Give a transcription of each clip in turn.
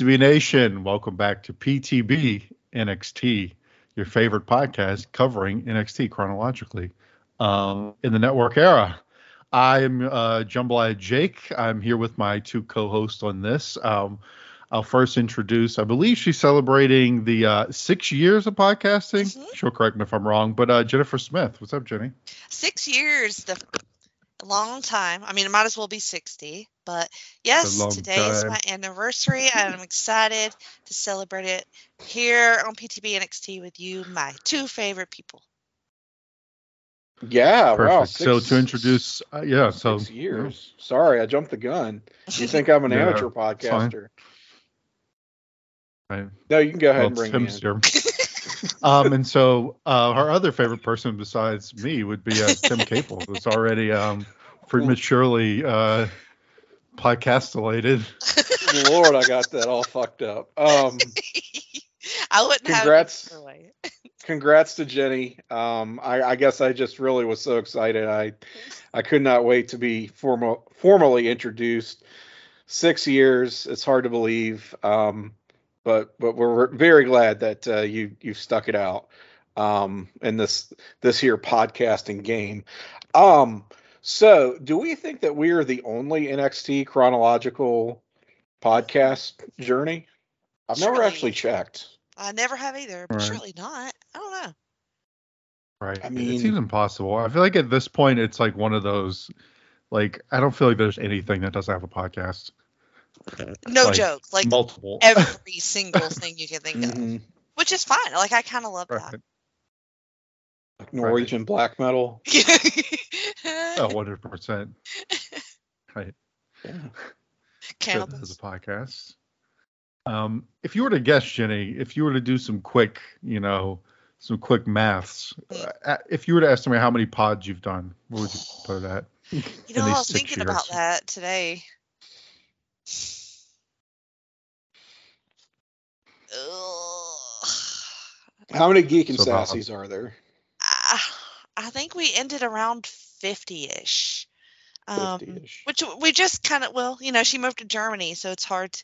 entered the building. Place to be nation. Welcome back to PTB NXT, your favorite podcast covering NXT chronologically um, in the network era. I'm uh, Jambalaya Jake. I'm here with my two co-hosts on this. Um, I'll first introduce. I believe she's celebrating the uh, six years of podcasting. Mhm. She'll correct me if I'm wrong, but uh, Jennifer Smith. What's up, Jenny? Six years, the a long time. I mean, it might as well be 60. But yes, long today is my anniversary, and I'm excited to celebrate it here on PTB NXT with you, my two favorite people. Yeah, wow. Perfect. so to introduce, uh, yeah. So six years. Sorry, I jumped the gun. You think I'm an Yeah, amateur podcaster? Right. No, you can go ahead Well, and bring Tim's me in. um, and so uh, her other favorite person besides me would be uh, Tim Capel, who's already um, prematurely uh, podcastilated. Lord, I got that all fucked up. Um, I wouldn't Congrats. have it either way. congrats to Jenny. Um, I, I guess I just really was so excited. I I could not wait to be formal formally introduced. Six years. It's hard to believe. Um, but but we're very glad that uh, you you stuck it out um, in this this here podcasting game. Um, so do we think that we are the only NXT chronological podcast journey? I've never actually checked. I never have either, but Right. surely not. I don't know. Right. I mean, it seems impossible. I feel like at this point, it's like one of those. Like I don't feel like there's anything that doesn't have a podcast. No Like, joke. Like Multiple. every single thing you can think of, Mhm. which is fine. Like I kind of love Right. Like Norwegian black metal. that. Oh, 100%. Right. Yeah. Sure, that is Cannibals. a podcast. Um, if you were to guess, Jenny, if you were to do some quick, you know, some quick maths, uh, if you were to estimate how many pods you've done, what would you put it at? You know, I was six thinking about that today. Ugh. How many geek and So about- sassies are there? I, I think we ended around 50-ish. Um, 50-ish. which we just kind of well, you know, she moved to Germany, so it's hard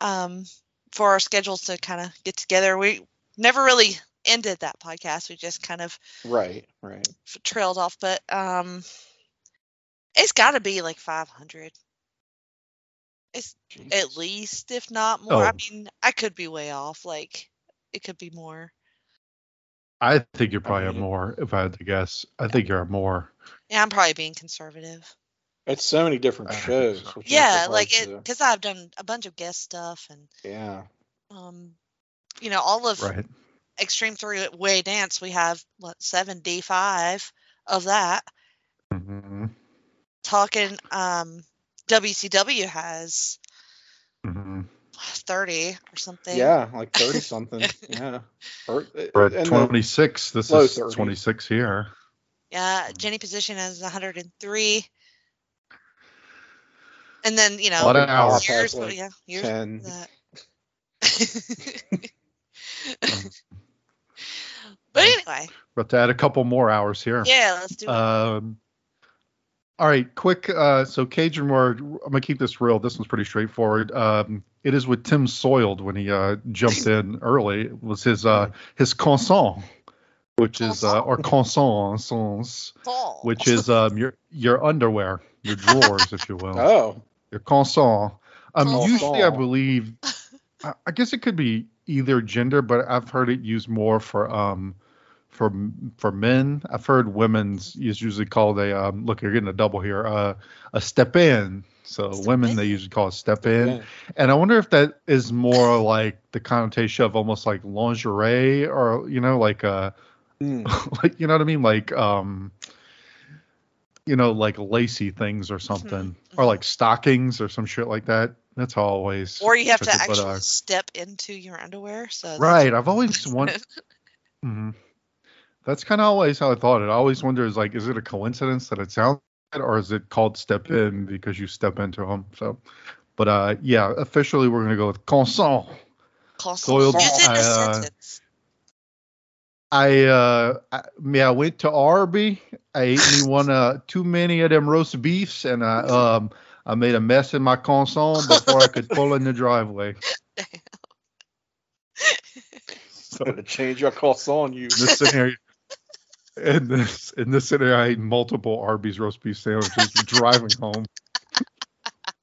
um, for our schedules to kind of get together. We never really ended that podcast. We just kind of Right, right. trailed off, but um, it's got to be like 500 at least, if not more. I Oh. mean, I could be way off. Like, it could be more. I think you're probably mean- more, if I had to guess. I think you're at more. Yeah, I'm probably being conservative. It's so many different shows. so. Yeah, like it because I've done a bunch of guest stuff and Yeah. um, you know, all of Right. Extreme Three Way Dance. We have what seven D five of that. Mm-hmm. Talking um, WCW has hmm thirty or something. Yeah, like 30 something. yeah. Or, We're at and 26. This is 30s. 26 here. Yeah, Jenny position has 103. And then, you know, A lot of hours. years, Has, like, yeah, years 10. but anyway, About to add a couple more hours here. yeah, let's do it. Um, all right, quick. Uh, so Cajun word. I'm gonna keep this real. This one's pretty straightforward. Um, it is with Tim Soiled when he uh, jumped in early. It was his uh, his consent, which is uh, or Fall. which is um, your your underwear, your drawers, if you will. Oh, Your consent. Um, usually I believe, I, I guess it could be either gender, but I've heard it used more for um for for men. I've heard women's is usually called a um look you're getting a double here uh a step in. So Step women in. they usually call it step in, yeah. and I wonder if that is more like the connotation of almost like lingerie or you know like uh Hmm. like you know what I mean like um you know like lacy things or something or mhm. like stockings or some shit like that. That's always. or you have to took it, but, actually uh, step into your underwear. So Right. I've always wanted. Mhm. That's kind of always how I thought it. I always wonder is like, is it a coincidence that it sounds, like or is it called step in because you step into them? So, but uh, yeah, officially we're gonna go with consent. Constant- Use it in a sentence. I uh, I, yeah, I went to Arby. I ate me one uh too many of them roast beefs, and I um I made a mess in my console before I could pull in the driveway. So Gonna change your calls on you. in this scenario, in this in this scenario, I ate multiple Arby's roast beef sandwiches driving home,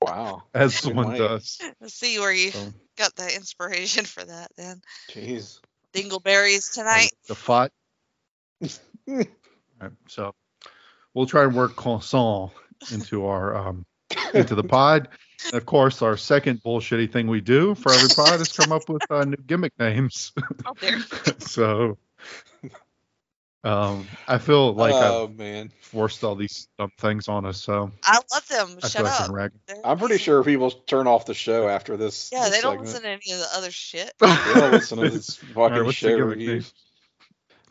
Wow. as Good someone night. does. Let's see where you So, got the inspiration for that then. Jeez. Dingleberries tonight. the fight. Right, so we'll try and work croissant into our um into the pod. And of course, our second bullshitty thing we do for every pod is come up with uh, new gimmick names. Oh, there. so um I feel like oh I've man. forced all these dumb things on us, so I love them. I Shut feel like up. I'm ragging. They're I'm pretty sure people turn off the show after this. Yeah, this they don't segment. listen to any of the other shit. They don't listen to this fucking right, what's show the reviews.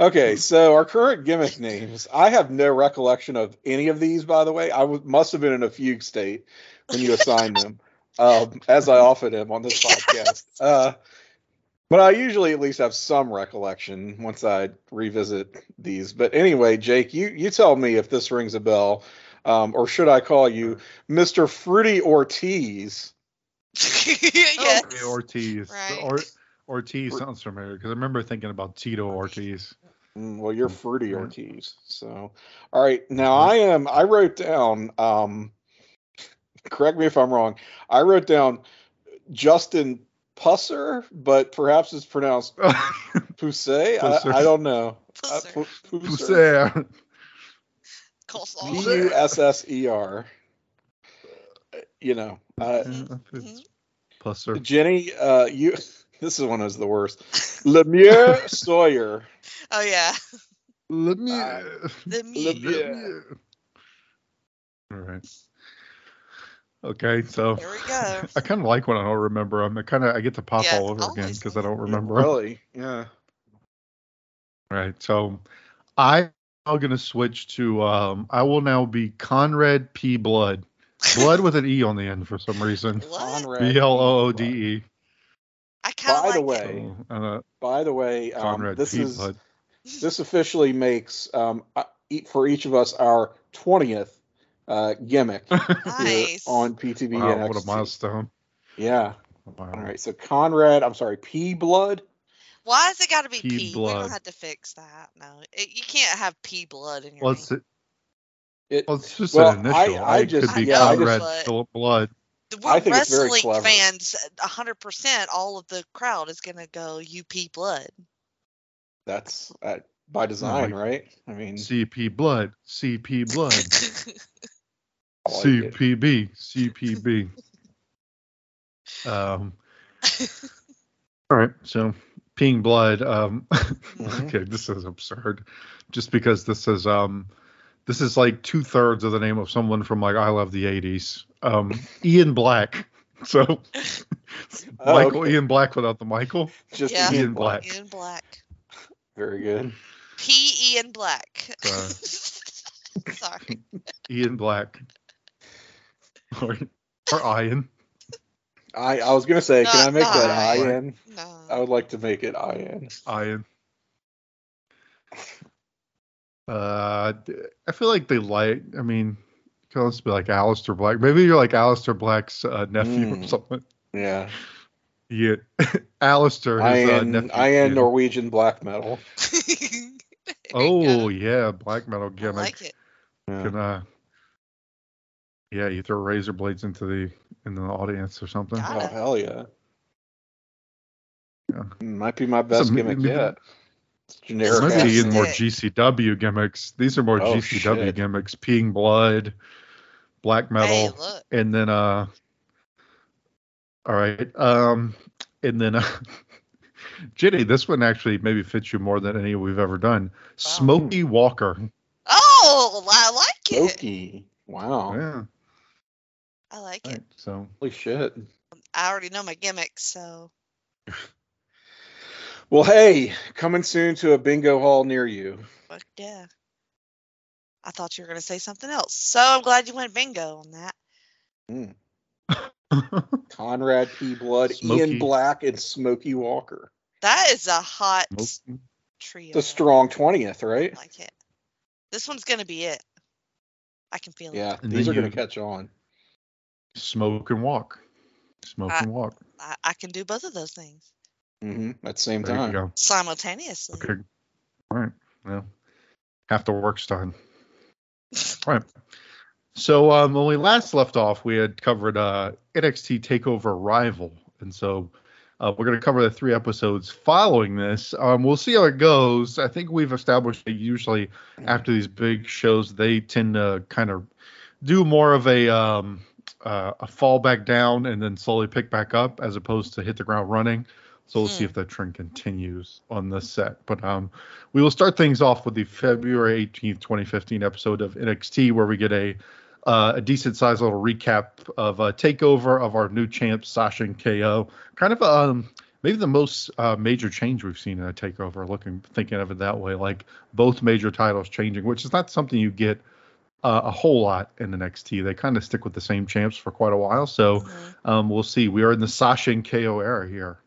Okay, so our current gimmick names. I have no recollection of any of these, by the way. I w- must have been in a fugue state when you assigned them, um, as I often am on this podcast. Uh, but I usually at least have some recollection once I revisit these. But anyway, Jake, you you tell me if this rings a bell, um, or should I call you Mister Fruity Ortiz? yes. Okay, Ortiz. Right. Or, Ortiz sounds familiar because I remember thinking about Tito Ortiz. Mm, Well, you're Fruity Ortiz. So, all right. Now I am. I wrote down. Um, correct me if I'm wrong. I wrote down Justin Pusser, but perhaps it's pronounced Pousse. I, I don't know. Uh, Pusser. Pusser. Pusser. P Coleslaw. U S S E R. You know, uh, Mhm. Pusser. Jenny. Uh, you. This is one of the worst. Lemieux Sawyer. Oh yeah. Let me. Uh, The Let meat. me- Yeah. All right. Okay, so There we go. I kind of like when I don't remember them. I kind of I get to pop Yeah, all over again because I don't remember 'em. Really? Yeah. Right. So I'm now going to switch to um I will now be Conrad P Blood. Blood with an E on the end for some reason. What? Conrad. B L O O D E. I kind of By like the way, So, uh, By the way, um, Conrad this P is Blood. this officially makes um, uh, e- for each of us our twentieth uh, gimmick here Nice. on PTB Wow, NXT. what a milestone. Yeah. Wow. All right. So Conrad, I'm sorry, P Blood. Why has it got to be Pea Blood. We don't have to fix that. No, it, you can't have pea blood in your Well, name. it's, It, well, it's just Well, an initial. I- I right? just- could be yeah, I Conrad just- Philip Blood. We're I think it's very wrestling fans. hundred percent, all of the crowd is gonna go UP blood. that's uh, by design, like- right? I mean, CP Blood. CP Blood. I like it. CPB. CPB. um. All right. So, peeing blood. Um. Mhm. okay, this is absurd. Just because this is um, this is like two thirds of the name of someone from like I love the '80s. Um, Ian Black. So, Oh, Michael okay. Ian Black without the Michael. just Yeah. Ian Ian Black. Black. Ian Black. Very good. P. Ian Black. Uh, Sorry. Ian Black. Or, or Ian. I I was gonna say, can I Not make that Ian. IN? I would like to make it IN. Ian. Uh, d- I feel like they like. I mean, could also be like Aleister Black. Maybe you're like Aleister Black's uh, nephew or Mm. something. Yeah. Yeah, Aleister, his uh, IN nephew. IN yeah. Norwegian black metal. Oh yeah, black metal I gimmick. like it. Yeah. Can, uh, yeah, you throw razor blades into the in the audience or something. Got Oh it. hell yeah. Yeah. Might be my best Some- gimmick maybe- yet. It's generic. Maybe Maybe ass. even more GCW gimmicks. These are more Oh, GCW shit. gimmicks. Peeing blood, black metal. Hey, look. and then uh all right um and then uh Jenny, this one actually maybe fits you more than any we've ever done. Smokey Walker. Oh, I like it. Loki. Wow. Yeah. I like Right. it. So Holy shit. I already know my gimmicks, so Well, hey, coming soon to a bingo hall near you. fuck yeah. I thought you were gonna say something else, so I'm glad you went bingo on that. Hmm. Conrad P. Blood, Smokey. Ian Black, and Smokey Walker. That is a hot Smokey. trio. The strong 20th, right? I like it. This one's gonna be it. I can feel Yeah, it. Yeah, these are going to catch on. Smoke and walk. Smoke I- and walk. I, I can do both of those things Mm-hmm. At the same There you time. go. simultaneously. Okay. All right. Well, half the work's done. All right. So um, when we last left off, we had covered uh, NXT Takeover Rival, and so uh, we're going to cover the three episodes following this. Um, we'll see how it goes. I think we've established that usually after these big shows, they tend to kind of do more of a um, uh, a fall back down and then slowly pick back up, as opposed to hit the ground running. So we'll see Hmm. if that trend continues on this set. But um, we will start things off with the February 18th, 2015 episode of NXT, where we get a uh, a decent sized little recap of a takeover of our new champs, Sasha and KO. Kind of um maybe the most uh, major change we've seen in a takeover. Looking thinking of it that way, like both major titles changing, which is not something you get uh, a whole lot in the NXT. They kind of stick with the same champs for quite a while. So Mhm. um, we'll see. We are in the Sasha and KO era here,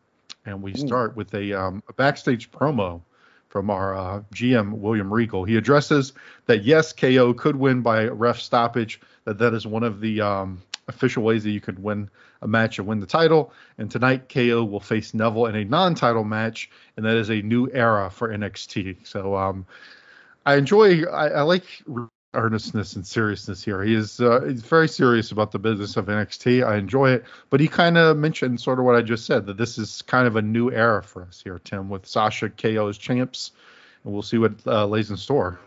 and we Ooh. start with a, um, a backstage promo from our uh, GM William Regal. He addresses that yes, KO could win by ref stoppage. That that is one of the um, official ways that you could win a match and win the title. And tonight, KO will face Neville in a non-title match, and that is a new era for NXT. So um, I enjoy. I, I like earnestness and seriousness here. He is uh, he's very serious about the business of NXT. I enjoy it, but he kind of mentioned sort of what I just said that this is kind of a new era for us here, Tim, with Sasha KO as champs, and we'll see what uh, lays in store.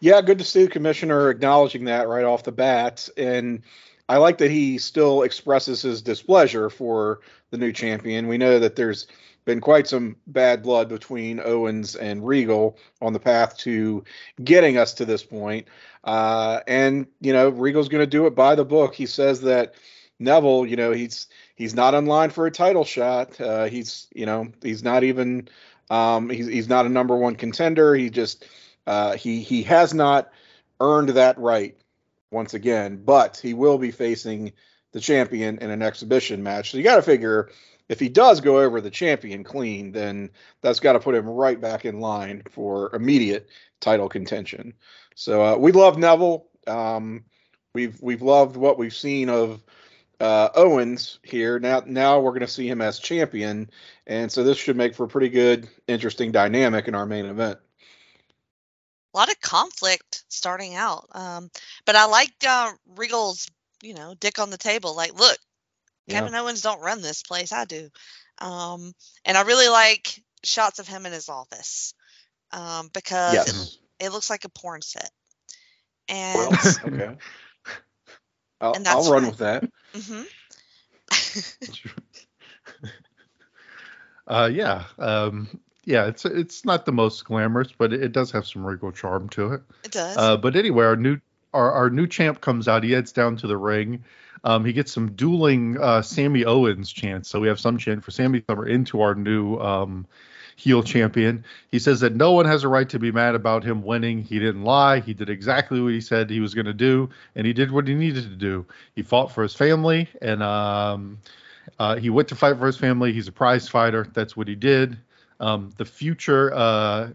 Yeah, good to see the commissioner acknowledging that right off the bat. And I like that he still expresses his displeasure for the new champion. We know that there's been quite some bad blood between Owens and Regal on the path to getting us to this point. Uh, and, you know, Regal's going to do it by the book. He says that Neville, you know, he's he's not in line for a title shot. Uh, he's, you know, he's not even um, he's he's not a number one contender. He just uh, he he has not earned that right once again, but he will be facing the champion in an exhibition match. So you got to figure if he does go over the champion clean, then that's got to put him right back in line for immediate title contention. So uh, we love Neville. Um, we've we've loved what we've seen of uh, Owens here. Now now we're going to see him as champion, and so this should make for a pretty good, interesting dynamic in our main event. a lot of conflict starting out. Um, but I liked uh, Regal's, you know, dick on the table. Like, look, Yeah. Kevin Owens don't run this place. I do. Um, and I really like shots of him in his office um, because Yes. it, it looks like a porn set. Well, And okay. I'll, And I'll run fine. with that. mhm. uh, yeah, um, yeah, it's it's not the most glamorous, but it, it does have some Regal charm to it. it does. Uh, but anyway, our new our, our new champ comes out. He heads down to the ring. Um, he gets some dueling uh, Sami Owens chants. So we have some chant for Sami Summer into our new um, heel champion. He says that no one has a right to be mad about him winning. He didn't lie. He did exactly what he said he was going to do, and he did what he needed to do. He fought for his family, and um, uh, he went to fight for his family. He's a prize fighter. That's what he did. Um, the future uh,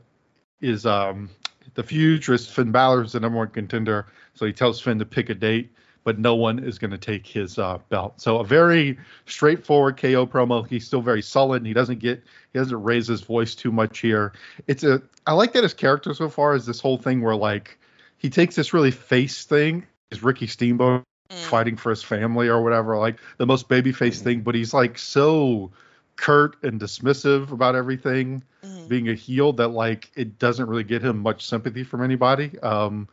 is um, the future is Finn Balor is the number one contender. So he tells Finn to pick a date, but no one is going to take his uh, belt. So a very straightforward KO promo. He's still very sullen. He doesn't get he doesn't raise his voice too much here. It's a I like that his character so far is this whole thing where like he takes this really face thing. Is Ricky Steamboat Mm. fighting for his family or whatever, like the most babyface thing, but he's like so curt and dismissive about everything Mhm. being a heel that like it doesn't really get him much sympathy from anybody. Um,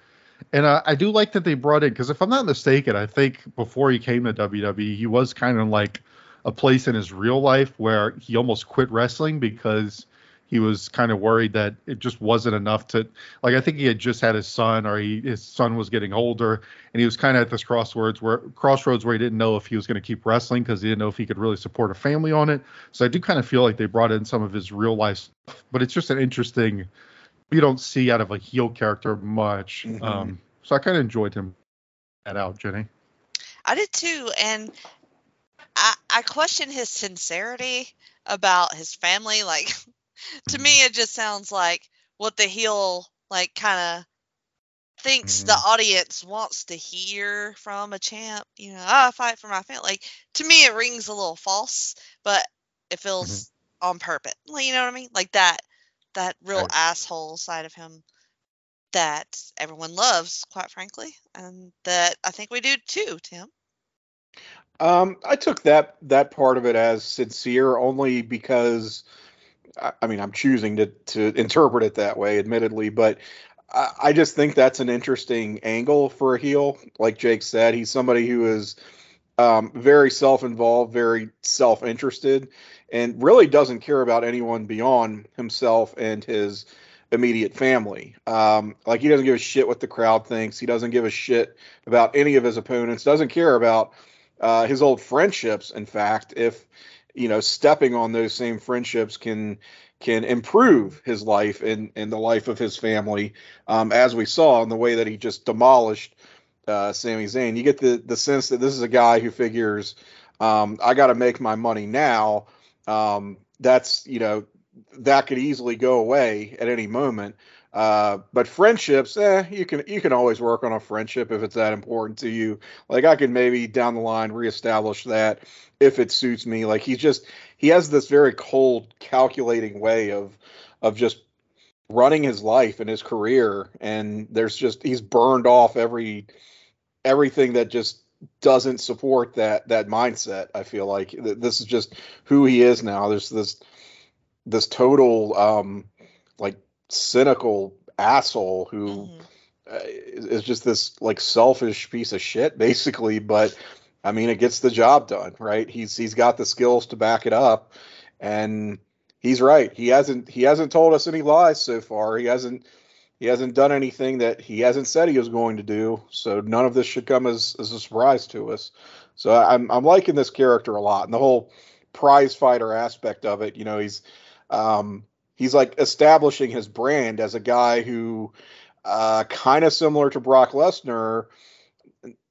and I, I do like that they brought in because if I'm not mistaken, I think before he came to WWE, he was kind of like a place in his real life where he almost quit wrestling because he was kind of worried that it just wasn't enough to like I think he had just had his son or he his son was getting older and he was kind of at this crossroads where crossroads where he didn't know if he was going to keep wrestling because he didn't know if he could really support a family on it. So I do kind of feel like they brought in some of his real life but it's just an interesting you don't see out of a heel character much. Mhm. Um, so I kind of enjoyed him that out, Jenny. I did too, and I I question his sincerity about his family. Like to me, it just sounds like what the heel like kind of thinks the Mhm. audience wants to hear from a champ. You know, "Oh, I fight for my family. Like to me, it rings a little false, but it feels on purpose. Like, you know what I mean? Like that that real Right. asshole side of him that everyone loves, quite frankly, and that I think we do too, Tim. Um, I took that that part of it as sincere only because, I, I mean, I'm choosing to to interpret it that way, admittedly, but I, I just think that's an interesting angle for a heel. Like Jake said, he's somebody who is um, very self-involved, very self-interested, and really doesn't care about anyone beyond himself and his immediate family. Um, like he doesn't give a shit what the crowd thinks. He doesn't give a shit about any of his opponents. Doesn't care about uh, his old friendships. In fact, if you know stepping on those same friendships can can improve his life and and the life of his family, um, as we saw in the way that he just demolished uh, Sami Zayn. You get the the sense that this is a guy who figures um, I got to make my money now. Um, that's you know that could easily go away at any moment. Uh, but friendships, eh, you can you can always work on a friendship if it's that important to you. Like I could maybe down the line reestablish that if it suits me. Like he's just he has this very cold, calculating way of of just running his life and his career, and there's just he's burned off every everything that just doesn't support that that mindset. I feel like this is just who he is now. There's this this total um like cynical asshole who Mhm. uh, is just this like selfish piece of shit basically but i mean it gets the job done right he's he's got the skills to back it up and he's right. He hasn't he hasn't told us any lies so far. He hasn't he hasn't done anything that he hasn't said he was going to do. So none of this should come as, as a surprise to us. So i'm i'm liking this character a lot and the whole prize fighter aspect of it. You know he's um he's like establishing his brand as a guy who uh, kind of similar to Brock Lesnar,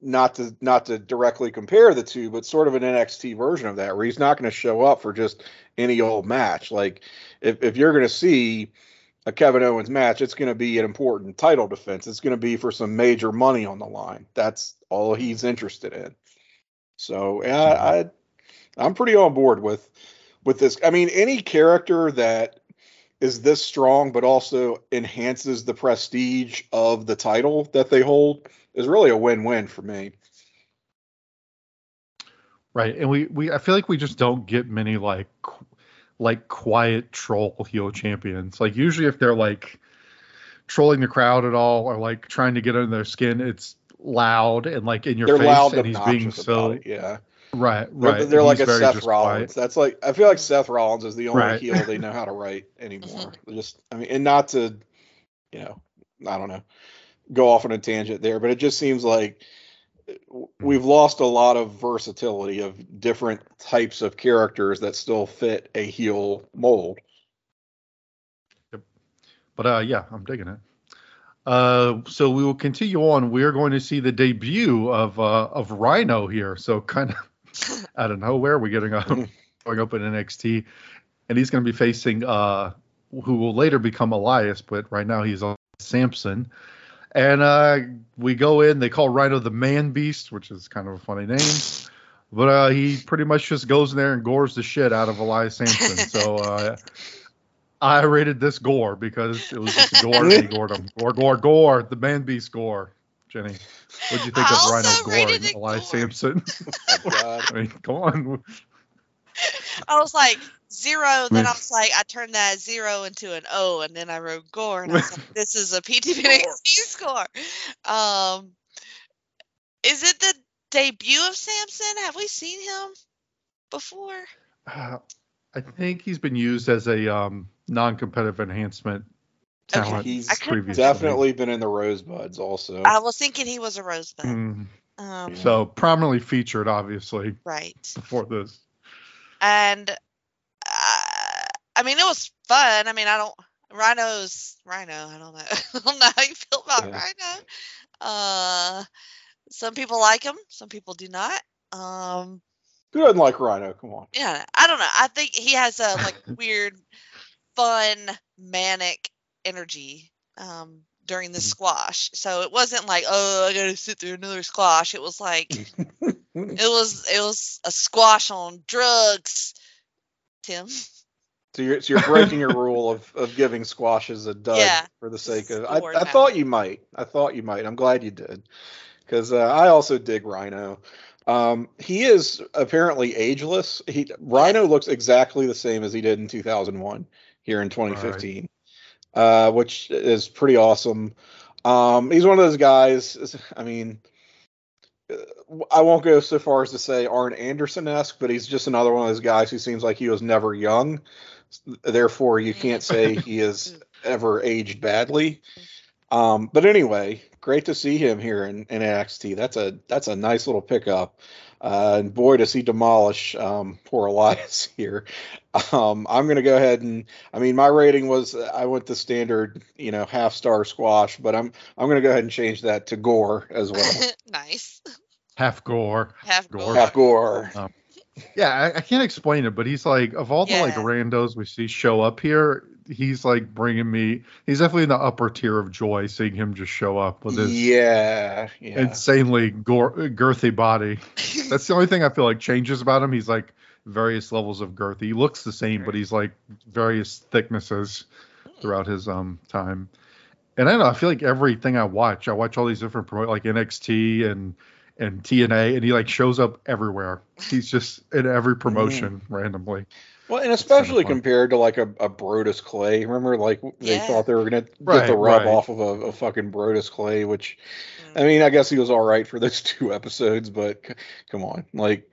not to not to directly compare the two, but sort of an NXT version of that, where he's not going to show up for just any old match. Like if if you're going to see a Kevin Owens match, it's going to be an important title defense. It's going to be for some major money on the line. That's all he's interested in. So yeah, I I'm pretty on board with with this. I mean, any character that is this strong but also enhances the prestige of the title that they hold is really a win-win for me. Right, and we we I feel like we just don't get many like like quiet troll heel champions. Like usually if they're like trolling the crowd at all or like trying to get under their skin, it's loud and like in your They're face, loud and he's being obnoxious so it. Yeah, right, they're, right. they're like a Seth Rollins. quiet. That's like I feel like Seth Rollins is the only Right. heel they know how to write anymore. Just I mean, and not to you know, I don't know, go off on a tangent there, but it just seems like we've lost a lot of versatility of different types of characters that still fit a heel mold. Yep. But uh, yeah, I'm digging it. Uh, so we will continue on. We're going to see the debut of uh, of Rhino here. So kind of out of nowhere, we're getting up, going up in NXT, and he's going to be facing uh, who will later become Elias, but right now he's on Samson. And uh, we go in. They call Rhino the Man Beast, which is kind of a funny name. But uh, he pretty much just goes in there and gores the shit out of Elias Samson. So uh, I rated this gore because it was just a gore he gored him. Gore, gore, gore. The man beast gore. Jenny, what'd you think I of Rhino Gore rated and Elias gore. Samson? Oh, God. I mean, come on. I was like zero, then I was like I turned that zero into an O, and then I wrote gore, and I was like, this is a PTB NXT score. Um, is it the debut of Samson? Have we seen him before? Uh, I think he's been used as a um, non-competitive enhancement Okay. He's I couldn't previously. Definitely been in the Rosebuds also. I was thinking he was a rosebud. Mm, Um, so prominently featured, obviously, right. before this. and I mean it was fun. I mean I don't Rhino's Rhino. I don't know. I don't know how you feel about Yeah. Rhino. Uh, some people like him, some people do not. Um, Who doesn't like Rhino? Come on. yeah, I don't know. I think he has a like weird, fun, manic energy um, during the Mhm. squash. So it wasn't like, oh, I gotta sit through another squash. It was like it was it was a squash on drugs. Tim. So you're, so you're breaking your rule of, of giving squashes a dud Yeah, for the sake of. I, I thought you might. I thought you might. I'm glad you did, because uh, I also dig Rhino. Um, he is apparently ageless. He Rhino looks exactly the same as he did in 2001 here in 2015, uh, which is pretty awesome. Um, he's one of those guys. I mean, uh, I won't go so far as to say Arn Anderson esque, but he's just another one of those guys who seems like he was never young. Therefore, you can't say he is ever aged badly. Um, but anyway, great to see him here in, in NXT. That's a that's a nice little pickup. Uh, and boy, does he demolish um, poor Elias here. Um, I'm going to go ahead and I mean my rating was I went the standard you know half star squash, but I'm I'm going to go ahead and change that to gore as well. nice. Half gore. Half Gore. goal. half gore. Yeah, I, I can't explain it, but he's like of all the like randos we see show up here, he's like bringing me. He's definitely in the upper tier of joy seeing him just show up with his Yeah, yeah. insanely gore, girthy body. That's the only thing I feel like changes about him. He's like various levels of girth. He looks the same, but he's like various thicknesses throughout his um time. And I don't know. I feel like everything I watch, I watch all these different promo like NXT and and TNA, and he like shows up everywhere. He's just in every promotion randomly. Well, and especially fun. compared to like a, a Brodus Clay. Remember, like they Yeah. thought they were gonna get Right, the rub right. off of a, a fucking Brodus Clay, which Mm. I mean, I guess he was all right for those two episodes, but c- come on, like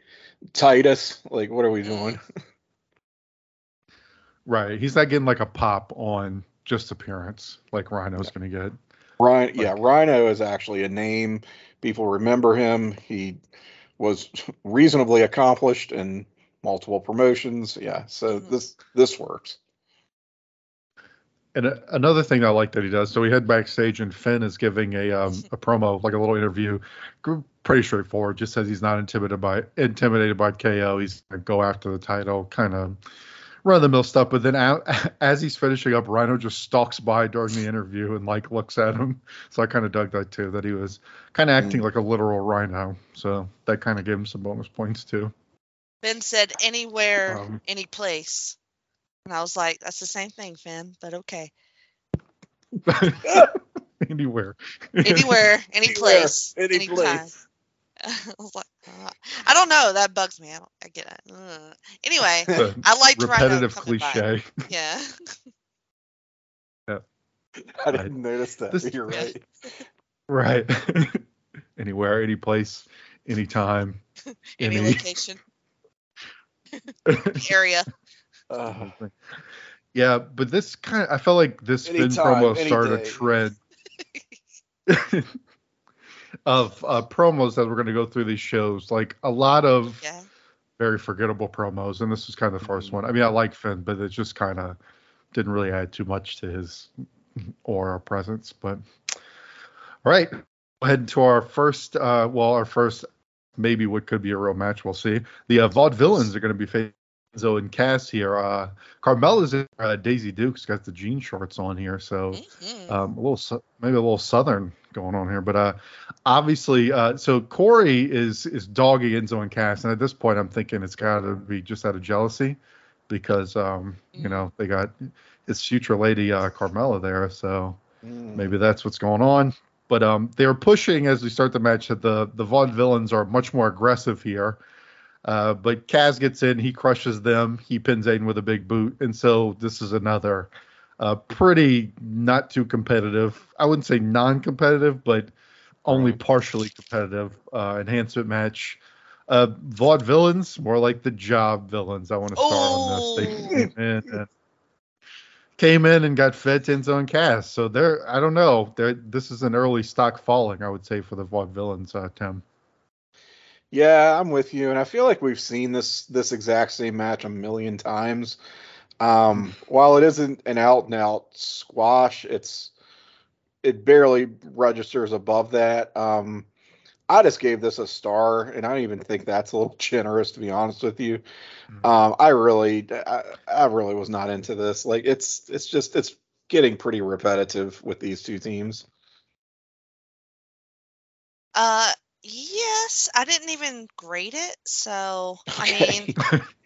Titus, like what are we doing? Right. He's not getting like a pop on just appearance like Rhino's gonna get. Rhino, yeah, Rhino is actually a name. People remember him. He was reasonably accomplished in multiple promotions. Yeah, so Mhm. this this works. And a, another thing I like that he does, so we head backstage and Finn is giving a um, a promo, like a little interview, pretty straightforward. Just says he's not intimidated by intimidated by KO. He's gonna go after the title, kind of run of the mill stuff. But then as he's finishing up, Rhino just stalks by during the interview and like looks at him. So I kind of dug that too, that he was kind of acting like a literal Rhino. So that kind of gave him some bonus points too. Ben said anywhere, Um, any place. And I was like, that's the same thing, Finn, but okay. Anywhere. Anywhere, any place, any place. I was like, uh, I don't know. That bugs me. I don't. I get it. Uh. Anyway, I liked Rhino repetitive coming by. cliche. Yeah. yeah. I didn't notice that. This- you're right. Right. Anywhere, any place, anytime. Any Any- location, area. Uh, yeah, but this kind of I felt like this Finn Anytime, promo any started a trend of uh, promos that we're going to go through these shows. Like a lot of Yeah. very forgettable promos, and this is kind of the 1st Mhm. one. I mean, I like Finn, but it just kind of didn't really add too much to his aura presence. But all right, we'll head to our first. Uh, well, our first maybe what could be a real match. We'll see. The uh, Vaudevillains are going to be facing Enzo and Cass here. Uh, Carmella's in uh, Daisy Duke's got the jean shorts on here, so Mhm. um, a little maybe a little southern going on here, but uh, obviously, uh, so Corey is is dogging Enzo and Cass, and at this point, I'm thinking it's got to be just out of jealousy because um, you know they got his future lady uh, Carmella there, so mm. maybe that's what's going on. But um, they're pushing as we start the match that the the Vaudevillains are much more aggressive here. Uh, but Cass gets in, he crushes them, he pins Aiden with a big boot, and so this is another uh, pretty not too competitive. I wouldn't say non-competitive, but only partially competitive uh, enhancement match. Uh, Vaudevillains, more like the job villains. I want to start on this. They came in and came in and got fed to Enzo and Cass. So they're I don't know. They're, this is an early stock falling, I would say, for the Vaudevillains, uh, Tim. Yeah, I'm with you, and I feel like we've seen this this exact same match a million times. Um, while it isn't an out and out squash, it's it barely registers above that. Um, I just gave this a star, and I don't even think that's a little generous, to be honest with you. Mhm. Um, I really, I, I really was not into this. Like, it's it's just it's getting pretty repetitive with these two teams. Uh, yes, I didn't even grade it, so I mean,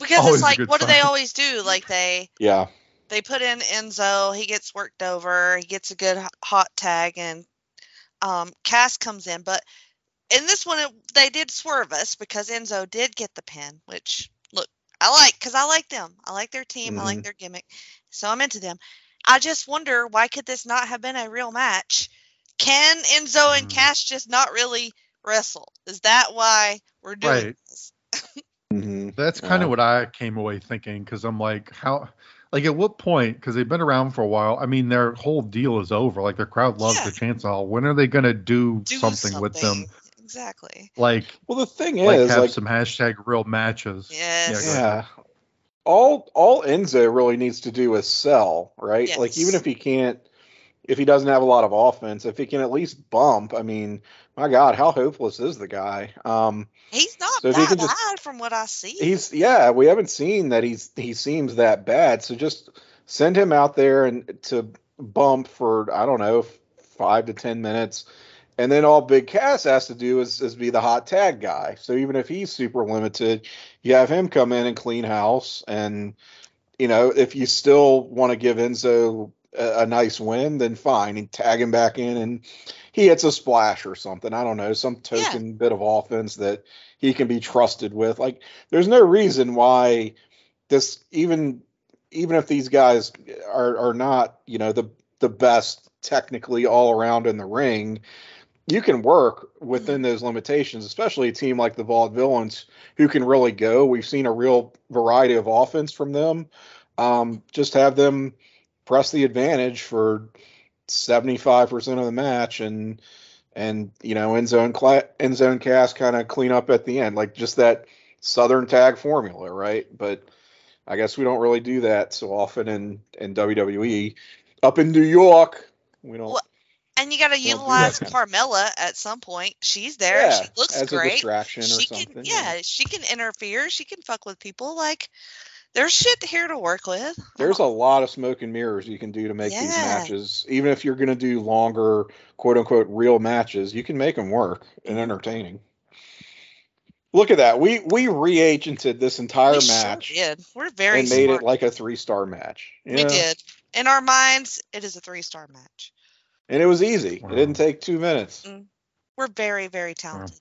because Always it's like, good what do they always do? Like they yeah, they put in Enzo, he gets worked over, he gets a good hot tag, and um, Cass comes in. But in this one, it, they did swerve us because Enzo did get the pin, which look, I like because I like them. I like their team. I like their gimmick, so I'm into them. I just wonder why could this not have been a real match? Can Enzo and Mm. Cass just not really wrestle? Is that why we're doing Right. this? That's kind Yeah. of what I came away thinking because I'm like, how, like, at what point? Because they've been around for a while. I mean, their whole deal is over. Like, their crowd loves Yeah. the chance all. When are they gonna do, Do something, with them? Exactly. Like, Well, the thing like is, have like, some hashtag real matches. Yes. go ahead. yeah, all all Enzo really needs to do is sell, right? Like, even if he can't, if he doesn't have a lot of offense, if he can at least bump, I mean, my God, how hopeless is the guy? Um, He's not So he that can just- bad from what I see. he's yeah, we haven't seen that he's he seems that bad. So just send him out there and to bump for I don't know five to ten minutes, and then all Big Cass has to do is is be the hot tag guy. So even if he's super limited, you have him come in and clean house. And you know if you still want to give Enzo a, a nice win, then fine, and tag him back in and. He hits a splash or something. I don't know, some Yeah. token bit of offense that he can be trusted with. Like there's no reason why this even even if these guys are are not you know the the best technically all around in the ring you can work within those limitations especially a team like the vaudevillains who can really go we've seen a real variety of offense from them um, just have them press the advantage for 75% of the match and and you know Enzo cla- Enzo Cass kind of clean up at the end like just that southern tag formula right but i guess we don't really do that so often in in wwe up in new york we don't Well, And you got to Don't do that utilize Carmella at some point. She's there. yeah she looks as a great. distraction or She something can, yeah, she can interfere. She can fuck with people. Like, there's shit here to work with. there's a lot of smoke and mirrors you can do to make these matches even if you're going to do longer quote unquote real matches you can make them work and entertaining look at that we we re-agented this entire match. we sure did. We're very and made smart. it like a three star match we Yeah. did. In our minds, it is a three star match. and it was easy it didn't take two minutes mm. We're very, very talented.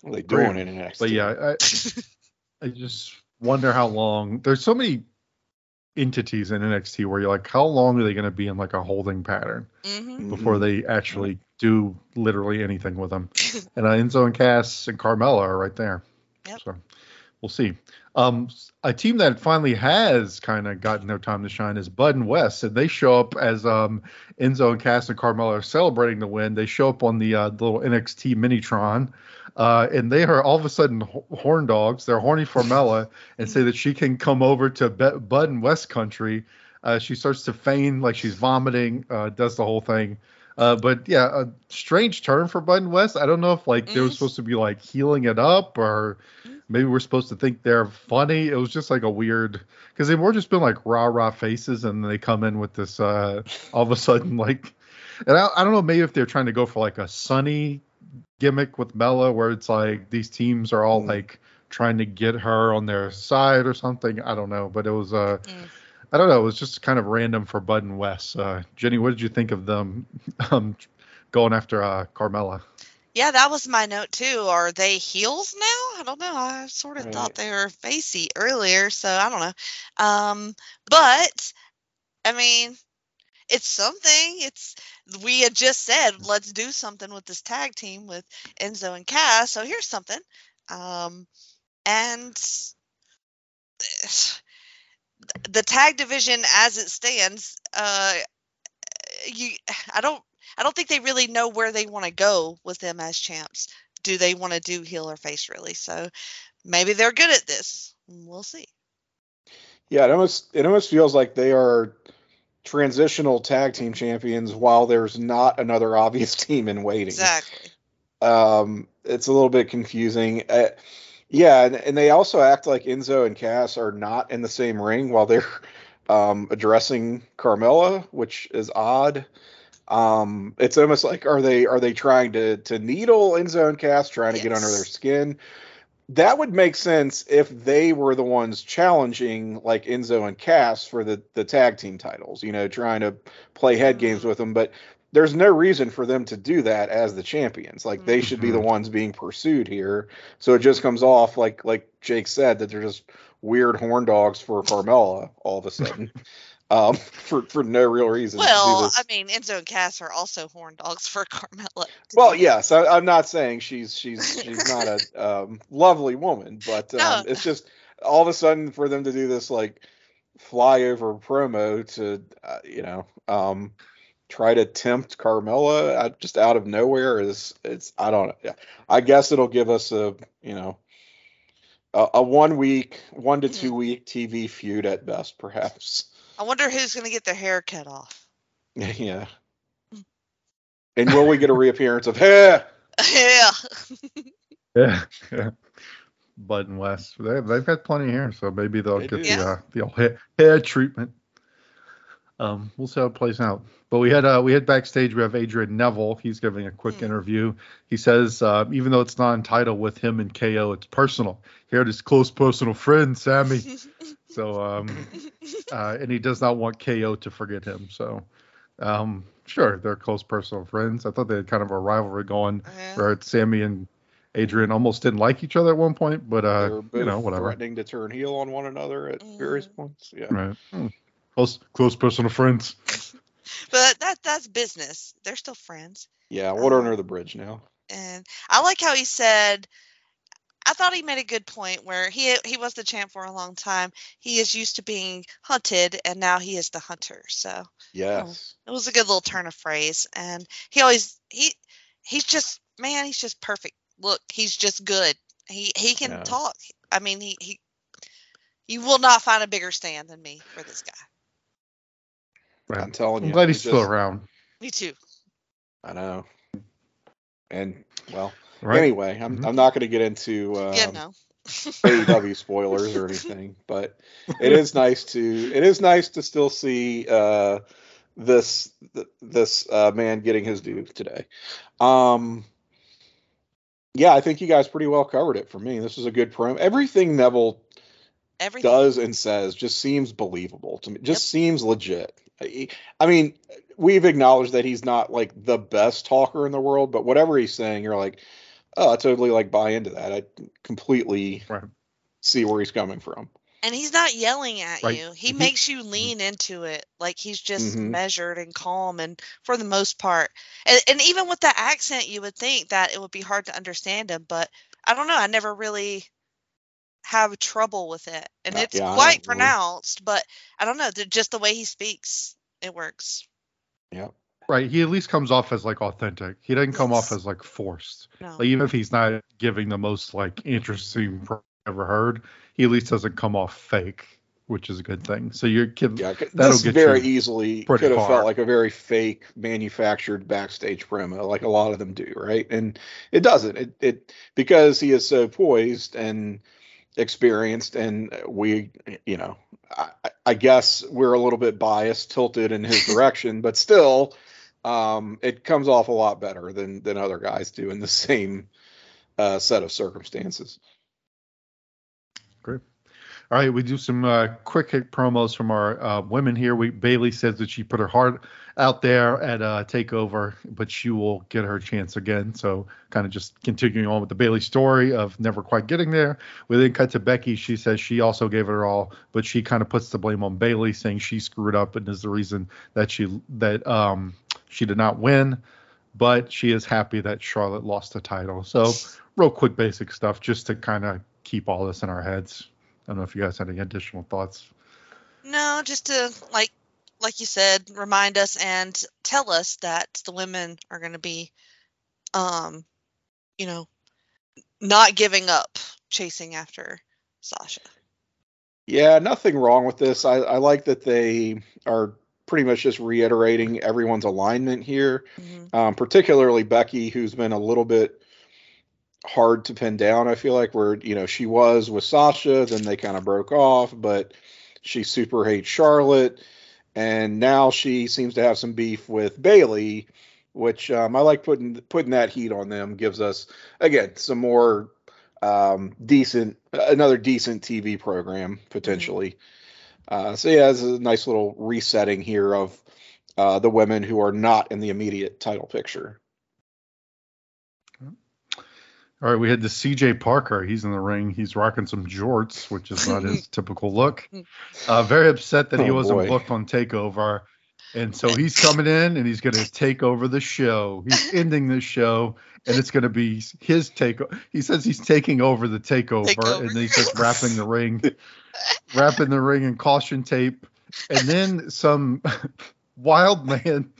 what are they Great. doing in NXT? But yeah, I, I just wonder how long. There's so many entities in NXT where you're like, how long are they going to be in like a holding pattern hmm before they actually do literally anything with them? and uh, Enzo and Cass and Carmella are right there. Yep. So we'll see. Um, a team that finally has kind of gotten their time to shine is Bud and Wes, and they show up as um, Enzo and Cass and Carmella are celebrating the win. They show up on the uh, little NXT Minitron, uh, and they are all of a sudden horn dogs. They're horny for Mella and say that she can come over to Be- Bud and Wes country. Uh, she starts to feign like she's vomiting, uh, does the whole thing. Uh, but yeah, a strange turn for Bud and Wes. I don't know if like they were Mm. supposed to be like healing it up or maybe we're supposed to think they're funny. It was just like a weird because they've more just been like rah rah faces and they come in with this uh all of a sudden like and I, I don't know maybe if they're trying to go for like a sunny gimmick with Mella where it's like these teams are all Mm. like trying to get her on their side or something. I don't know, but it was uh Mm. I don't know, it was just kind of random for Bud and Wes. Uh Jenny, what did you think of them um going after uh Carmella? Yeah, that was my note too. Are they heels now? I don't know. I sort of Right. thought they were facey earlier, so I don't know. Um, but I mean, it's something. It's we had just said let's do something with this tag team with Enzo and Cass. So here's something. Um, and the tag division as it stands, uh, you I don't I don't think they really know where they want to go with them as champs. Do they want to do heel or face really? So maybe they're good at this. We'll see. Yeah, it almost it almost feels like they are transitional tag team champions while there's not another obvious team in waiting. Exactly. Um, it's a little bit confusing. Uh, yeah, and, and they also act like Enzo and Cass are not in the same ring while they're um, addressing Carmella, which is odd. Um, it's almost like are they are they trying to to needle Enzo and Cass, trying to get under their skin? That would make sense if they were the ones challenging like Enzo and Cass for the the tag team titles, you know, trying to play head mm-hmm. games with them. But there's no reason for them to do that as the champions. Like they should be the mm-hmm. ones being pursued here. So it just comes off like like Jake said that they're just weird horn dogs for Carmella all of a sudden. um for for no real reason. Well. I mean, Enzo and Cass are also horn dogs for Carmella. to Well, yes, I, I'm not saying she's she's she's not a um, lovely woman, but um, No. it's just all of a sudden for them to do this like flyover promo to uh, you know um, try to tempt Carmella uh, just out of nowhere is it's I don't know. I guess it'll give us a you know a, a one week, one to Mhm. two week TV feud at best, perhaps. I wonder who's going to get their hair cut off. yeah. And will we get a reappearance of hey? yeah. Yeah, yeah. Bud and Wes, they, they've had plenty of hair, so maybe they'll They get do. the uh, the old hair, hair treatment. Um, we'll see how it plays out. But we had uh, we had backstage. We have Adrian Neville. He's giving a quick Hmm. interview. He says uh, even though it's non-title with him and KO, it's personal. Here, his close personal friend Sami. So um, uh, and he does not want KO to forget him. So um, sure, they're close personal friends. I thought they had kind of a rivalry going Yeah. where Sami and Adrian almost didn't like each other at one point, but uh, both you know, whatever. threatening to turn heel on one another at various Mhm. points. Yeah. Right. Hmm. Close, close personal friends. But that that's business. They're still friends. Yeah, water Uh, under the bridge now. And I like how he said I thought he made a good point where he he was the champ for a long time. He is used to being hunted and now he is the hunter. So Yes. it was a good little turn of phrase. And he always he he's just man, he's just perfect. Look, he's just good. He he can Yeah. talk. I mean he he you will not find a bigger stand than me for this guy. Right. I'm telling you. I'm glad he's he still just- around. Me too. I know. And well, Right. anyway, I'm Mhm. I'm not going to get into um, yeah, no. AEW spoilers or anything, but it is nice to it is nice to still see uh, this th- this uh, man getting his due today. Um, yeah, I think you guys pretty well covered it for me. This was a good promo. Everything Neville Everything. does and says just seems believable to me. Just seems legit. I I mean, we've acknowledged that he's not like the best talker in the world, but whatever he's saying, you're like, oh, I totally like buy into that. I completely Right. see where he's coming from. And he's not yelling at Right. you. He Mhm. makes you lean into it. Like he's just Mhm. measured and calm and for the most part. And, and even with the accent you would think that it would be hard to understand him, but I don't know, I never really have trouble with it. And Uh, it's yeah, quite pronounced, but I don't know, the, just the way he speaks, it works. Yeah. Right. He at least comes off as like authentic. He doesn't come off as like forced. No. Like even if he's not giving the most like interesting pro ever heard, he at least doesn't come off fake, which is a good thing. So you're kid. Yeah, That'll this get very you easily could have far. felt like a very fake manufactured backstage promo, like a lot of them do, right? And it doesn't. It it because he is so poised and experienced, and we, you know, I, I guess we're a little bit biased, tilted in his direction, but still, um, it comes off a lot better than than other guys do in the same uh, set of circumstances. All right, we do some uh, quick hit promos from our uh, women here. We Bayley says that she put her heart out there at uh, Takeover, but she will get her chance again. So kind of just continuing on with the Bayley story of never quite getting there. We then cut to Becky. She says she also gave it her all, but she kind of puts the blame on Bayley, saying she screwed up and is the reason that she that um she did not win. But she is happy that Charlotte lost the title. So real quick basic stuff just to kind of keep all this in our heads. I don't know if you guys had any additional thoughts. No, just to like like you said, remind us and tell us that the women are going to be um you know not giving up chasing after Sasha. Yeah, nothing wrong with this. I, I like that they are pretty much just reiterating everyone's alignment here, Mhm. um, particularly Becky, who's been a little bit hard to pin down. I feel like where you know she was with Sasha, then they kind of broke off, but she super hates Charlotte, and now she seems to have some beef with Bayley, which um, I like putting putting that heat on them. Gives us again some more um, decent, another decent TV program potentially. Uh, so yeah, it's a nice little resetting here of uh, the women who are not in the immediate title picture. All right, we had the CJ Parker. He's in the ring. He's rocking some jorts, which is not his typical look. Uh, very upset that he Oh, wasn't boy. booked on Takeover. And so he's coming in and he's going to take over the show. He's ending the show and it's going to be his take. He says he's taking over the takeover, Takeover. and then he's just wrapping the ring, wrapping the ring in caution tape. And then some wild man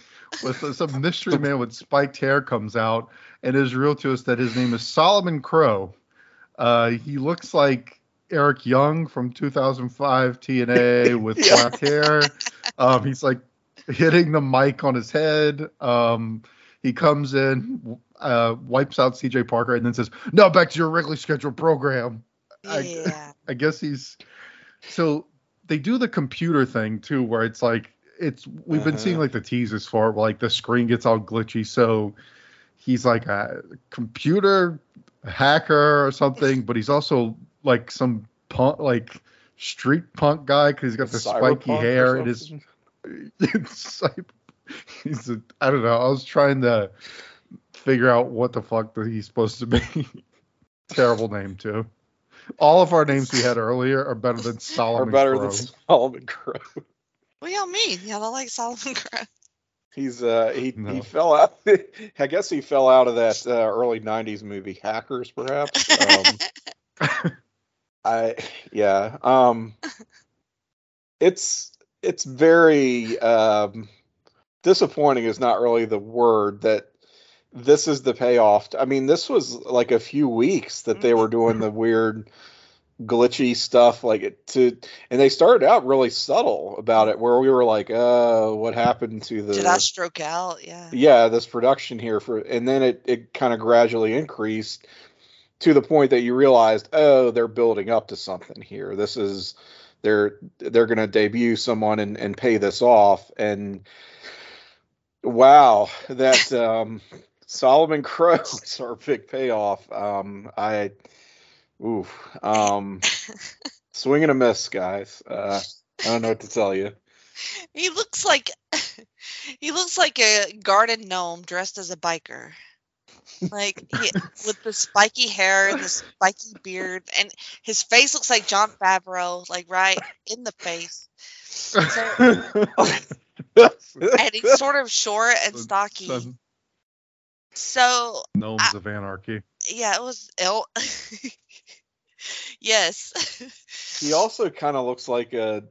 with some mystery man with spiked hair comes out and is revealed to us that his name is Solomon Crowe. Uh, he looks like Eric Young from 2005 TNA with black hair. Um, he's like hitting the mic on his head. Um, he comes in, uh, wipes out CJ Parker, and then says, "No, back to your regularly scheduled program." I- Yeah. I guess he's so they do the computer thing too, where it's like it's we've been Uh-huh. seeing like the teasers for it, where like the screen gets all glitchy. So he's like a computer hacker or something, but he's also like some punk, like street punk guy because he's got the spiky hair and his something? it's like he's a, I don't know. I was trying to figure out what the fuck that he's supposed to be. Terrible name too. All of our names we had earlier are better than Solomon. are better Crowe. than Solomon Crowe. What y'all mean? Y'all don't like Solomon Crowe? He's uh he, No. he fell out. I guess he fell out of that uh, early '90s movie Hackers, perhaps. Um, I yeah. Um, it's it's very um, disappointing. Is not really the word that this is the payoff. I mean, this was like a few weeks that they were doing the weird glitchy stuff like it to and they started out really subtle about it where we were like uh what happened to the Did I stroke out? Yeah. yeah this production here for and then it, it kind of gradually increased to the point that you realized oh they're building up to something here this is they're they're going to debut someone and, and pay this off and wow that um solomon crowe is our big payoff um i oof um swing and a miss guys uh i don't know what to tell you He looks like he looks like a garden gnome dressed as a biker. Like he, with the spiky hair and the spiky beard, and his face looks like Jon Favreau, like right in the face. And he's sort of short and stocky. So Gnomes of Anarchy. yeah, it was ill. Yes. He also kind of looks like a,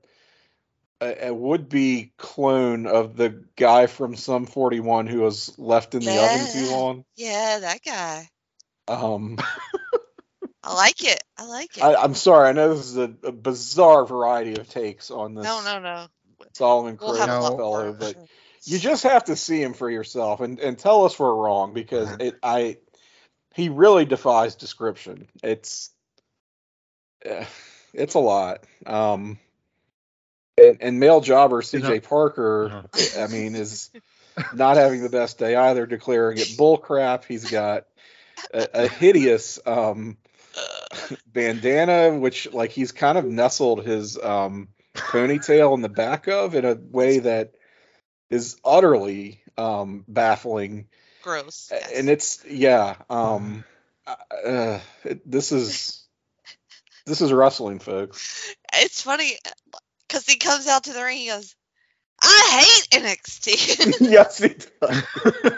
a a would-be clone of the guy from Sum 41 who was left in the oven too Yeah. long. yeah, that guy. Um, I like it. I like it. I, I'm sorry, I know this is a, a bizarre variety of takes on this no, no, no. Solomon We'll Crowe have a lot fellow, but you just have to see him for yourself and, and tell us we're wrong because it I he really defies description. It's it's a lot. Um, and, and male jobber You CJ know- Parker, I mean, is not having the best day either, declaring it bull crap. He's got a, a hideous um, bandana, which like he's kind of nestled his um, ponytail in the back of in a way that is utterly um, baffling. Gross. yes. And it's yeah, um, uh, it- this is this is wrestling, folks. it's funny because he comes out to the ring. He goes, "I hate NXT," yes, he does.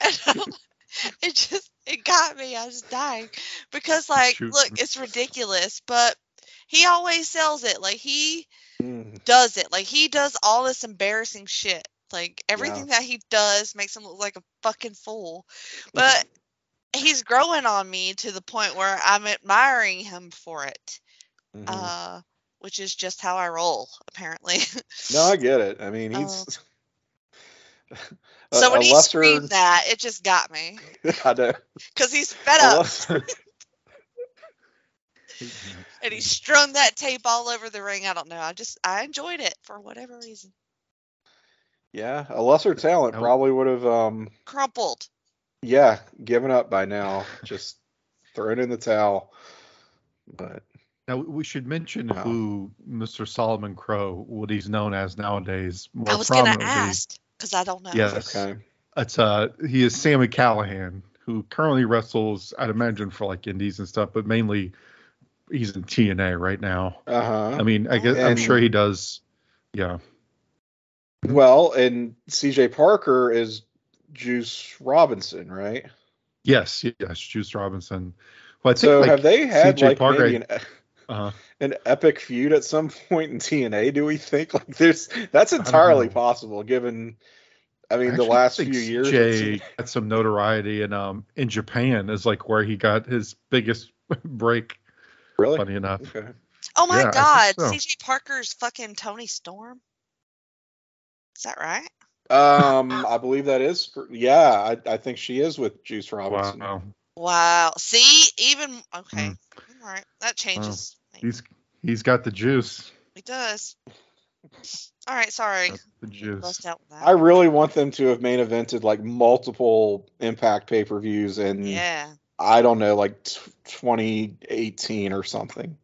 and it just it got me. I was dying because, like, Shoot. look, it's ridiculous, but he always sells it. Like he Mm, does it. Like he does all this embarrassing shit. Like everything that he does makes him look like a fucking fool. But he's growing on me to the point where I'm admiring him for it. mhm. Uh, which is just how I roll, apparently. no, I get it. I mean, he's. a- so when he lesser- screamed that, it just got me I know. because he's fed up. lesser- and he strung that tape all over the ring. I don't know. I just I enjoyed it for whatever reason. Yeah, a lesser talent Nope. probably would have, um, Crumpled. Yeah, given up by now, just thrown in the towel. But Now we should mention Wow. who Mr. Solomon Crowe, what he's known as nowadays. More I was gonna ask because I don't know. Yes. okay, It's uh he is Sami Callihan, who currently wrestles, I'd imagine for like indies and stuff, but mainly he's in TNA right now. uh huh. I mean, I guess I'm sure he does. Yeah. Well, and CJ Parker is Juice Robinson, right? Yes, yes, Juice Robinson. Well, I think So like, have they had CJ like Parker- maybe an, uh, an epic feud at some point in TNA? Do we think like there's that's entirely possible given I mean I the last think few years CJ got some notoriety and um in Japan is like where he got his biggest break. really Funny enough. okay. Oh my Yeah, God, think so. CJ Parker's fucking Toni Storm. Is that right? Um, I believe that is for, yeah, I, I think she is with Juice Robinson. Wow. Wow. See, even okay. Mm. All right, that changes. things. He's he's got the juice. He does. All right, sorry. Got the juice. Bust out with that. I really want them to have main evented like multiple Impact pay per views and yeah. I don't know, like t- 2018 or something.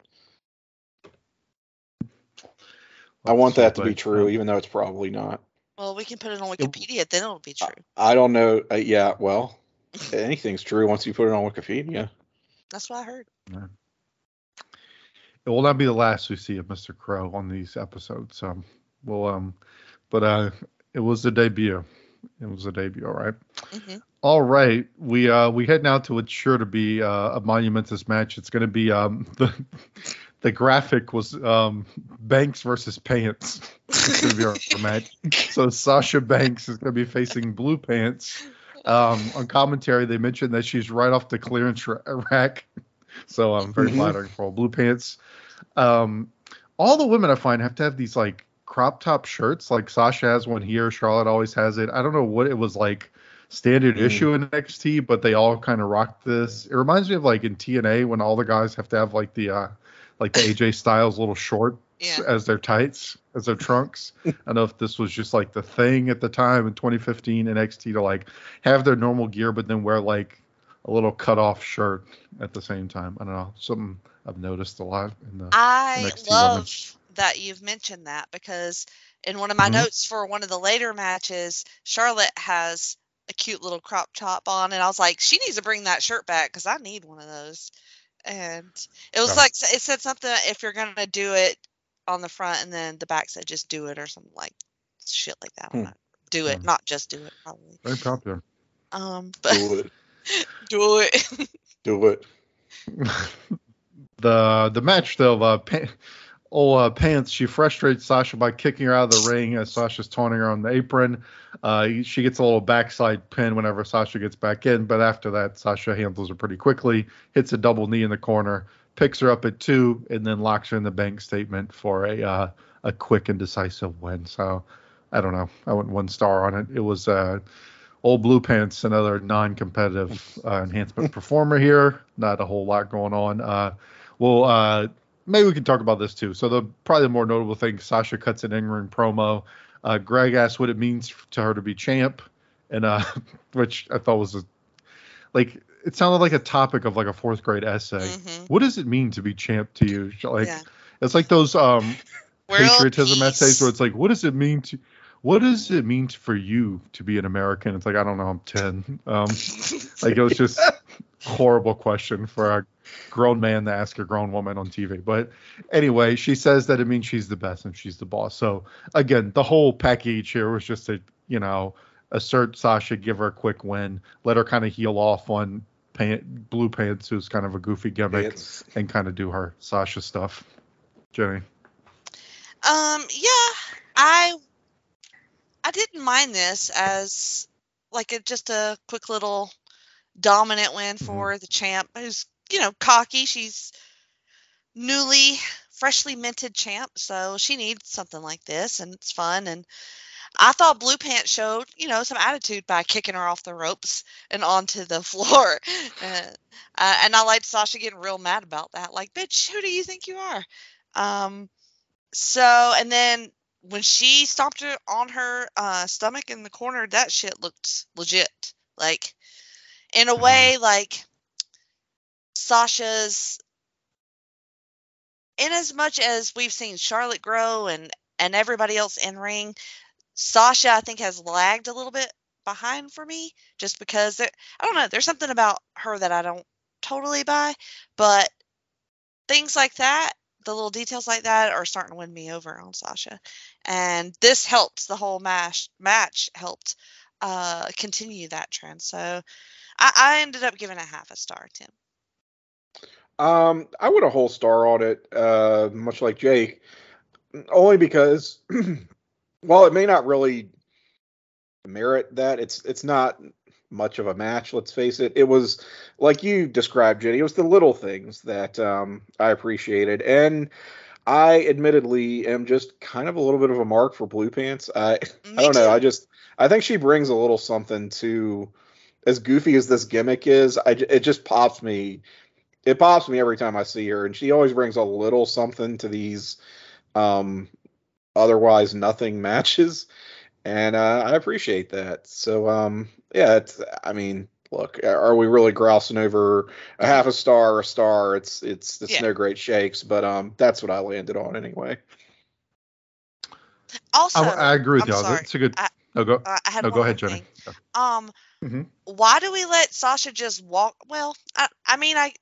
I want that to be true, even though it's probably not. Well, we can put it on Wikipedia, then it'll be true. I don't know. Uh, yeah, well, anything's true once you put it on Wikipedia. That's what I heard. It will not be the last we see of Mr. Crowe on these episodes. Um, well, um, but uh, it was a debut. It was a debut, all right. hmm All right, we uh we head now to what's sure to be uh, a monumentous match. It's going to be um the the graphic was um Banks versus Pants. It's to be our, match. So Sasha Banks is going to be facing Blue Pants. Um, on commentary, they mentioned that she's right off the clearance rack. So I'm very Mhm. flattering for all Blue Pants. Um, all the women I find have to have these like crop top shirts. Like Sasha has one here. Charlotte always has it. I don't know what it was like standard Mm. issue in NXT, but they all kind of rock this. It reminds me of like in TNA when all the guys have to have like the uh like the AJ Styles little shorts Yeah. as their tights, as their trunks. I don't know if this was just like the thing at the time in 2015 NXT to like have their normal gear, but then wear like a little cut off shirt at the same time. I don't know. Something I've noticed a lot in the I NXT love women's. that you've mentioned that because in one of my Mhm. notes for one of the later matches, Charlotte has a cute little crop top on, and I was like, she needs to bring that shirt back because I need one of those. And it was Yeah. like it said something if you're gonna do it on the front, and then the back said just do it or something like shit like that. Hmm. Do it, Hmm. not just do it, probably. very popular. Um, but Do it. do it. Do it. the the match though, uh, pa- oh uh, pants. She frustrates Sasha by kicking her out of the ring as Sasha's taunting her on the apron. Uh, she gets a little backside pin whenever Sasha gets back in, but after that, Sasha handles her pretty quickly, hits a double knee in the corner, picks her up at two, and then locks her in the bank statement for a uh, a quick and decisive win. So I don't know. I went one star on it. It was uh, old blue pants, another non-competitive uh, enhancement performer here. Not a whole lot going on. Uh, well, uh, maybe we can talk about this too. So the probably the more notable thing, Sasha cuts an in-ring promo. Uh, Greg asked what it means to her to be champ, and uh, which I thought was a, like it sounded like a topic of like a fourth grade essay. Mhm. What does it mean to be champ to you? Like Yeah. it's like those um patriotism essays where it's like, what does it mean to, what does it mean for you to be an American? It's like I don't know, I'm ten. Um, like it was just horrible question for a grown man to ask a grown woman on TV. But anyway, she says that it means she's the best and she's the boss. So again, the whole package here was just to you know assert Sasha, give her a quick win, let her kind of heal off on Pant, Blue Pants, who's kind of a goofy gimmick, It's- and kind of do her Sasha stuff. Jenny. Um, yeah, I I didn't mind this as like a, just a quick little dominant win for the champ who's, you know, cocky. She's newly freshly minted champ, so she needs something like this and it's fun and I thought Blue Pants showed, you know, some attitude by kicking her off the ropes and onto the floor. Uh, uh, and I liked Sasha getting real mad about that. Like, bitch, who do you think you are? Um, so, and then when she stomped her on her uh, stomach in the corner, that shit looked legit. Like, in a way, like Sasha's. In as much as we've seen Charlotte grow and and everybody else in ring, Sasha I think has lagged a little bit behind for me just because there, I don't know, there's something about her that I don't totally buy, but things like that, the little details like that are starting to win me over on Sasha. And this helped the whole match match helped uh continue that trend. So I, I ended up giving a half a star, Tim. Um, I would a whole star on it, uh, much like Jake, only because while it may not really merit that, it's it's not much of a match. Let's face it. It was like you described, Jenny. It was the little things that um, I appreciated, and I admittedly am just kind of a little bit of a mark for Blue Pants. I I don't know. I just I think she brings a little something to as goofy as this gimmick is. I j- it just pops me. It pops me every time I see her, and she always brings a little something to these um, otherwise nothing matches, and uh, I appreciate that. So um, yeah, it's. I mean, look, are we really grousing over a half a star or a star? It's it's it's Yeah. no great shakes, but um, that's what I landed on anyway. Also, I, I agree with I'm y'all. sorry. It's a good. I- no, go. uh, I had No, go ahead, Jenny. thing. Um, Mhm. why do we let Sasha just walk? Well, I, I mean, I,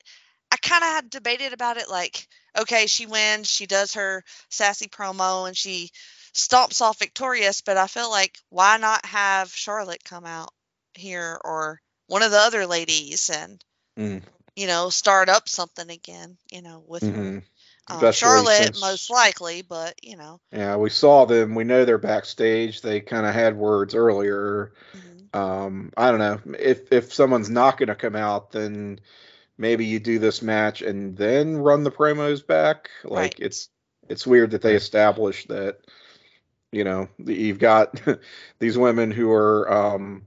I kind of had debated about it. Like, okay, she wins, she does her sassy promo, and she stomps off victorious. But I feel like why not have Charlotte come out here or one of the other ladies and Mm. you know start up something again? You know, with her. Mhm. Um, Charlotte since- most likely, but you know. Yeah, we saw them. We know they're backstage. They kind of had words earlier. mhm. Um, I don't know if if someone's not going to come out, then maybe you do this match and then run the promos back. Like Right. it's it's weird that they established that. You know, you've got these women who are, um,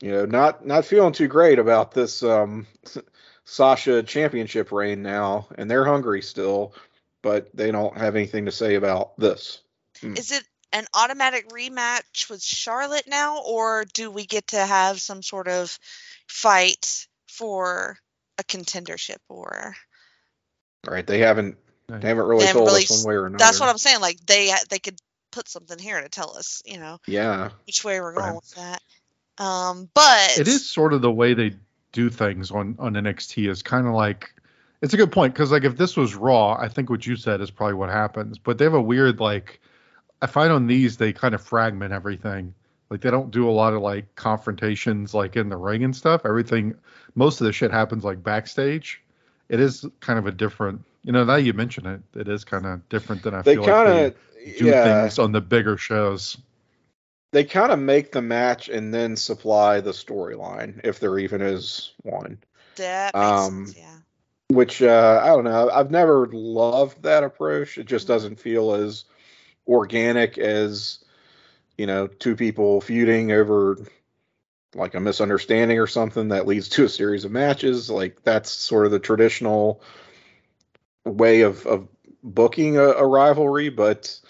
you know, not not feeling too great about this um, Sasha championship reign now, and they're hungry still, but they don't have anything to say about this. Mm. Is it an automatic rematch with Charlotte now, or do we get to have some sort of fight for a contendership? Or Right? They haven't they haven't really They haven't told really us one way or another. that's what I'm saying. Like they they could put something here to tell us, you know, Yeah. which way we're going Right. with that. Um, but it is sort of the way they do things on on NXT is kind of like it's a good point because like if this was Raw, I think what you said is probably what happens. But they have a weird like I find on these they kind of fragment everything. Like they don't do a lot of like confrontations like in the ring and stuff. Everything most of the shit happens like backstage. It is kind of a different you know, now you mention it, it is kind of different than I They feel kind like of they do yeah, things on the bigger shows. they kind of make the match and then supply the storyline if there even is one. that makes um, sense, yeah. Which uh I don't know. I've never loved that approach. It just doesn't feel as organic as you know, two people feuding over like a misunderstanding or something that leads to a series of matches. Like that's sort of the traditional way of of booking a, a rivalry, but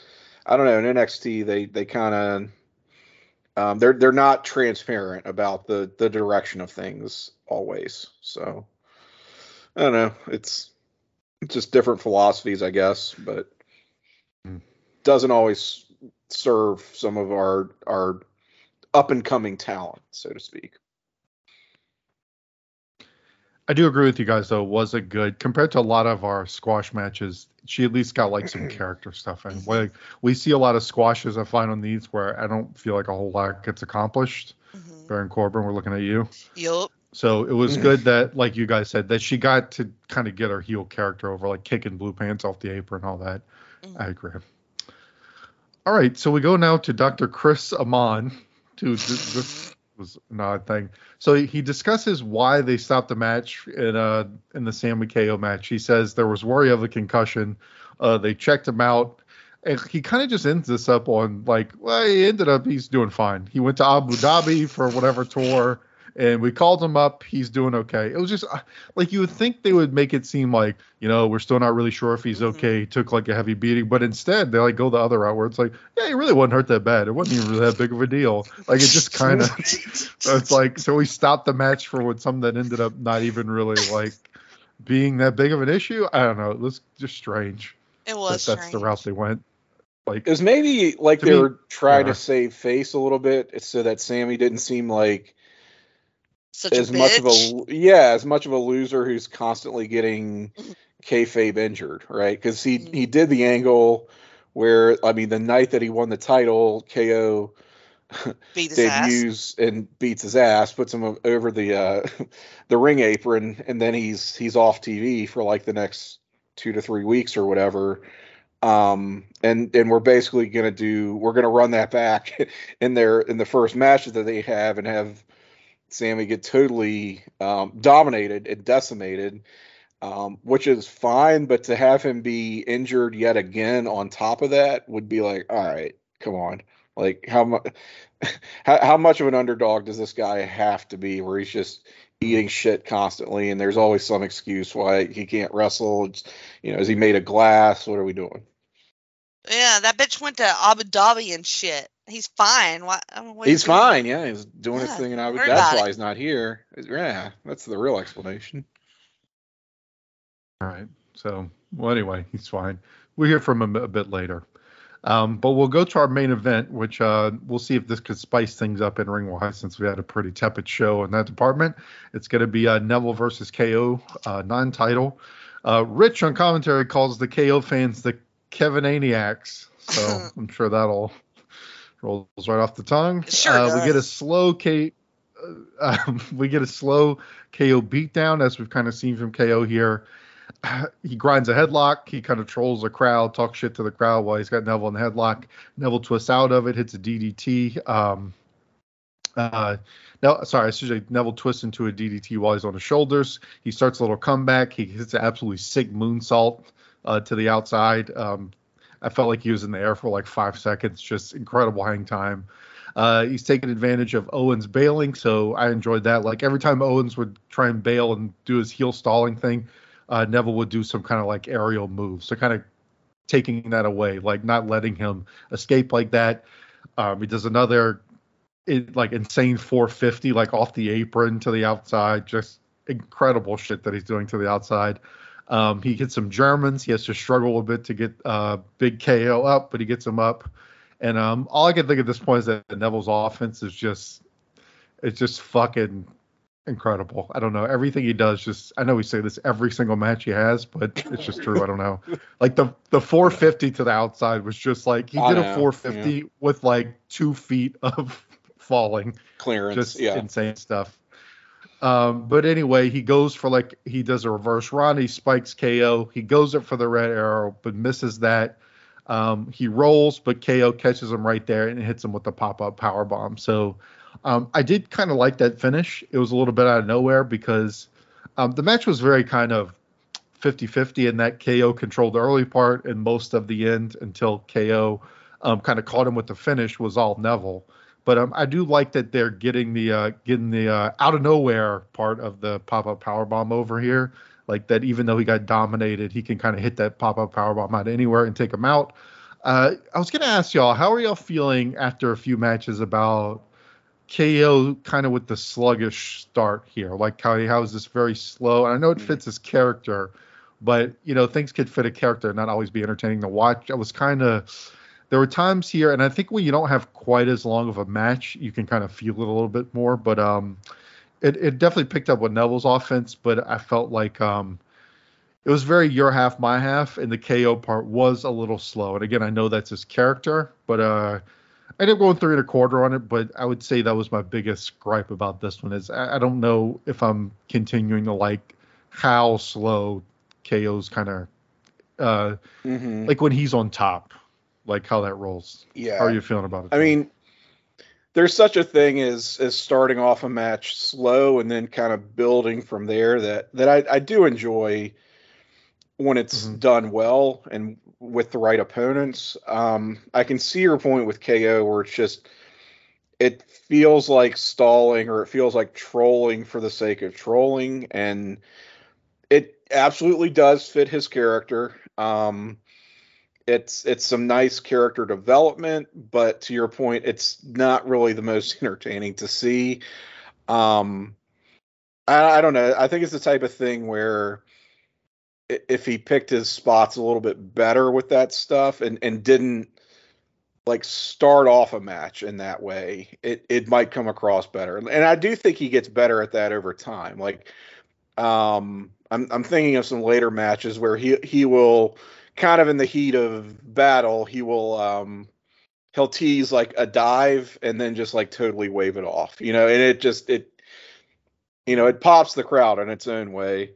I don't know. In NXT, they they kind of um, they're they're not transparent about the the direction of things always. So I don't know. It's just different philosophies, I guess, but Hmm. Doesn't always serve some of our our up and coming talent, so to speak. I do agree with you guys though. Was it good compared to a lot of our squash matches? She at least got like some character stuff and. Like we see a lot of squashes I find on these where I don't feel like a whole lot gets accomplished. hmm Baron Corbin, we're looking at you. Yup. So it was good that, like you guys said, that she got to kind of get her heel character over, like kicking blue pants off the apron, all that. Mhm. I agree. All right, so we go now to Dr. Chris Amann. To this, this was an odd thing. So he discusses why they stopped the match in uh in the Sami KO match. He says there was worry of a concussion. Uh, they checked him out. And he kind of just ends this up on like, well, he ended up he's doing fine. He went to Abu Dhabi for whatever tour and we called him up. He's doing okay. It was just uh, like you would think they would make it seem like you know we're still not really sure if he's mm-hmm. okay. He took like a heavy beating, but instead they like go the other route where it's like, yeah, he really wasn't hurt that bad. It wasn't even that big of a deal. Like it just kind of it's like so we stopped the match for what something that ended up not even really like being that big of an issue. I don't know. It was just strange. It was. That that's the route they went. Like it was maybe like they me, were trying yeah. to save face a little bit so that Sami didn't seem like such as much of a yeah, as much of a loser who's constantly getting kayfabe injured, right? Because he mm-hmm. he did the angle where I mean the night that he won the title, KO debuts and beats his ass, puts him over the uh, the ring apron, and then he's he's off TV for like the next two to three weeks or whatever. Um, and and we're basically gonna do we're gonna run that back in their in the first matches that they have and have Sami get totally um, dominated and decimated, um, which is fine. But to have him be injured yet again on top of that would be like, all right, come on. Like how much how, how much of an underdog does this guy have to be where he's just eating shit constantly and there's always some excuse why he can't wrestle. It's, you know, is he made of glass? What are we doing? Yeah, that bitch went to Abu Dhabi and shit. He's fine. What? what he's fine. Yeah, he's doing yeah, his thing in Abu Dhabi. That's why he's not here. Yeah, that's the real explanation. All right. So, well, anyway, he's fine. We'll hear from him a bit later. Um, but we'll go to our main event, which uh, we'll see if this could spice things up in ring wise since we had a pretty tepid show in that department. It's going to be uh, Neville versus KO, uh, non title. Uh, Rich on commentary calls the KO fans the Kevinaniacs. So I'm sure that'll rolls right off the tongue. Sure uh, we get a slow K. Uh, um, we get a slow KO beatdown as we've kind of seen from KO here. He grinds a headlock. He kind of trolls the crowd, talks shit to the crowd while he's got Neville in the headlock. Neville twists out of it, hits a DDT. Um, uh, no, sorry, I should say Neville twists into a DDT while he's on his shoulders. He starts a little comeback. He hits an absolutely sick moonsault uh, to the outside. Um, I felt like he was in the air for like five seconds, just incredible hang time. Uh, he's taking advantage of Owens bailing, so I enjoyed that. Like every time Owens would try and bail and do his heel stalling thing, uh, Neville would do some kind of like aerial move, so kind of taking that away, like not letting him escape like that. Um, he does another it, like insane 450, like off the apron to the outside, just incredible shit that he's doing to the outside. Um, he gets some Germans. He has to struggle a bit to get uh, Big KO up, but he gets him up. And um, all I can think at this point is that Neville's offense is just it's just fucking incredible. I don't know. Everything he does just I know we say this every single match he has, but it's just true. I don't know. Like the the 450 to the outside was just like he did a 450 yeah. with like two feet of falling clearance. Just yeah. insane stuff. Um, but anyway, he goes for like he does a reverse run. He spikes KO. He goes up for the red arrow, but misses that. Um, he rolls, but KO catches him right there and hits him with the pop up power bomb. So um, I did kind of like that finish. It was a little bit out of nowhere because um, the match was very kind of 50 50 in that KO controlled the early part and most of the end until KO um, kind of caught him with the finish was all Neville. But um, I do like that they're getting the uh, getting the uh, out of nowhere part of the pop up power bomb over here. Like that, even though he got dominated, he can kind of hit that pop up power bomb out anywhere and take him out. Uh, I was gonna ask y'all, how are y'all feeling after a few matches about KO kind of with the sluggish start here? Like how how is this very slow? And I know it fits his character, but you know things could fit a character, and not always be entertaining to watch. I was kind of there were times here, and I think when you don't have quite as long of a match, you can kind of feel it a little bit more. But um, it, it definitely picked up with Neville's offense, but I felt like um, it was very your half, my half, and the KO part was a little slow. And again, I know that's his character, but uh, I ended up going three and a quarter on it. But I would say that was my biggest gripe about this one is I, I don't know if I'm continuing to like how slow KO's kind of uh, mm-hmm. like when he's on top like how that rolls. Yeah. How are you feeling about it? I mean, there's such a thing as as starting off a match slow and then kind of building from there that that I, I do enjoy when it's Mhm. done well and with the right opponents. Um, I can see your point with KO where it's just it feels like stalling or it feels like trolling for the sake of trolling and it absolutely does fit his character. Um, it's it's some nice character development, but to your point, it's not really the most entertaining to see. Um, I, I don't know. I think it's the type of thing where if he picked his spots a little bit better with that stuff and and didn't like start off a match in that way, it it might come across better. And I do think he gets better at that over time. Like um I'm I'm thinking of some later matches where he he will kind of in the heat of battle, he will um he'll tease like a dive and then just like totally wave it off. You know, and it just it you know, it pops the crowd in its own way.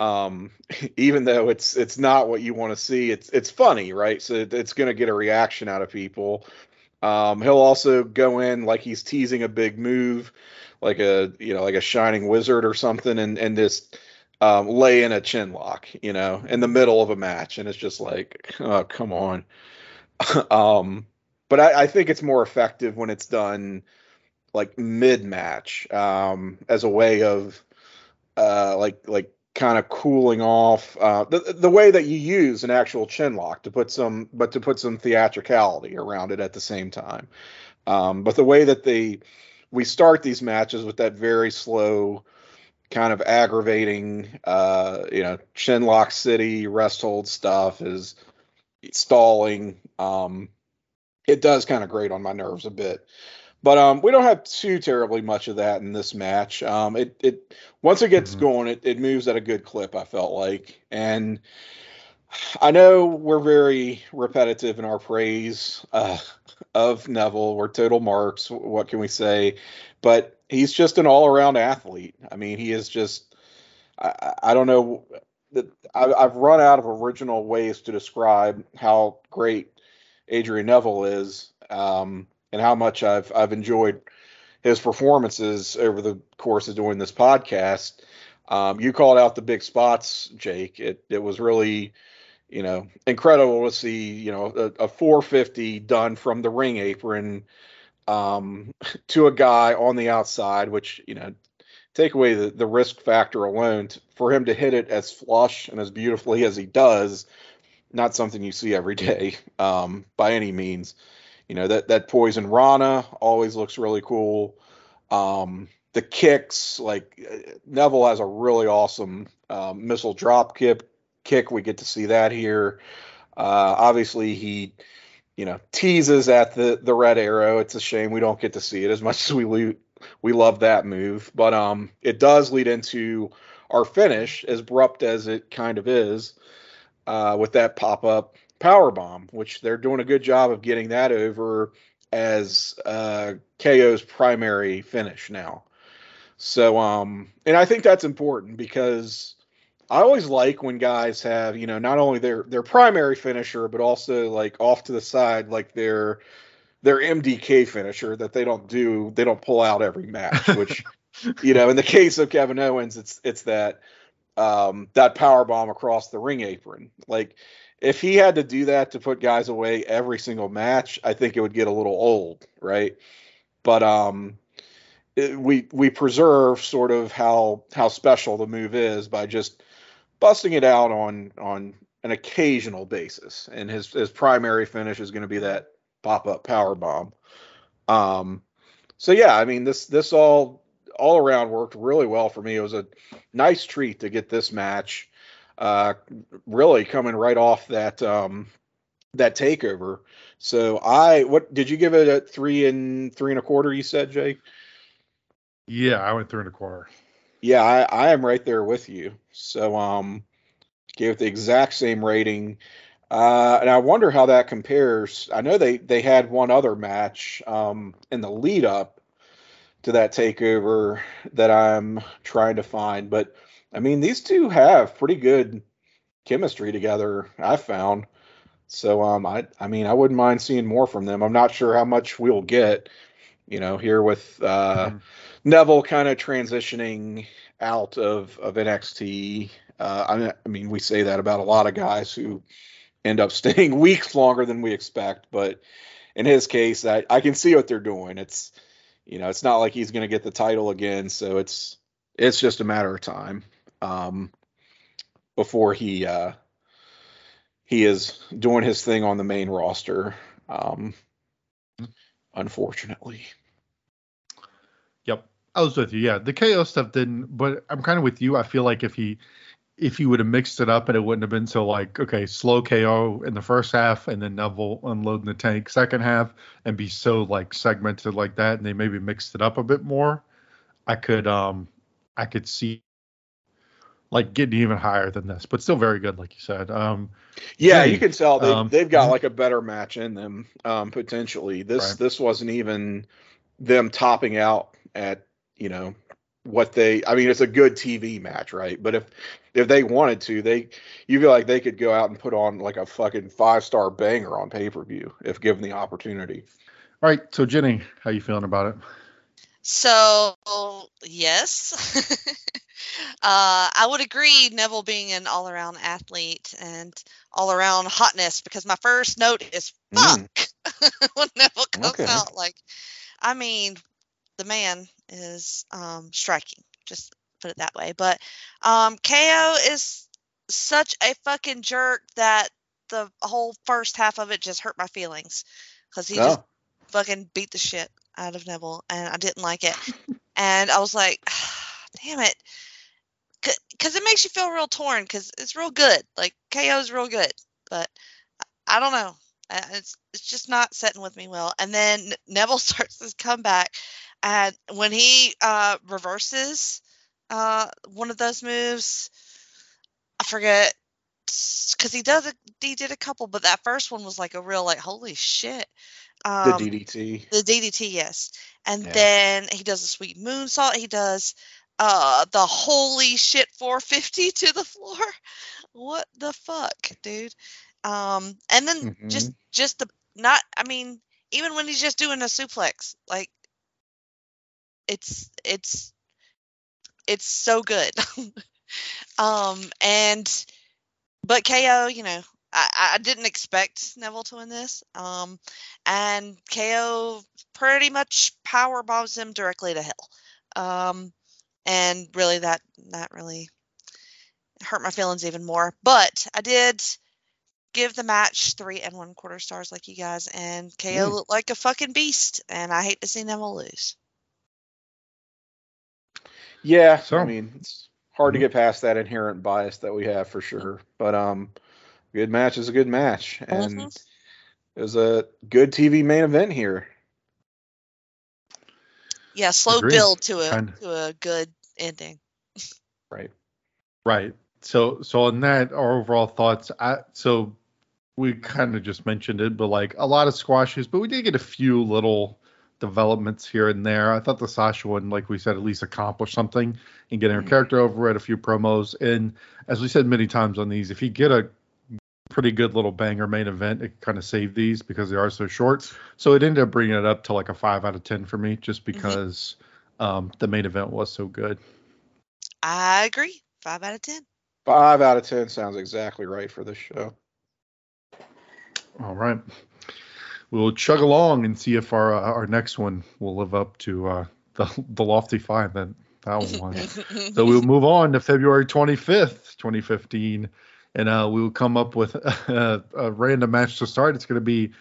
Um even though it's it's not what you want to see, it's it's funny, right? So it- it's going to get a reaction out of people. Um he'll also go in like he's teasing a big move like a you know like a shining wizard or something and and just um, lay in a chin lock you know in the middle of a match and it's just like oh come on. Um but I, I think it's more effective when it's done like mid match um as a way of uh like like kind of cooling off uh the the way that you use an actual chin lock to put some but to put some theatricality around it at the same time. Um but the way that they we start these matches with that very slow kind of aggravating uh you know chin lock city rest hold stuff is stalling. Um it does kind of grate on my nerves a bit. But um we don't have too terribly much of that in this match. Um it it once it gets Mhm. going it, it moves at a good clip i felt like. And i know we're very repetitive in our praise uh of neville. We're total marks what can we say? But he's just an all-around athlete i mean he is just i, I- don't know I've run out of original ways to describe how great Adrian Neville is, um, and how much I've I've enjoyed his performances over the course of doing this podcast. Um, you called out the big spots, Jake. It it was really, you know, incredible to see, you know, a, a 450 done from the ring apron um, to a guy on the outside, which you know, take away the, the risk factor alone t- for him to hit it as flush and as beautifully as he does not something you see every day um, by any means. You know that that poison rana always looks really cool. Um, the kicks like uh, neville has a really awesome um, missile drop kick kick. We get to see that here. Uh, obviously he you know teases at the the red arrow. It's a shame we don't get to see it as much as we lo- we love that move. But um it does lead into our finish as abrupt as it kind of is uh, with that pop-up power bomb which they're doing a good job of getting that over as uh, KO's primary finish now. So um and I think that's important because I always like when guys have, you know, not only their their primary finisher, but also like off to the side, like their their MDK finisher that they don't do, they don't pull out every match. Which, you know, in the case of Kevin Owens, it's it's that um, that power bomb across the ring apron. Like, if he had to do that to put guys away every single match, I think it would get a little old, right? But um, it, we we preserve sort of how how special the move is by just busting it out on on an occasional basis, and his his primary finish is going to be that pop up power bomb. Um, so yeah, I mean this this all all around worked really well for me. It was a nice treat to get this match, uh, really coming right off that um that takeover. So I what did you give it a three and three and a quarter? You said Jake. Yeah, I went three and a quarter. Yeah, I, I am right there with you. So um gave it the exact same rating. Uh, and I wonder how that compares. I know they they had one other match um in the lead up to that takeover that I'm trying to find, but I mean these two have pretty good chemistry together, I found. So um I I mean I wouldn't mind seeing more from them. I'm not sure how much we'll get, you know, here with uh Mhm. Neville kind of transitioning out of of NXT. Uh, I, mean, I mean, we say that about a lot of guys who end up staying weeks longer than we expect, but in his case, I, I can see what they're doing. It's you know, it's not like he's going to get the title again, so it's it's just a matter of time um, before he uh, he is doing his thing on the main roster. Um, unfortunately. I was with you. Yeah, the KO stuff didn't, but I'm kind of with you. I feel like if he if he would have mixed it up and it wouldn't have been so like okay slow KO in the first half and then Neville unloading the tank second half and be so like segmented like that and they maybe mixed it up a bit more, I could um I could see like getting even higher than this, but still very good, like you said. Um, yeah, you can tell they, um, they've got mhm. like a better match in them um, potentially. This Right. this wasn't even them topping out at you know what they. I mean, it's a good TV match, right? But if if they wanted to, they you feel like they could go out and put on like a fucking five star banger on pay per view if given the opportunity. all right, so Jenny, how you feeling about it? So yes, uh, I would agree. Neville being an all-around athlete and all-around hotness, because my first note is fuck Mm. when Neville comes Okay. out. Like, I mean, the man is um, striking. Just put it that way. But um, KO is such a fucking jerk that the whole first half of it just hurt my feelings because he just Oh, fucking beat the shit out of Neville, and I didn't like it. and I was like, damn it, because it makes you feel real torn. Because it's real good, like KO is real good, but I I don't know. It's it's just not setting with me well. And then Neville starts his comeback, and when he uh, reverses uh, one of those moves, I forget because he does a, he did a couple, but that first one was like a real like holy shit. the Um, DDT. the DDT, yes. And Yeah. then he does a sweet moonsault. He does uh the holy shit 450 to the floor. What the fuck, dude? Um and then just just the not I mean, even when he's just doing a suplex, like it's it's it's so good. um and but KO, you know, I, I didn't expect Neville to win this. Um, and KO pretty much power bombs him directly to hell. Um, and really, that that really hurt my feelings even more. But I did give the match three and one quarter stars, like you guys. And KO Mm. looked like a fucking beast, and I hate to see Neville lose. Yeah, So- I mean, it's hard to get past that inherent bias that we have for sure. But um, good match is a good match, and Mhm. it was a good TV main event here. Yeah, slow Agreed. build to a Kinda. to a good ending. Right. Right. So so on that, our overall thoughts. I so we kind of just mentioned it, but like a lot of squashes, but we did get a few little developments here and there. I thought the Sasha one, like we said, at least accomplished something in getting her Mhm. character over at a few promos. And as we said many times on these, if you get a pretty good little banger main event, it kind of saved these because they are so short. So it ended up bringing it up to like a five out of ten for me, just because um, the main event was so good. I agree. Five out of ten. Five out of ten sounds exactly right for this show. All right. We'll chug along and see if our uh, our next one will live up to uh, the the lofty five that that one was. so we'll move on to February 25th, 2015, and uh, we will come up with a, a random match to start. It's going to be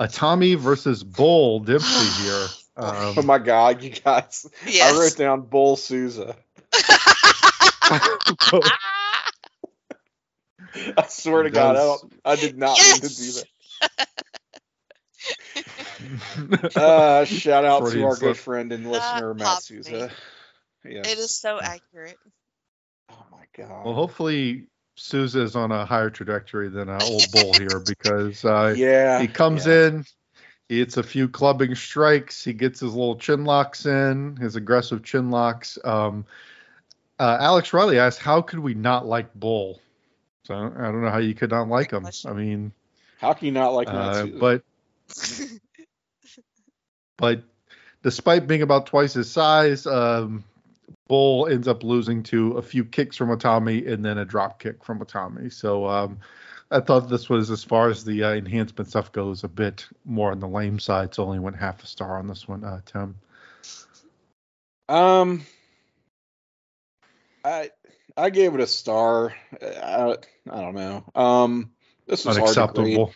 Itami versus Bull Dempsey here. oh Um, my God, you guys! yes. I wrote down Bull Souza. I swear to God, I, don't, I did not mean to do that. Uh, shout out to our slip. good friend and listener Matt popped. Souza. Yes. It is so accurate. Oh my God. well, hopefully Souza is on a higher trajectory than uh, old Bull here because uh, yeah. he comes yeah. in, he hits a few clubbing strikes, he gets his little chin locks in, his aggressive chin locks. Um, uh, Alex Riley asked, "How could we not like Bull?" So I don't know how you could not like him. I mean, How can you not like Matt uh, Souza? but but despite being about twice his size, um, Bull ends up losing to a few kicks from Itami and then a drop kick from Itami. So um, I thought this was, as far as the uh, enhancement stuff goes, a bit more on the lame side. So only went half a star on this one, uh, Tim. Um, I I gave it a star. I, I don't know. Um, this was Unacceptable.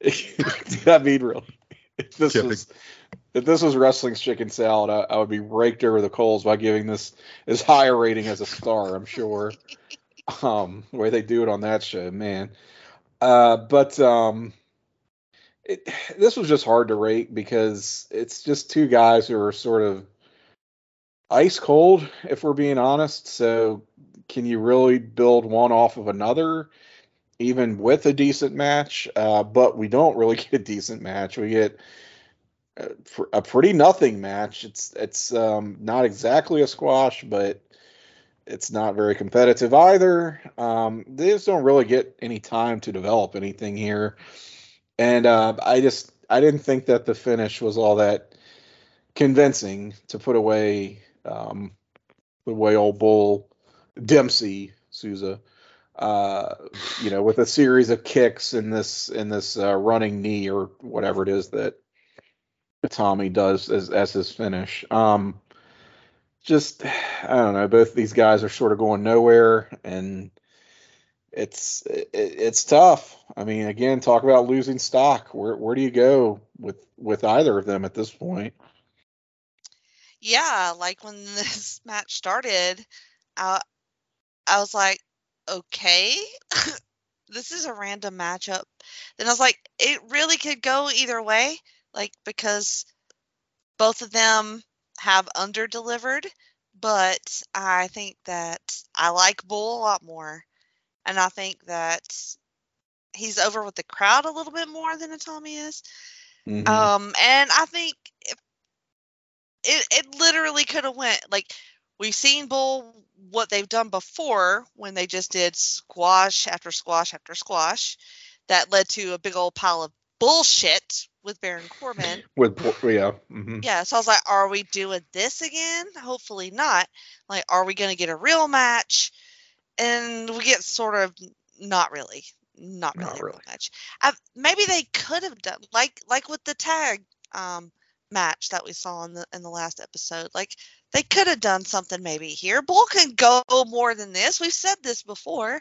I mean, really, this was if this was wrestling's chicken salad, I, I would be raked over the coals by giving this as high a rating as a star. I'm sure. um, the way they do it on that show, man. Uh, but um, it, this was just hard to rate because it's just two guys who are sort of ice cold, if we're being honest. So, can you really build one off of another, even with a decent match? Uh, but we don't really get a decent match. We get a, pretty nothing match. It's it's um, not exactly a squash, but it's not very competitive either. Um, they just don't really get any time to develop anything here, and uh, I just I didn't think that the finish was all that convincing to put away um, put away old bull Dempsey Souza. Uh, you know, with a series of kicks in this in this uh, running knee or whatever it is that Tommy does as as his finish. Um, just I don't know. Both these guys are sort of going nowhere, and it's it, it's tough. I mean, again, talk about losing stock. Where where do you go with with either of them at this point? Yeah, like when this match started, I I was like, okay, this is a random matchup. Then I was like, it really could go either way, like because both of them have under delivered, but I think that I like Bull a lot more. And I think that he's over with the crowd a little bit more than Itami is. Mhm. Um, and I think if it it literally could have went like we've seen Bull what they've done before when they just did squash after squash after squash that led to a big old pile of bullshit with Baron Corbin. with yeah, mhm. yeah, so I was like, are we doing this again? Hopefully not. Like, are we going to get a real match? And we get sort of not really, not really, Not really. match. I, maybe they could have done like like with the tag um, match that we saw in the in the last episode. Like they could have done something maybe here. Bull can go more than this. We've said this before,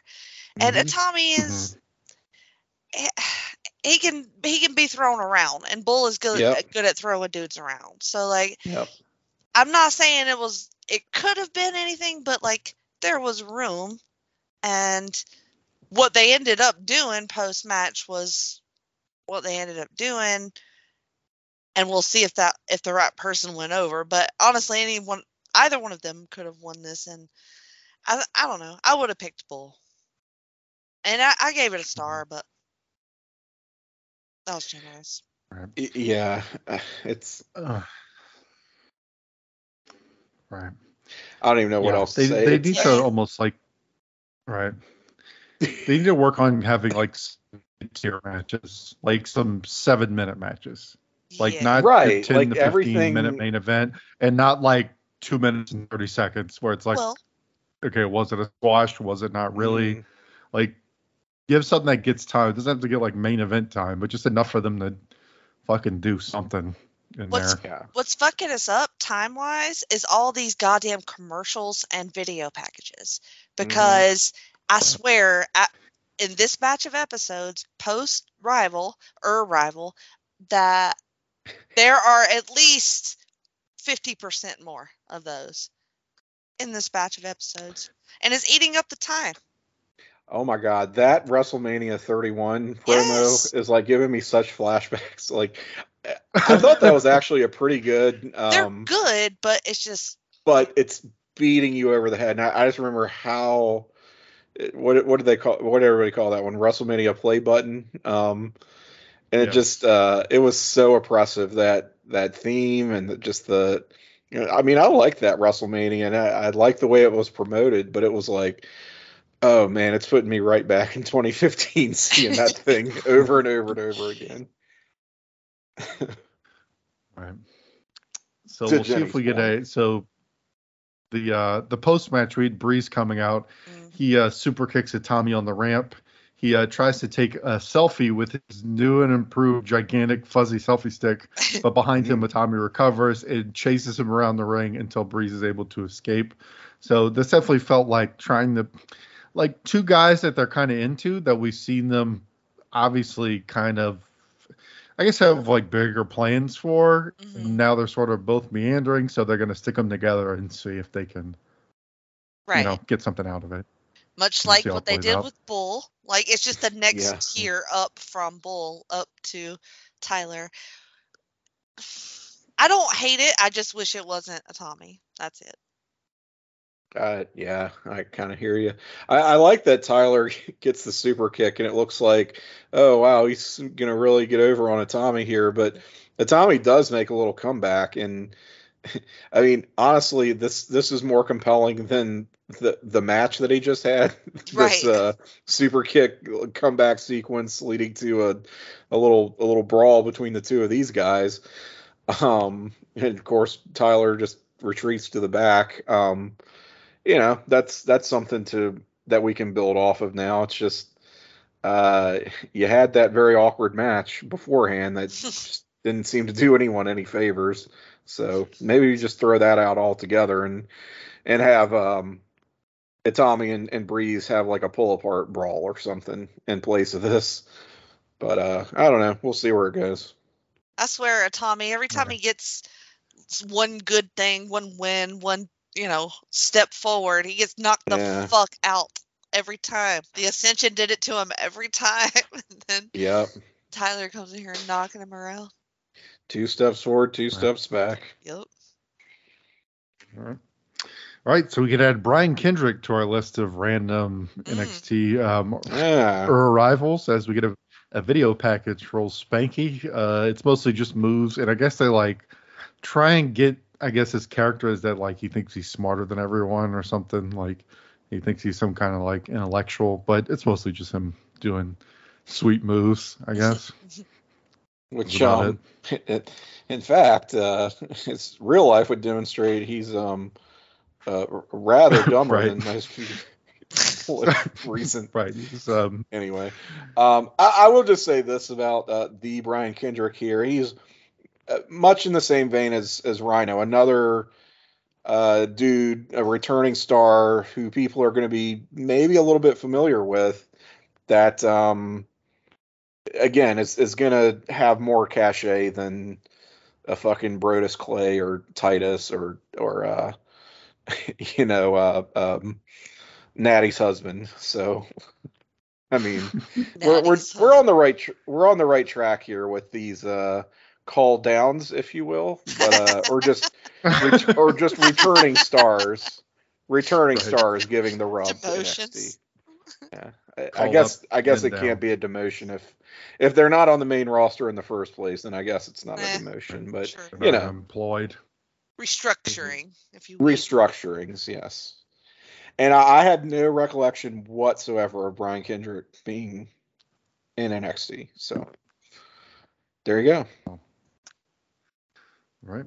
and Mhm. Itami is. He can he can be thrown around, and Bull is good Yep. good at throwing dudes around. So like Yep. I'm not saying it was it could have been anything, but like there was room and what they ended up doing post match was what they ended up doing and we'll see if that if the right person went over. But honestly anyone either one of them could have won this and I I don't know. I would have picked Bull. And I, I gave it a star, but that was generous. Y- Yeah, uh, it's Ugh. right. I don't even know what Yeah, else they to say. they It's- need to almost like right. They need to work on having like tier matches, like some seven minute matches, like Yeah. not Right, the 10 like to 15 everything- minute main event, and not like two minutes and 30 seconds where it's like, well, okay, was it a squash? Was it not really? Mhm. Like, give something that gets time. It doesn't have to get like main event time, but just enough for them to fucking do something in What's- there. Yeah. what's fucking us up time wise is all these goddamn commercials and video packages mm-hmm. because I swear at, in this batch of episodes post rival or rival that there are at least 50% more of those in this batch of episodes and it's eating up the time Oh my god, that WrestleMania 31 promo Yes. is like giving me such flashbacks. Like, I thought that was actually a pretty good. they're Um, good but it's just but it's beating you over the head. And I, I just remember how what what did they call what did everybody call that one? WrestleMania play button. Um, and it Yes. just uh, it was so oppressive that that theme and the, just the. You know, I mean, I like that WrestleMania, and I, I like the way it was promoted, but it was like, oh man, it's putting me right back in 2015, seeing that thing over and over and over again. Right. So To we'll see if we get point. a so the uh, the post match read Breeze coming out. Mm. He uh, super kicks at Tommy on the ramp. He uh, tries to take a selfie with his new and improved gigantic fuzzy selfie stick, but behind him, Tommy recovers and chases him around the ring until Breeze is able to escape. So this definitely felt like trying to, like two guys that they're kind of into that we've seen them obviously kind of, I guess have like bigger plans for. Mhm. Now they're sort of both meandering, so they're going to stick them together and see if they can, Right. you know, get something out of it. Much We'll like what they did out. with Bull. Like it's just the next Yeah. tier up from Bull up to Tyler. I don't hate it. I just wish it wasn't Itami. That's it. Uh, yeah, I kind of hear you. I, I like that Tyler gets the super kick, and it looks like, oh wow, he's gonna really get over on Itami here. But Tommy does make a little comeback, and I mean, honestly, this this is more compelling than the the match that he just had. this Right. uh, super kick comeback sequence leading to a a little a little brawl between the two of these guys. Um, and of course, Tyler just retreats to the back. Um, you know, that's that's something to that we can build off of now. It's just uh, you had that very awkward match beforehand that didn't seem to do anyone any favors. So maybe you just throw that out altogether and and have um, Itami and, and Breeze have like a pull apart brawl or something in place of this. But uh, I don't know. We'll see where it goes. I swear, Tommy, every time Right. he gets one good thing, one win, one, you know, step forward, he gets knocked the Yeah. fuck out every time. The Ascension did it to him every time. and then Yep. Tyler comes in here knocking him around. Two steps forward, two steps back. Yep. All right. All right, so we could add Brian Kendrick to our list of random Mm. NXT um, Yeah. arrivals as we get a, a video package for old Spanky. Uh, it's mostly just moves, and I guess they like try and get. I guess his character is that like he thinks he's smarter than everyone or something. Like he thinks he's some kind of like intellectual, but it's mostly just him doing sweet moves. I guess. Which, um, it, in fact, uh, his real life would demonstrate he's um, uh, rather dumber Right. than most people recent. right. Um, Anyway, um, I, I will just say this about uh, the Brian Kendrick here. He's much in the same vein as as Rhino, another uh, dude, a returning star who people are going to be maybe a little bit familiar with. That um, again is is going to have more cachet than a fucking Brodus Clay or Titus or or uh, you know uh, um, Natty's husband. So. I mean, we're we're, we're on the right tr- we're on the right track here with these uh call downs, if you will, but uh, or just ret- or just returning stars, returning Right. stars giving the rub to NXT. Demotions. Yeah, I, I guess I guess it down. can't be a demotion if if they're not on the main roster in the first place. Then I guess it's not Eh, a demotion, but Sure. you know. employed. Restructuring, if you will. restructurings, yes. And I, I had no recollection whatsoever of Brian Kendrick being in NXT. So there you go. Right.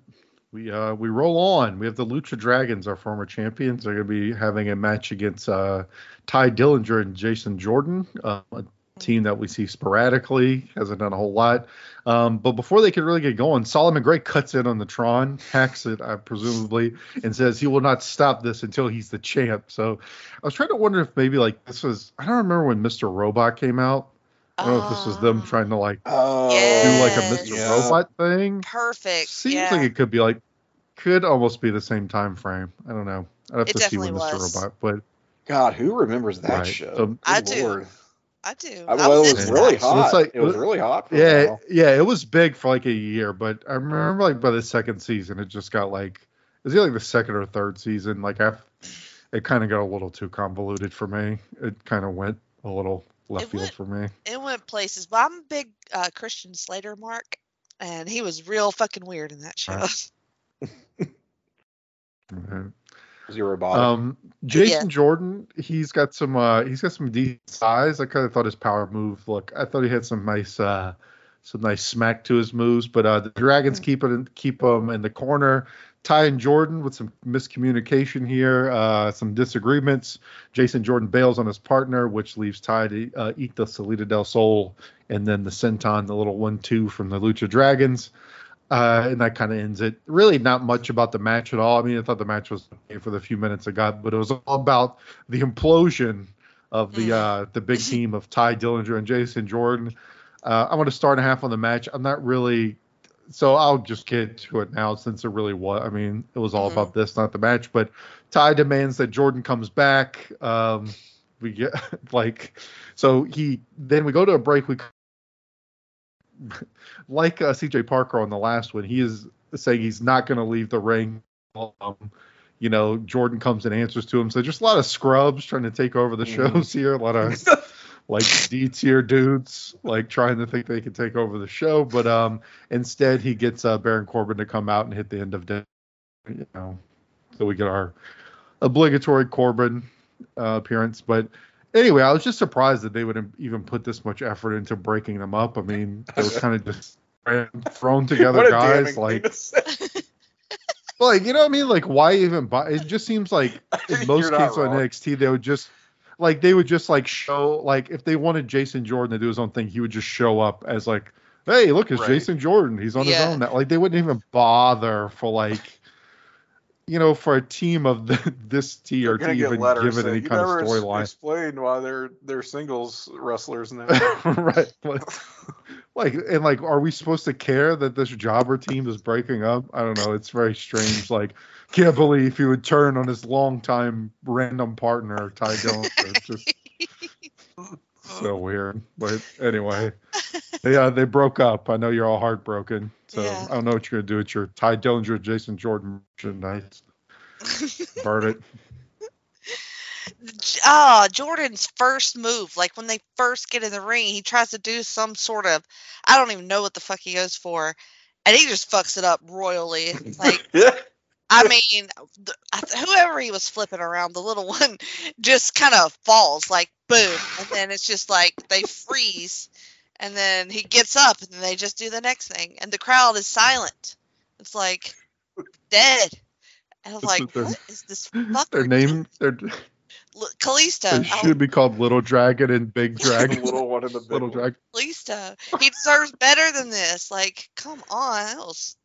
We uh we roll on. We have the Lucha Dragons, our former champions. They're going to be having a match against uh, Tye Dillinger and Jason Jordan, uh, a team that we see sporadically, hasn't done a whole lot. Um, but before they could really get going, Solomon Crowe cuts in on the Tron, hacks it, uh, presumably, and says he will not stop this until he's the champ. So I was trying to wonder if maybe like this was I don't remember when Mr. Robot came out. I don't know if this was them Ah, trying to like Oh, do like a Mr. Yeah. Robot thing. Perfect. Seems yeah. like it could be like could almost be the same time frame. I don't know. I'd have It to see when definitely Mr. Robot, but God, who remembers that Right. show? So- Good I do. Lord. I do. I, I well, it was really that. So it's hot. like- it was really hot. For yeah, yeah, it was big for like a year, but I remember like by the second season, it just got like is it like the second or third season? Like I, it kind of got a little too convoluted for me. It kind of went a little left It field went- for me. It went places, but I'm a big uh, Christian Slater mark, and he was real fucking weird in that show. Right. Was he? Um, Jason Jordan, he's got some uh, he's got some decent size. I kind of thought his power move look. I thought he had some nice uh, some nice smack to his moves. But uh, the Dragons keep it keep him in the corner. Tye and Jordan with some miscommunication here, uh, some disagreements. Jason Jordan bails on his partner, which leaves Tye to uh, eat the Salida del Sol and then the senton, the little one-two from the Lucha Dragons. Uh, and that kind of ends it. Really, not much about the match at all. I mean, I thought the match was okay for the few minutes it got, but it was all about the implosion of the uh, the big team of Tye Dillinger and Jason Jordan. Uh, I want to start a half on the match. I'm not really, so I'll just get to it now since it really was. I mean, it was all Mhm. about this, not the match. But Tye demands that Jordan comes back. Um, we get like, so he then we go to a break. We like uh, CJ Parker on the last one. He is saying he's not going to leave the ring. Um, you know, Jordan comes and answers to him. So just a lot of scrubs trying to take over the Mhm. shows here. A lot of like D tier dudes like trying to think they can take over the show, but um instead he gets uh, Baron Corbin to come out and hit the end of day, you know, so we get our obligatory Corbin uh, appearance. But anyway, I was just surprised that they would even put this much effort into breaking them up. I mean, they were kind of just thrown together guys like like you know what I mean? Like why even buy? It just seems like in most cases on. NXT they would just like they would just like show like if they wanted Jason Jordan to do his own thing, he would just show up as like, hey, look, it's Right. Jason Jordan. He's on Yeah. his own now. Like they wouldn't even bother for like. You know, for a team of the, this tier You're to even letters give it saying, any kind of storyline, Explained why they're they're singles wrestlers now. right? Like, like, and like, are we supposed to care that this jobber team is breaking up? I don't know. It's very strange. Like, can't believe he would turn on his longtime random partner, Tye Dillon. It's just so weird. But anyway, yeah, they broke up. I know you're all heartbroken. So Yeah. I don't know what you're gonna do with your Tye Dillinger, Jason Jordan merchandise. Burn it. Ah, Jordan's first move, like when they first get in the ring, he tries to do some sort of, I don't even know what the fuck he goes for, and he just fucks it up royally. Like, yeah. I mean, the, whoever he was flipping around, the little one just kind of falls, like boom, and then it's just like they freeze, and then he gets up, and then they just do the next thing, and the crowd is silent. It's like dead. And I was This like, their- what is this fucker? Their name, their L- Kalisto. they oh. should be called Little Dragon and Big The Dragon. little one and the big Little one. Dragon. Kalisto. He deserves better than this. Like, come on, that was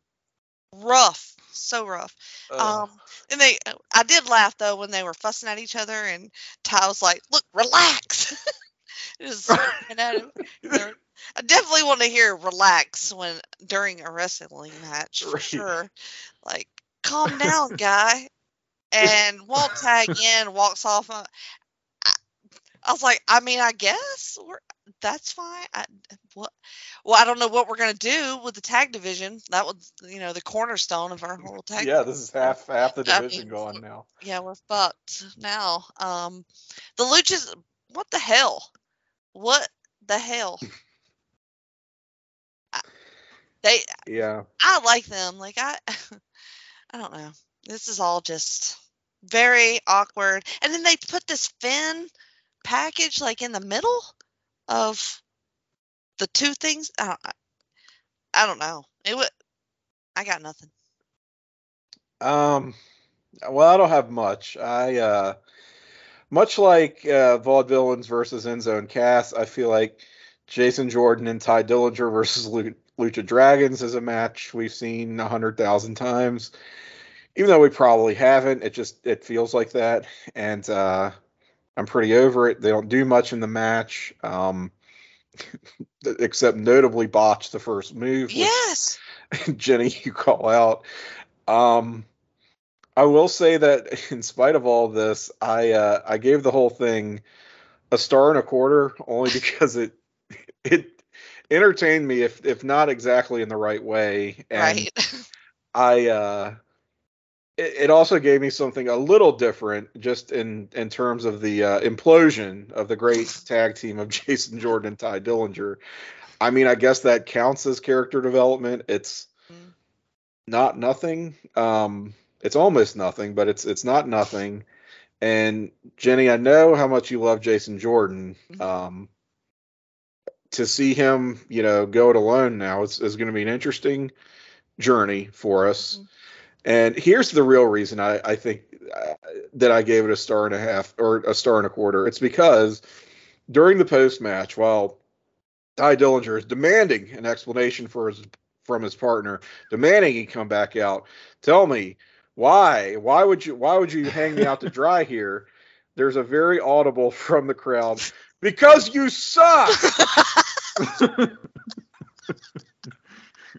rough, so rough. Ugh. Um, and they, I did laugh though when they were fussing at each other, and Tye was like, "Look, relax." Just looking at him. I definitely want to hear "relax" when during a wrestling match for Right. sure. Like, calm down, guy. And won't tag in, walks off. I, I was like, I mean, I guess we're, that's fine. I, what? Well, I don't know what we're gonna do with the tag division. That was, you know, the cornerstone of our whole tag. yeah, this is half half the I division mean, gone now. yeah, we're fucked now. Um, the Luchas, what the hell? What the hell? I, they, Yeah. I like them. Like I, I don't know. This is all just very awkward. And then they put this Finn package like in the middle of the two things. I don't, I, don't know. It would. I got nothing. Um, well, I don't have much. I uh, much like uh, Vaudevillains versus Enzo and Cass, I feel like Jason Jordan and Tye Dillinger versus Lu- Lucha Dragons is a match we've seen a hundred thousand times. Even though we probably haven't, it just it feels like that, and uh, I'm pretty over it. They don't do much in the match, um, except notably botch the first move. Yes. Jenny, you call out. Um, I will say that in spite of all this, I uh, I gave the whole thing a star and a quarter only because it it entertained me, if if not exactly in the right way, and Right. I uh, it, also gave me something a little different, just in in terms of the uh, implosion of the great tag team of Jason Jordan and Tye Dillinger. I mean, I guess that counts as character development. It's Mm. not nothing. Um, it's almost nothing, but it's it's not nothing. And Jenny, I know how much you love Jason Jordan. Mhm. Um, to see him, you know, go it alone now is, is going to be an interesting journey for us. Mhm. And here's the real reason I, I think uh, that I gave it a star and a half or a star and a quarter. It's because during the post match, while Tye Dillinger is demanding an explanation for his from his partner, demanding he come back out, tell me why? Why would you? Why would you hang me out to dry here? There's a very audible from the crowd because you suck.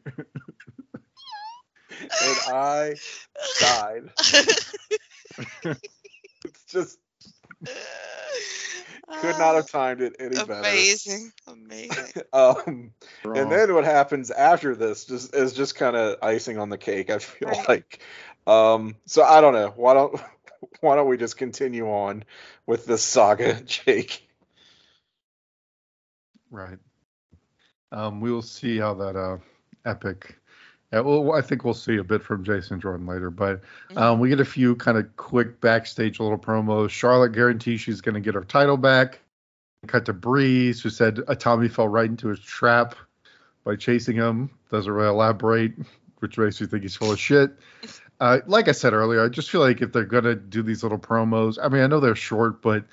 and I died. It's just could not have timed it any better. Amazing. Amazing. Um, and then what happens after this just is just kind of icing on the cake. I feel Right. like. Um, so I don't know. Why don't why don't we just continue on with this saga, Jake? Right. Um, we will see how that uh, epic. Yeah, well, I think we'll see a bit from Jason Jordan later, but um, we get a few kind of quick backstage little promos. Charlotte guarantees she's going to get her title back. Cut to Breeze, who said Tommy fell right into his trap by chasing him. Doesn't really elaborate, which makes you think he's full of shit. Uh, like I said earlier, I just feel like if they're gonna do these little promos, I mean, I know they're short, but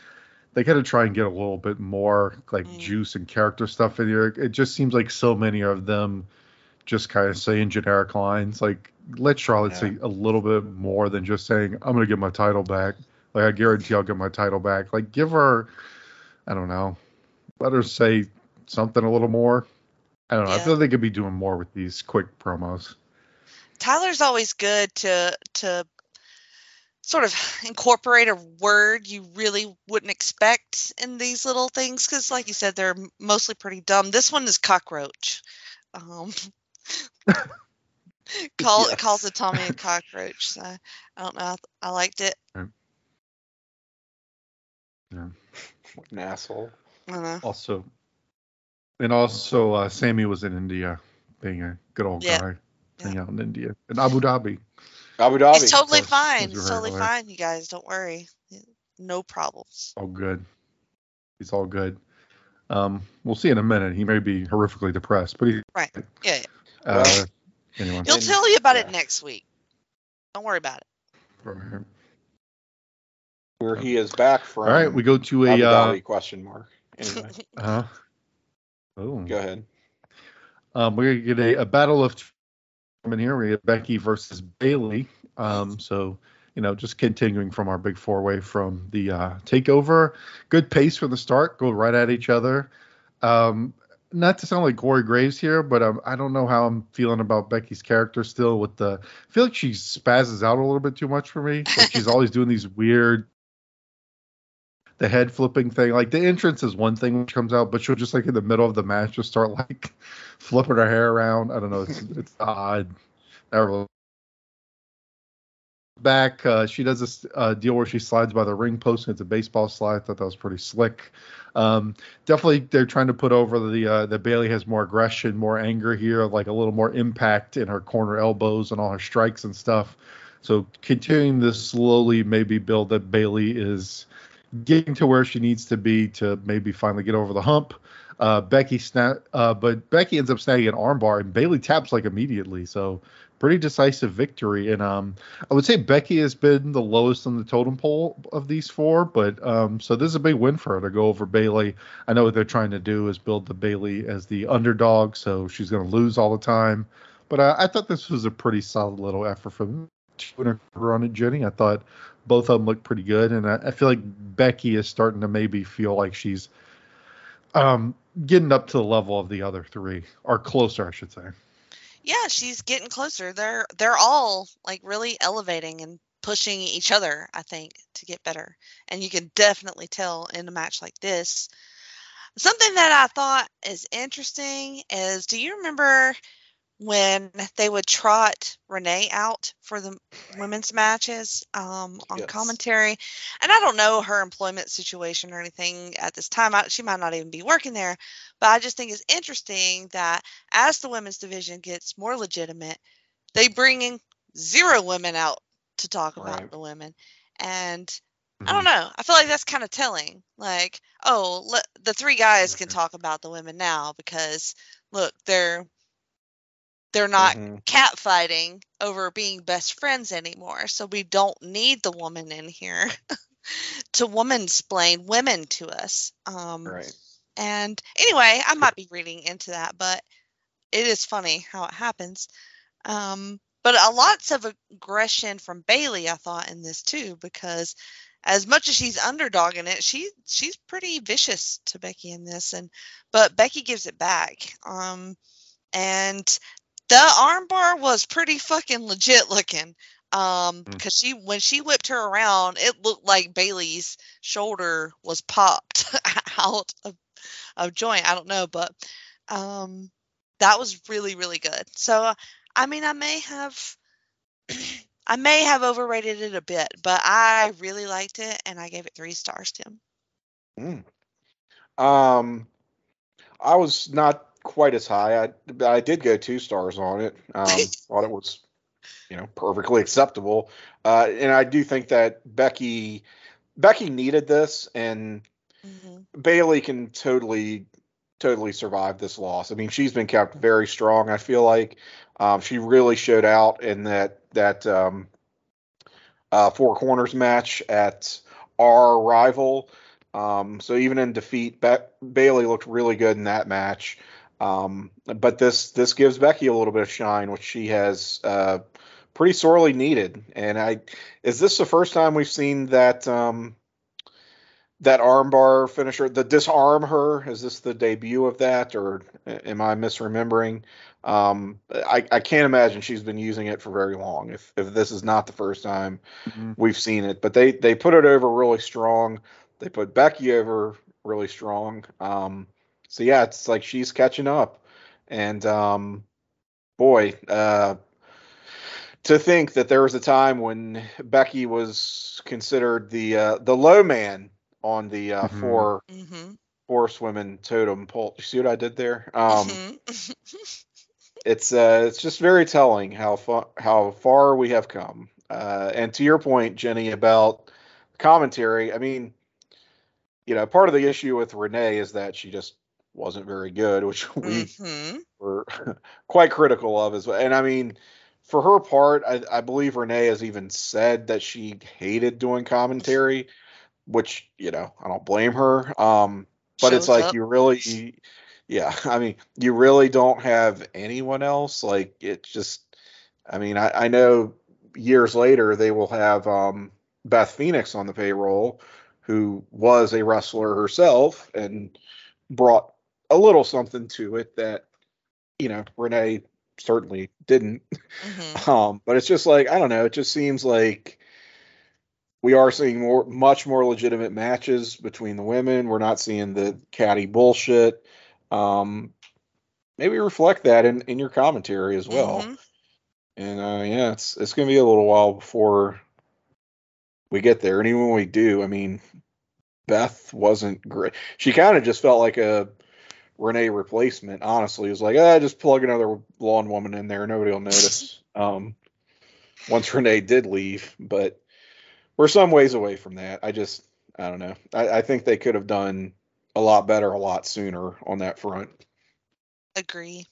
they gotta try and get a little bit more like Mm. juice and character stuff in here. It just seems like so many of them just kind of saying generic lines. Like let Charlotte Yeah. say a little bit more than just saying, "I'm gonna get my title back." Like I guarantee I'll get my title back. Like give her, I don't know, let her say something a little more. I don't know. I feel like they could be doing more with these quick promos. Tyler's always good to to sort of incorporate a word you really wouldn't expect in these little things because, like you said, they're mostly pretty dumb. This one is cockroach. Um, call Yes. calls Itami a cockroach. So I don't know. I, I liked it. What an asshole. I don't know. Also, and also uh, Sami was in India, being a good old Yeah. guy, hanging Yeah. out in India, in Abu Dhabi. Abu Dhabi. He's totally course, fine. as you He's heard totally earlier. fine, you guys. Don't worry. No problems. all good. He's all good. Um, we'll see in a minute. He may be horrifically depressed, but he. Right. Yeah. yeah. Uh, Well, anyway. He'll tell you about it next week. Don't worry about it. All where he is back from. right, we go to a. Uh, question mark. Anyway, uh, oh, go ahead. Um, we're gonna get a, a battle of in here. We get Becky versus Bayley. Um, so you know, just continuing from our big four way from the uh, takeover. Good pace from the start. Go right at each other. Um, not to sound like Corey Graves here, but um, I don't know how I'm feeling about Becky's character still. With the, I feel like she spazzes out a little bit too much for me. Like she's always doing these weird, the head flipping thing. Like the entrance is one thing which comes out, but she'll just like in the middle of the match just start like flipping her hair around. I don't know. It's it's odd. Not really. Back, uh, she does this uh, deal where she slides by the ring post. And it's a baseball slide. I thought that was pretty slick. Um, definitely, they're trying to put over the uh, that Bayley has more aggression, more anger here, like a little more impact in her corner elbows and all her strikes and stuff. So continuing this slowly, maybe build that Bayley is getting to where she needs to be to maybe finally get over the hump. Uh, Becky snap, uh, but Becky ends up snagging an armbar, and Bayley taps like immediately. So pretty decisive victory. And um, I would say Becky has been the lowest on the totem pole of these four, but um, so this is a big win for her to go over Bayley. I know what they're trying to do is build the Bayley as the underdog, so she's going to lose all the time. But I thought this was a pretty solid little effort from her on it, Jenny. I thought both of them looked pretty good, and I, I feel like Becky is starting to maybe feel like she's um, getting up to the level of the other three, or closer, I should say. Yeah, she's getting closer. They're they're all like really elevating and pushing each other, I think, to get better. And you can definitely tell in a match like this. Something that I thought is interesting is do you remember when they would trot Renee out for the women's matches um, on Yes. commentary? And I don't know her employment situation or anything at this time. I, she might not even be working there, but I just think it's interesting that as the women's division gets more legitimate, they bring in zero women out to talk about the women. And I don't know. I feel like that's kind of telling. Like, oh, le- the three guys can Mhm. talk about the women now because look, they're they're not Mhm. cat fighting over being best friends anymore. So we don't need the woman in here to woman splain women to us. Um, Right. And anyway, I might be reading into that, but it is funny how it happens. Um, but a lots of aggression from Bayley, I thought, in this too, because as much as she's underdogging it, she she's pretty vicious to Becky in this, and but Becky gives it back. Um, and the armbar was pretty fucking legit looking. Um, Mm. because she when she whipped her around, it looked like Bayley's shoulder was popped out of of joint. I don't know, but um, that was really really good. So I mean, I may have I may have overrated it a bit, but I really liked it and I gave it three stars, Tim. Um, I was not quite as high. I I did go two stars on it. Um, thought it was, you know, perfectly acceptable. Uh, and I do think that Becky Becky needed this, and Mm-hmm. Bayley can totally totally survive this loss. I mean, she's been kept very strong. I feel like um, she really showed out in that that um, uh, four corners match at our rival. Um, so even in defeat, Be- Bayley looked really good in that match. Um, but this this gives Becky a little bit of shine, which she has uh, pretty sorely needed. And I is this the first time we've seen that um, that armbar finisher, the disarm her? Is this the debut of that, or am I misremembering? Um, I, I can't imagine she's been using it for very long. If if this is not the first time Mhm. we've seen it, but they they put it over really strong. They put Becky over really strong. Um, so yeah, it's like she's catching up, and um, boy, uh, to think that there was a time when Becky was considered the uh, the low man on the uh, Mhm. four Mm-hmm. horsewomen totem pole. You see what I did there? Um, mm-hmm. it's uh, it's just very telling how far how far we have come. Uh, and to your point, Jenny, about commentary, I mean, you know, part of the issue with Renee is that she just wasn't very good, which we mm-hmm. were quite critical of as well. And I mean, for her part, I, I believe Renee has even said that she hated doing commentary, which you know I don't blame her. Um, but it's like up. you really, yeah, I mean, you really don't have anyone else. Like it's just, I mean, I, I know years later they will have um, Beth Phoenix on the payroll, who was a wrestler herself and brought a little something to it that you know Renee certainly didn't. Mm-hmm. Um, but it's just like I don't know. It just seems like we are seeing more, much more legitimate matches between the women. We're not seeing the catty bullshit. Um, maybe reflect that in, in your commentary as well. Mhm. And uh, yeah, it's it's gonna be a little while before we get there. And even when we do, I mean, Beth wasn't great. She kind of just felt like a Renee replacement. Honestly, it was like, ah, just plug another blonde woman in there, nobody will notice. um, once Renee did leave, but we're some ways away from that. I just, I don't know. I, I think they could have done a lot better, a lot sooner on that front. Agree.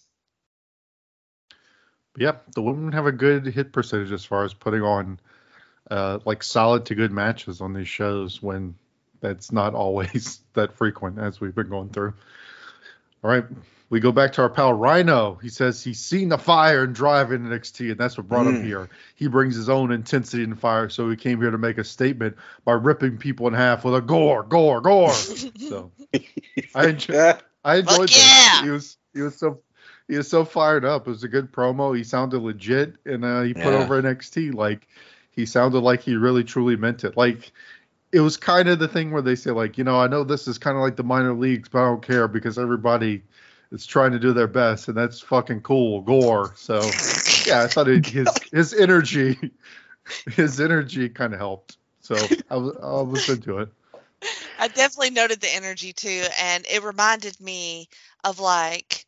Yeah, the women have a good hit percentage as far as putting on uh, like solid to good matches on these shows when that's not always that frequent as we've been going through. All right, we go back to our pal Rhino. He says he's seen the fire and drive in NXT, and that's what brought him Mm. here. He brings his own intensity and fire, so he came here to make a statement by ripping people in half with a gore, gore, gore. so I enjoy, I enjoyed Fuck that. yeah! He was he was so he was so fired up. It was a good promo. He sounded legit, and uh, he put Yeah. over NXT like he sounded like he really truly meant it. Like it was kind of the thing where they say like, you know, I know this is kind of like the minor leagues, but I don't care because everybody is trying to do their best, and that's fucking cool. Gore. So yeah, I thought it, his his energy his energy kind of helped. So I was I was into it. I definitely noted the energy too, and it reminded me of like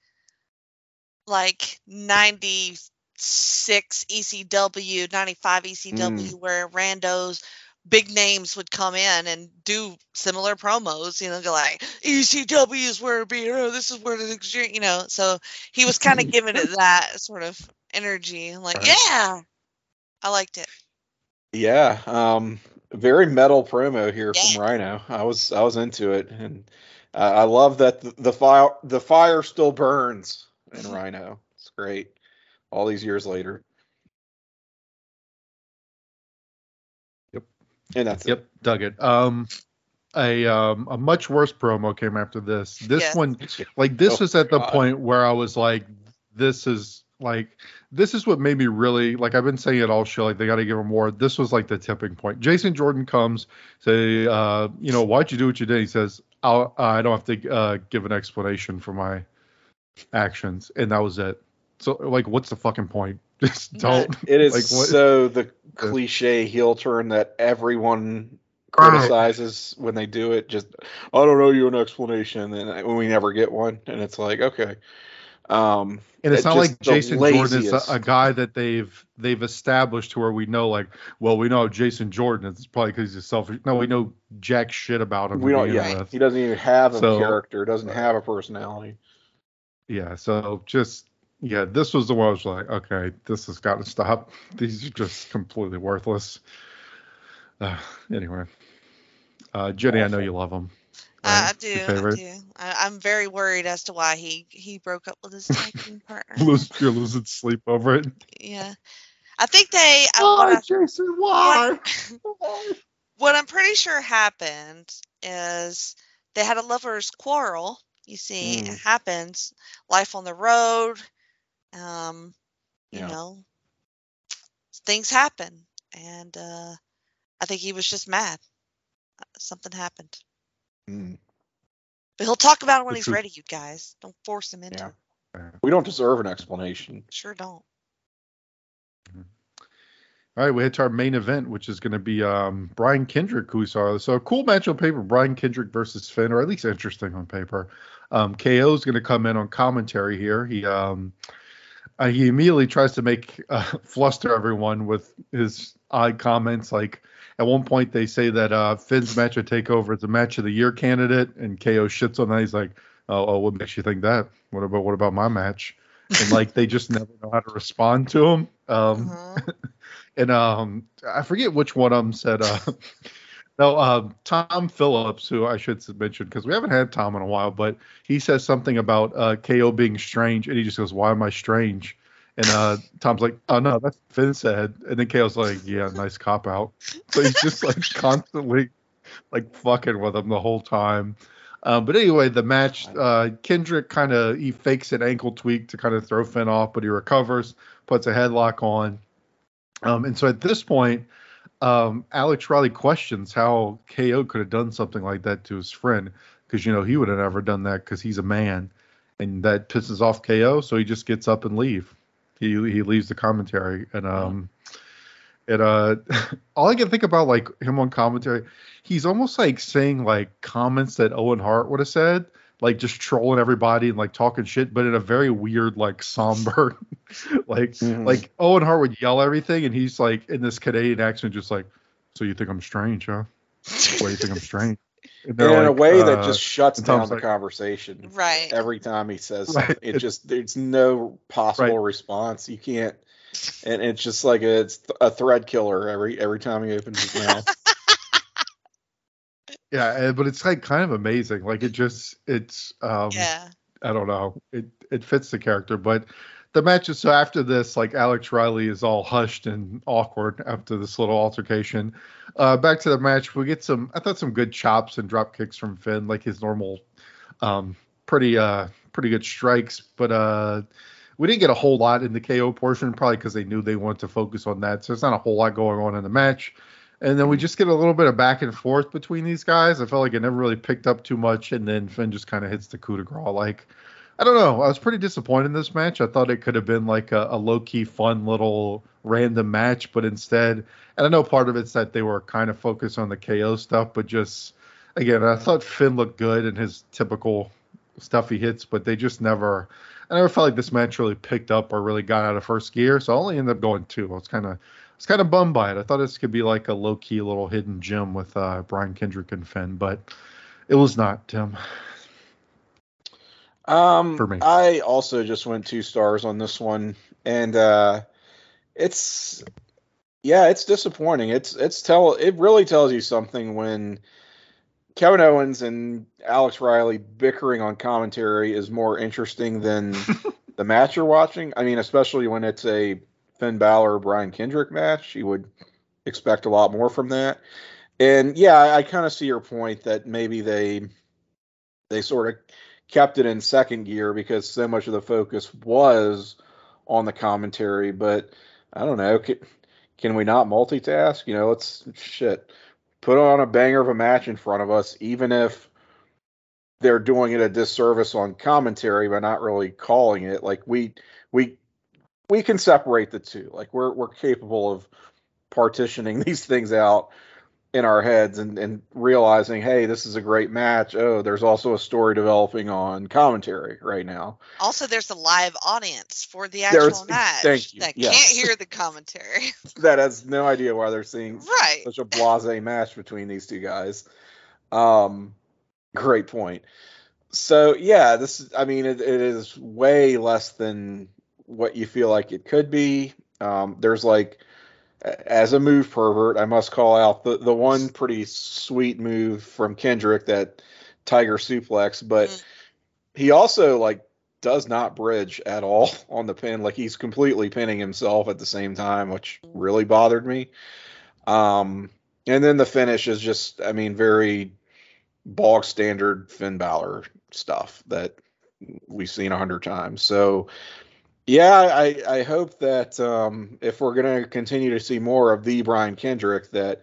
like 96 ECW, 95 ECW, Mm. where randos big names would come in and do similar promos, you know, go like ECW is where it be, oh, this is where the extreme, you know. So he was kind of giving it that sort of energy. I'm like, Right. yeah, I liked it. Yeah, um, very metal promo here Yeah. from Rhino. I was I was into it, and uh, I love that the, the fire the fire still burns in Rhino. It's great. All these years later. And that's it. Yep, dug it. Um, a um a much worse promo came after this. This Yes. one, like this Oh, is at the God. point where I was like, this is like this is what made me really like I've been saying it all show like they got to give him more. This was like the tipping point. Jason Jordan comes say, uh, you know, why'd you do what you did? He says, I'll, I don't have to uh, give an explanation for my actions, and that was it. So like, what's the fucking point? Just don't. It is Like, what- so the cliche heel turn that everyone Right. criticizes when they do it. Just I don't know you an explanation, and when we never get one, and it's like okay. Um, And it's It's not like Jason Jordan is a, a guy that they've they've established to where we know like, well, we know Jason Jordan. It's probably because he's selfish. No, we know jack shit about him. we don't. Yeah, with. he doesn't even have a So- character. Doesn't have a personality. Yeah. So just yeah, this was the one I was like, okay, this has got to stop. These are just completely worthless. Uh, anyway, uh, Jenny, I know you love him. I, I do. I do. I, I'm very worried as to why he he broke up with his tag partner. Lose, you're losing sleep over it. Yeah, I think they. Why, I, Jason? Why? what I'm pretty sure happened is they had a lovers' quarrel. You see, Mm. it happens. Life on the road. Um, you Yeah. know, things happen, and uh, I think he was just mad. Something happened. Mm. But he'll talk about it when The he's truth. ready, you guys. Don't force him into Yeah. it. We don't deserve an explanation. Sure don't. All right, we head to our main event, which is going to be um, Brian Kendrick, who we saw. So a cool match on paper, Brian Kendrick versus Finn, or at least interesting on paper. Um, KO is going to come in on commentary here. He um, uh, he immediately tries to make uh, fluster everyone with his odd comments. Like at one point, they say that uh, Finn's match at Takeover is a match of the year candidate, and KO shits on that. He's like, "Oh, oh what makes you think that? What about what about my match?" And like they just never know how to respond to him. Um, Mhm. and um I forget which one of them said uh no um Tom Phillips who I should mention because we haven't had Tom in a while but he says something about uh KO being strange and he just goes why am I strange? And uh Tom's like oh no that's Finn said. And then KO's like yeah nice cop out. So he's just like constantly like fucking with him the whole time. Uh, but anyway, the match, uh, Kendrick kind of he fakes an ankle tweak to kind of throw Finn off, but he recovers, puts a headlock on, um, and so at this point, um, Alex Riley questions how KO could have done something like that to his friend because you know he would have never done that because he's a man, and that pisses off KO. So he just gets up and leave. He he leaves the commentary and um, it uh, all I can think about like him on commentary, he's almost like saying like comments that Owen Hart would have said. Like just trolling everybody and like talking shit, but in a very weird, like somber, like Mhm. like Owen Hart would yell everything, and he's like in this Canadian accent, just like, "So you think I'm strange, huh? Why do you think I'm strange?" And And they're in a way uh, that just shuts down the like- conversation. Right. Every time he says Right. something, it just there's no possible Right. response. You can't, and it's just like a, it's a thread killer every every time he opens his mouth. yeah, eh, but it's like kind of amazing. Like it just, it's, um, yeah. I don't know, it it fits the character, but. The match is so after this, like Alex Riley is all hushed and awkward after this little altercation. Uh, back to the match, we get some. I thought some good chops and drop kicks from Finn, like his normal, um, pretty uh, pretty good strikes. But uh, we didn't get a whole lot in the KO portion, probably because they knew they wanted to focus on that. So there's not a whole lot going on in the match. And then we just get a little bit of back and forth between these guys. I felt like it never really picked up too much, and then Finn just kind of hits the coup de grace. Like, I don't know. I was pretty disappointed in this match. I thought it could have been like a, a low key, fun little random match, but instead, and I know part of it's that they were kind of focused on the KO stuff, but just again, I thought Finn looked good in his typical stuff he hits, but they just never. I never felt like this match really picked up or really got out of first gear, so I only ended up going two. I was kind of was kind of bummed by it. I thought this could be like a low key little hidden gem with uh, Brian Kendrick and Finn, but it was not, Tim. Um, For me. I also just went two stars on this one, and uh, it's yeah, it's disappointing. It's it's tell it really tells you something when Kevin Owens and Alex Riley bickering on commentary is more interesting than the match you're watching. I mean, especially when it's a Finn Balor Brian Kendrick match, you would expect a lot more from that. And yeah, I, I kind of see your point that maybe they they sort of kept it in second gear because so much of the focus was on the commentary. But I don't know. Can, can we not multitask? You know, let's shit put on a banger of a match in front of us, even if they're doing it a disservice on commentary by not really calling it. Like we we we can separate the two. Like we're we're capable of partitioning these things out in our heads and, and realizing, hey, this is a great match. Oh, there's also a story developing on commentary right now. Also, there's a live audience for the actual There's- match that yes. can't hear the commentary. That has no idea why they're seeing right. such a blase match between these two guys. Um, great point. So yeah, this is- I mean it, it is way less than what you feel like it could be. Um, there's like as a move pervert, I must call out the the one pretty sweet move from Kendrick that Tiger suplex, but Mhm. he also like does not bridge at all on the pin. Like he's completely pinning himself at the same time, which really bothered me. Um, and then the finish is just, I mean, very bog standard Finn Balor stuff that we've seen a hundred times. So, yeah, I, I hope that um, if we're going to continue to see more of the Brian Kendrick, that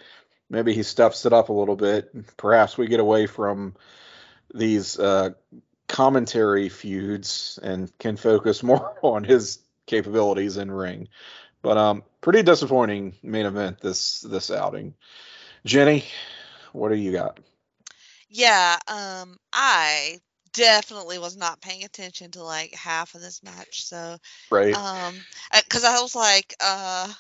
maybe he steps it up a little bit. Perhaps we get away from these uh, commentary feuds and can focus more on his capabilities in ring. But um, pretty disappointing main event this this outing. Jenny, what do you got? Yeah, um, I definitely was not paying attention to like half of this match. So, Right. um, because I was like, uh,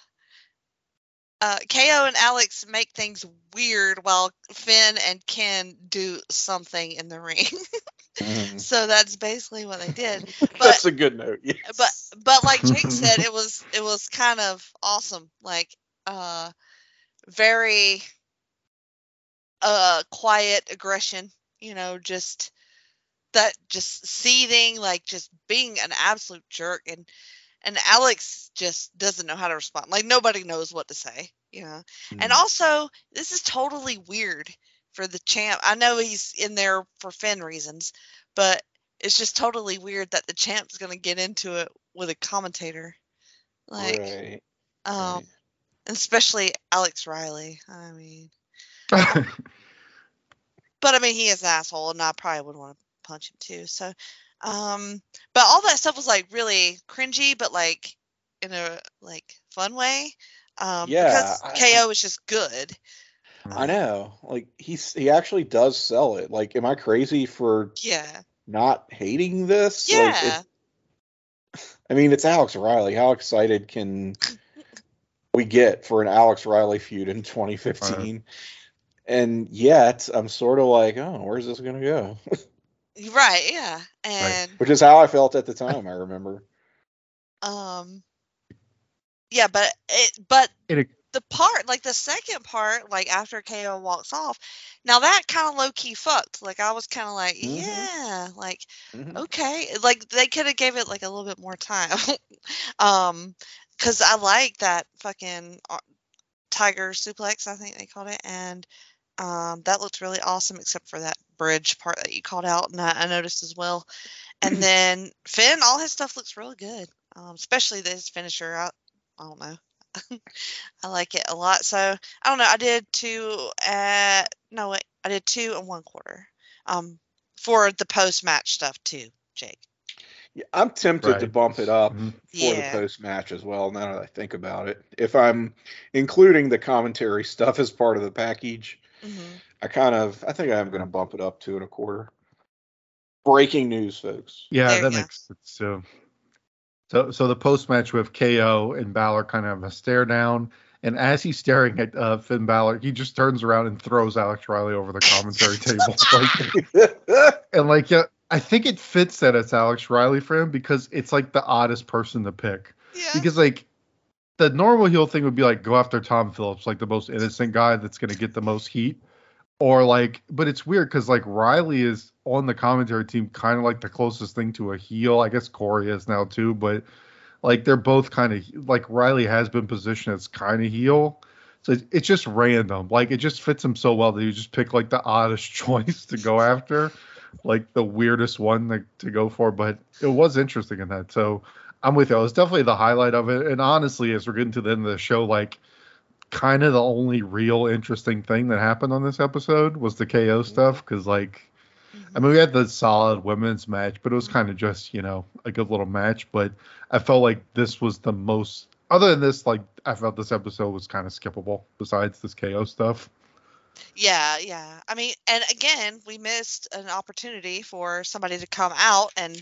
uh, KO and Alex make things weird while Finn and Ken do something in the ring. Mhm. so that's basically what they did. But, That's a good note. Yes. but but like Jake said, it was it was kind of awesome. Like uh very uh quiet aggression, you know, just that just seething, like just being an absolute jerk and and Alex just doesn't know how to respond. Like nobody knows what to say, you know. And Mhm. also, this is totally weird for the champ. I know he's in there for Finn reasons, but it's just totally weird that the champ's going to get into it with a commentator. Like, right. um, right. especially Alex Riley. I mean, but I mean, he is an asshole, and I probably would want to punch him too. So, um, but all that stuff was like really cringy, but like in a like fun way. Um, Yeah, because I- KO is just good. I know. Like he's he actually does sell it. Like, am I crazy for Yeah, not hating this? Like, yeah. it- I mean, it's Alex Riley. How excited can we get for an Alex Riley feud in 2015? And yet, I'm sort of like, oh, where's this gonna go? Right, yeah. And Which is how I felt at the time. I remember. um yeah, but it but It- the part like the second part, like after KO walks off, now that kind of low key fucked. Like I was kind of like, Mhm. yeah, like Mhm. okay, like they could have gave it like a little bit more time. um cuz I like that fucking uh, tiger suplex, I think they called it and um that looked really awesome except for that bridge part that you called out and I, I noticed as well. And then Finn, all his stuff looks really good. Um especially his finisher. I, I don't know. I like it a lot. So I don't know. I did two at no wait, I did two and one quarter. Um, for the post match stuff too, Jake. Yeah, I'm tempted to bump it up Mhm. for Yeah. the post match as well. Now that I think about it, if I'm including the commentary stuff as part of the package, hmm I kind of I think I am going to bump it up two and a quarter. Breaking news, folks. Yeah, There you that go. makes sense. So, so, so the post match with KO and Balor kind of a stare down, And as he's staring at uh, Finn Balor, he just turns around and throws Alex Riley over the commentary table. Like, and like, yeah, I think it fits that it's Alex Riley for him because it's like the oddest person to pick. Yeah. Because like the normal heel thing would be like go after Tom Phillips, like the most innocent guy that's gonna get the most heat. Or like, but it's weird because like Riley is on the commentary team, kind of like the closest thing to a heel. I guess Corey is now too, but like they're both kind of like Riley has been positioned as kind of heel. So it's, it's just random. Like it just fits him so well that you just pick like the oddest choice to go after, like the weirdest one to, to go for. But it was interesting in that. So I'm with you. It was definitely the highlight of it. And honestly, as we're getting to the end of the show, like kind of the only real interesting thing that happened on this episode was the KO stuff. Cause like, I mean, we had the solid women's match, but it was kind of just, you know, a good little match. But I felt like this was the most, other than this, like, I felt this episode was kind of skippable besides this KO stuff. Yeah, yeah. I mean, and again, we missed an opportunity for somebody to come out and,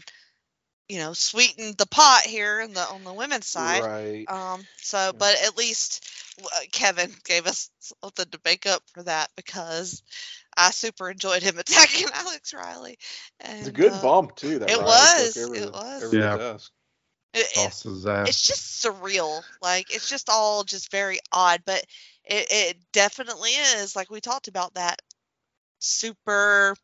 you know, sweeten the pot here in the on the women's side. Right. Um. So, but at least uh, Kevin gave us something to make up for that because I super enjoyed him attacking Alex Riley. And, It's a good uh, bump too. That it Riley was, took it was. the Yeah. desk. it- it- Tosses his ass. it's just surreal. Like it's just all just very odd, but it, it definitely is like we talked about that super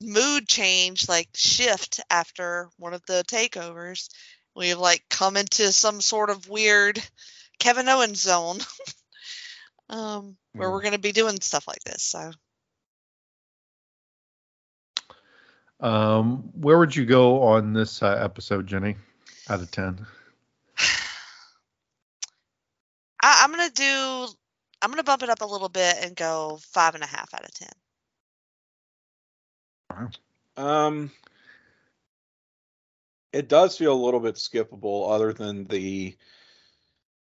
mood change, like shift after one of the takeovers. We've like come into some sort of weird Kevin Owens zone. um where Mm. we're going to be doing stuff like this. So Um, where would you go on this uh, episode, Jenny? Out of ten. I, I'm gonna do I'm gonna bump it up a little bit and go five and a half out of ten. Um, it does feel a little bit skippable, other than the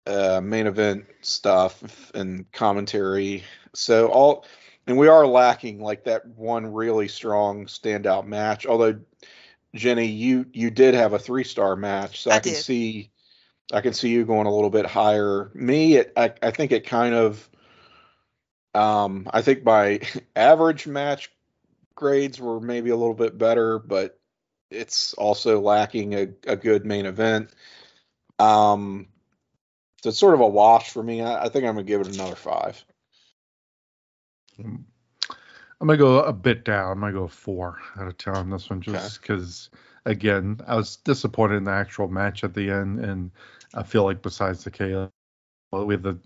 uh, main event stuff and commentary. So all, and we are lacking like that one really strong standout match. Although, Jenny, you you did have a three star match, so I, I can did. see, I can see you going a little bit higher. Me, it, I I think it kind of. Um, I think my average match grades were maybe a little bit better, but it's also lacking a, a good main event. Um, so it's sort of a wash for me. I, I think I'm gonna give it another five. I'm gonna go a bit down. I'm gonna go four out of ten on this one, just because again, I was disappointed in the actual match at the end, and I feel like besides the KO, we had the,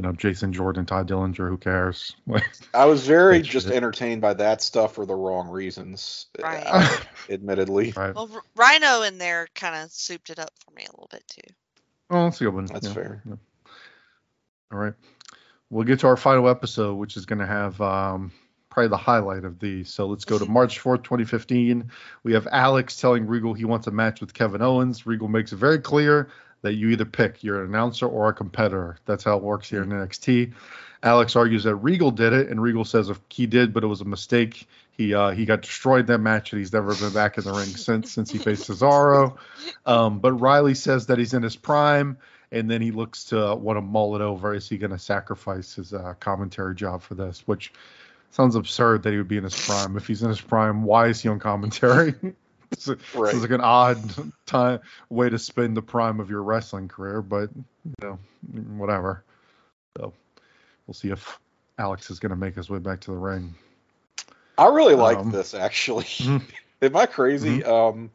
you know, Jason Jordan, Todd Dillinger. Who cares? I was very That's just it. entertained by that stuff for the wrong reasons, Right. uh, admittedly. right. Well, R- Rhyno in there kind of souped it up for me a little bit too. Oh, that's a good one. That's Yeah, fair. yeah. All right. We'll get to our final episode, which is going to have um, probably the highlight of these. So let's go to March 4th, 2015. We have Alex telling Regal he wants a match with Kevin Owens. Regal makes it very clear that you either pick you're an announcer or a competitor. That's how it works here in NXT. Alex argues that Regal did it, and Regal says if he did, but it was a mistake. He uh, he got destroyed that match, and he's never been back in the ring since since he faced Cesaro. Um, but Riley says that he's in his prime, and then he looks to want to mull it over. Is he going to sacrifice his uh, commentary job for this? Which sounds absurd that he would be in his prime. If he's in his prime, why is he on commentary? It's a- Right. Like an odd time way to spend the prime of your wrestling career, but you know, whatever. So we'll see if Alex is going to make his way back to the ring. I really like Um, this actually. Mhm. Am I crazy? Um,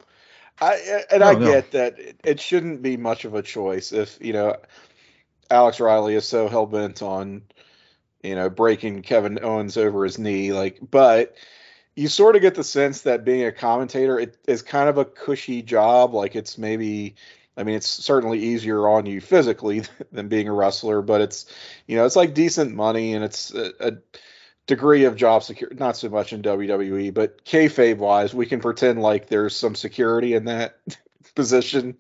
I and No, I no. get that it, it shouldn't be much of a choice if you know Alex Riley is so hell bent on you know breaking Kevin Owens over his knee, like, but you sort of get the sense that being a commentator it is kind of a cushy job. Like it's maybe. I mean, it's certainly easier on you physically than being a wrestler, but it's, you know, it's like decent money and it's a, a degree of job security. Not so much in WWE, but kayfabe wise, we can pretend like there's some security in that position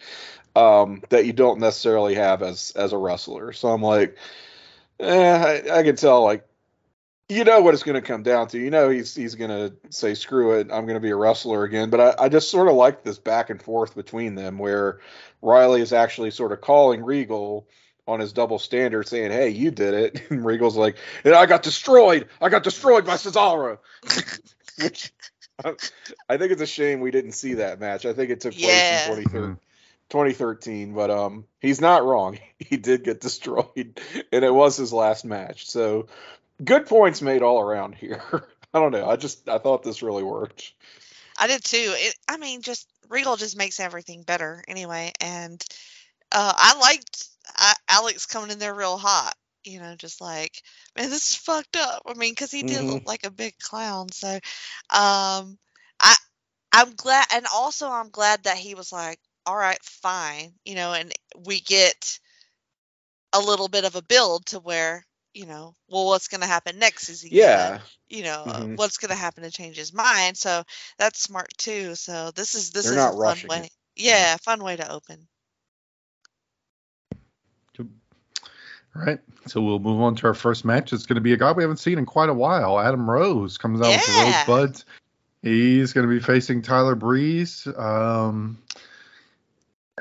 um, that you don't necessarily have as as a wrestler. So I'm like, eh, I, I can tell like. You know what it's going to come down to. You know he's he's going to say screw it. I'm going to be a wrestler again. But I, I just sort of like this back and forth between them, where Riley is actually sort of calling Regal on his double standard saying, "Hey, you did it." And Regal's like, "And I got destroyed. I got destroyed by Cesaro." Which I, I think it's a shame we didn't see that match. I think it took place Yeah. in 2013, 2013, but um, he's not wrong. He did get destroyed, and it was his last match. So, good points made all around here. I don't know. I just I thought this really worked. I did too. It, I mean, just Regal just makes everything better anyway. And uh, I liked I, Alex coming in there real hot. You know, just like, man, this is fucked up. I mean, because he did Mhm. look like a big clown. So, um, I I'm glad, and also I'm glad that he was like, all right, fine. You know, and we get a little bit of a build to where. You know, well, what's going to happen next? Is he gonna- Yeah. you know uh, Mhm. what's going to happen to change his mind so that's smart too so this is this They're is not a fun way it. yeah fun way to open All right. So we'll move on to our first match. It's going to be a guy we haven't seen in quite a while. Adam Rose comes out with the Yeah. Rosebuds. He's going to be facing Tyler Breeze. Um,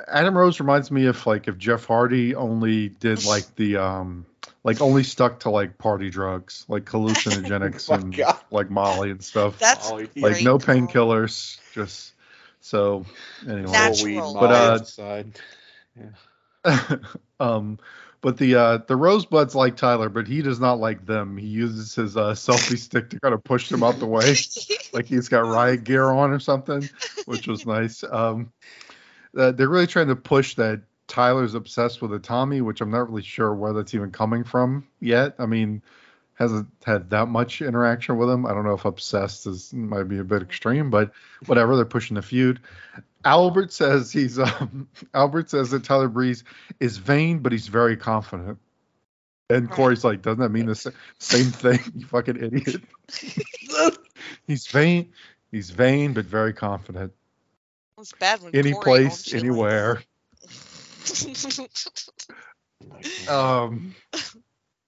Adam Rose reminds me of like if Jeff Hardy only did like the um like only stuck to like party drugs, like hallucinogenics Oh and God. like Molly and stuff. that's Molly. like no call. pillars, just so anyway. Natural. But, Molly uh, inside. um, but the uh, the Rosebuds like Tyler, but he does not like them. He uses his uh, selfie stick to kind of push them out the way, like he's got riot gear on or something, which was nice. Um, uh, they're really trying to push that Tyler's obsessed with a Tommy, which I'm not really sure where that's even coming from yet. I mean, hasn't had that much interaction with him. I don't know if obsessed is might be a bit extreme, but whatever. They're pushing the feud. Albert says he's um, Albert says that Tyler Breeze is vain, but he's very confident. And Corey's like, doesn't that mean the sa- same thing? You fucking idiot. he's vain. He's vain, but very confident. It's bad when Any Corey place, owns shit like anywhere. Um,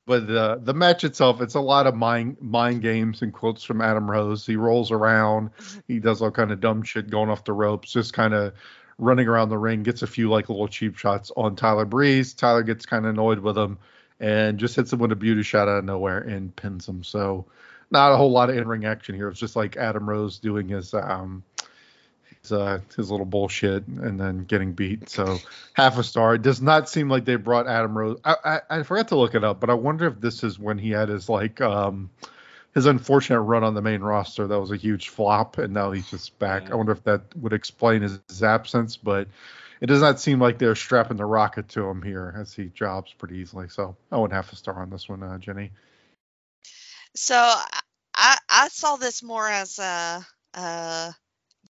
but the the match itself, it's a lot of mind mind games and quotes from Adam Rose. He rolls around, he does all kind of dumb shit, going off the ropes, just kind of running around the ring, gets a few like little cheap shots on Tyler Breeze. Tyler gets kind of annoyed with him and just hits him with a beauty shot out of nowhere and pins him. So not a whole lot of in ring action here. It's just like Adam Rose doing his um his uh his little bullshit and then getting beat. So half a star. It does not seem like they brought Adam Rose. I, I I forgot to look it up, but I wonder if this is when he had his like um his unfortunate run on the main roster. That was a huge flop, and now he's just back. Yeah. I wonder if that would explain his, his absence, but it does not seem like they're strapping the rocket to him here, as he jobs pretty easily. So I went half a star on this one, uh, Jenny. so I- I saw this more as a, a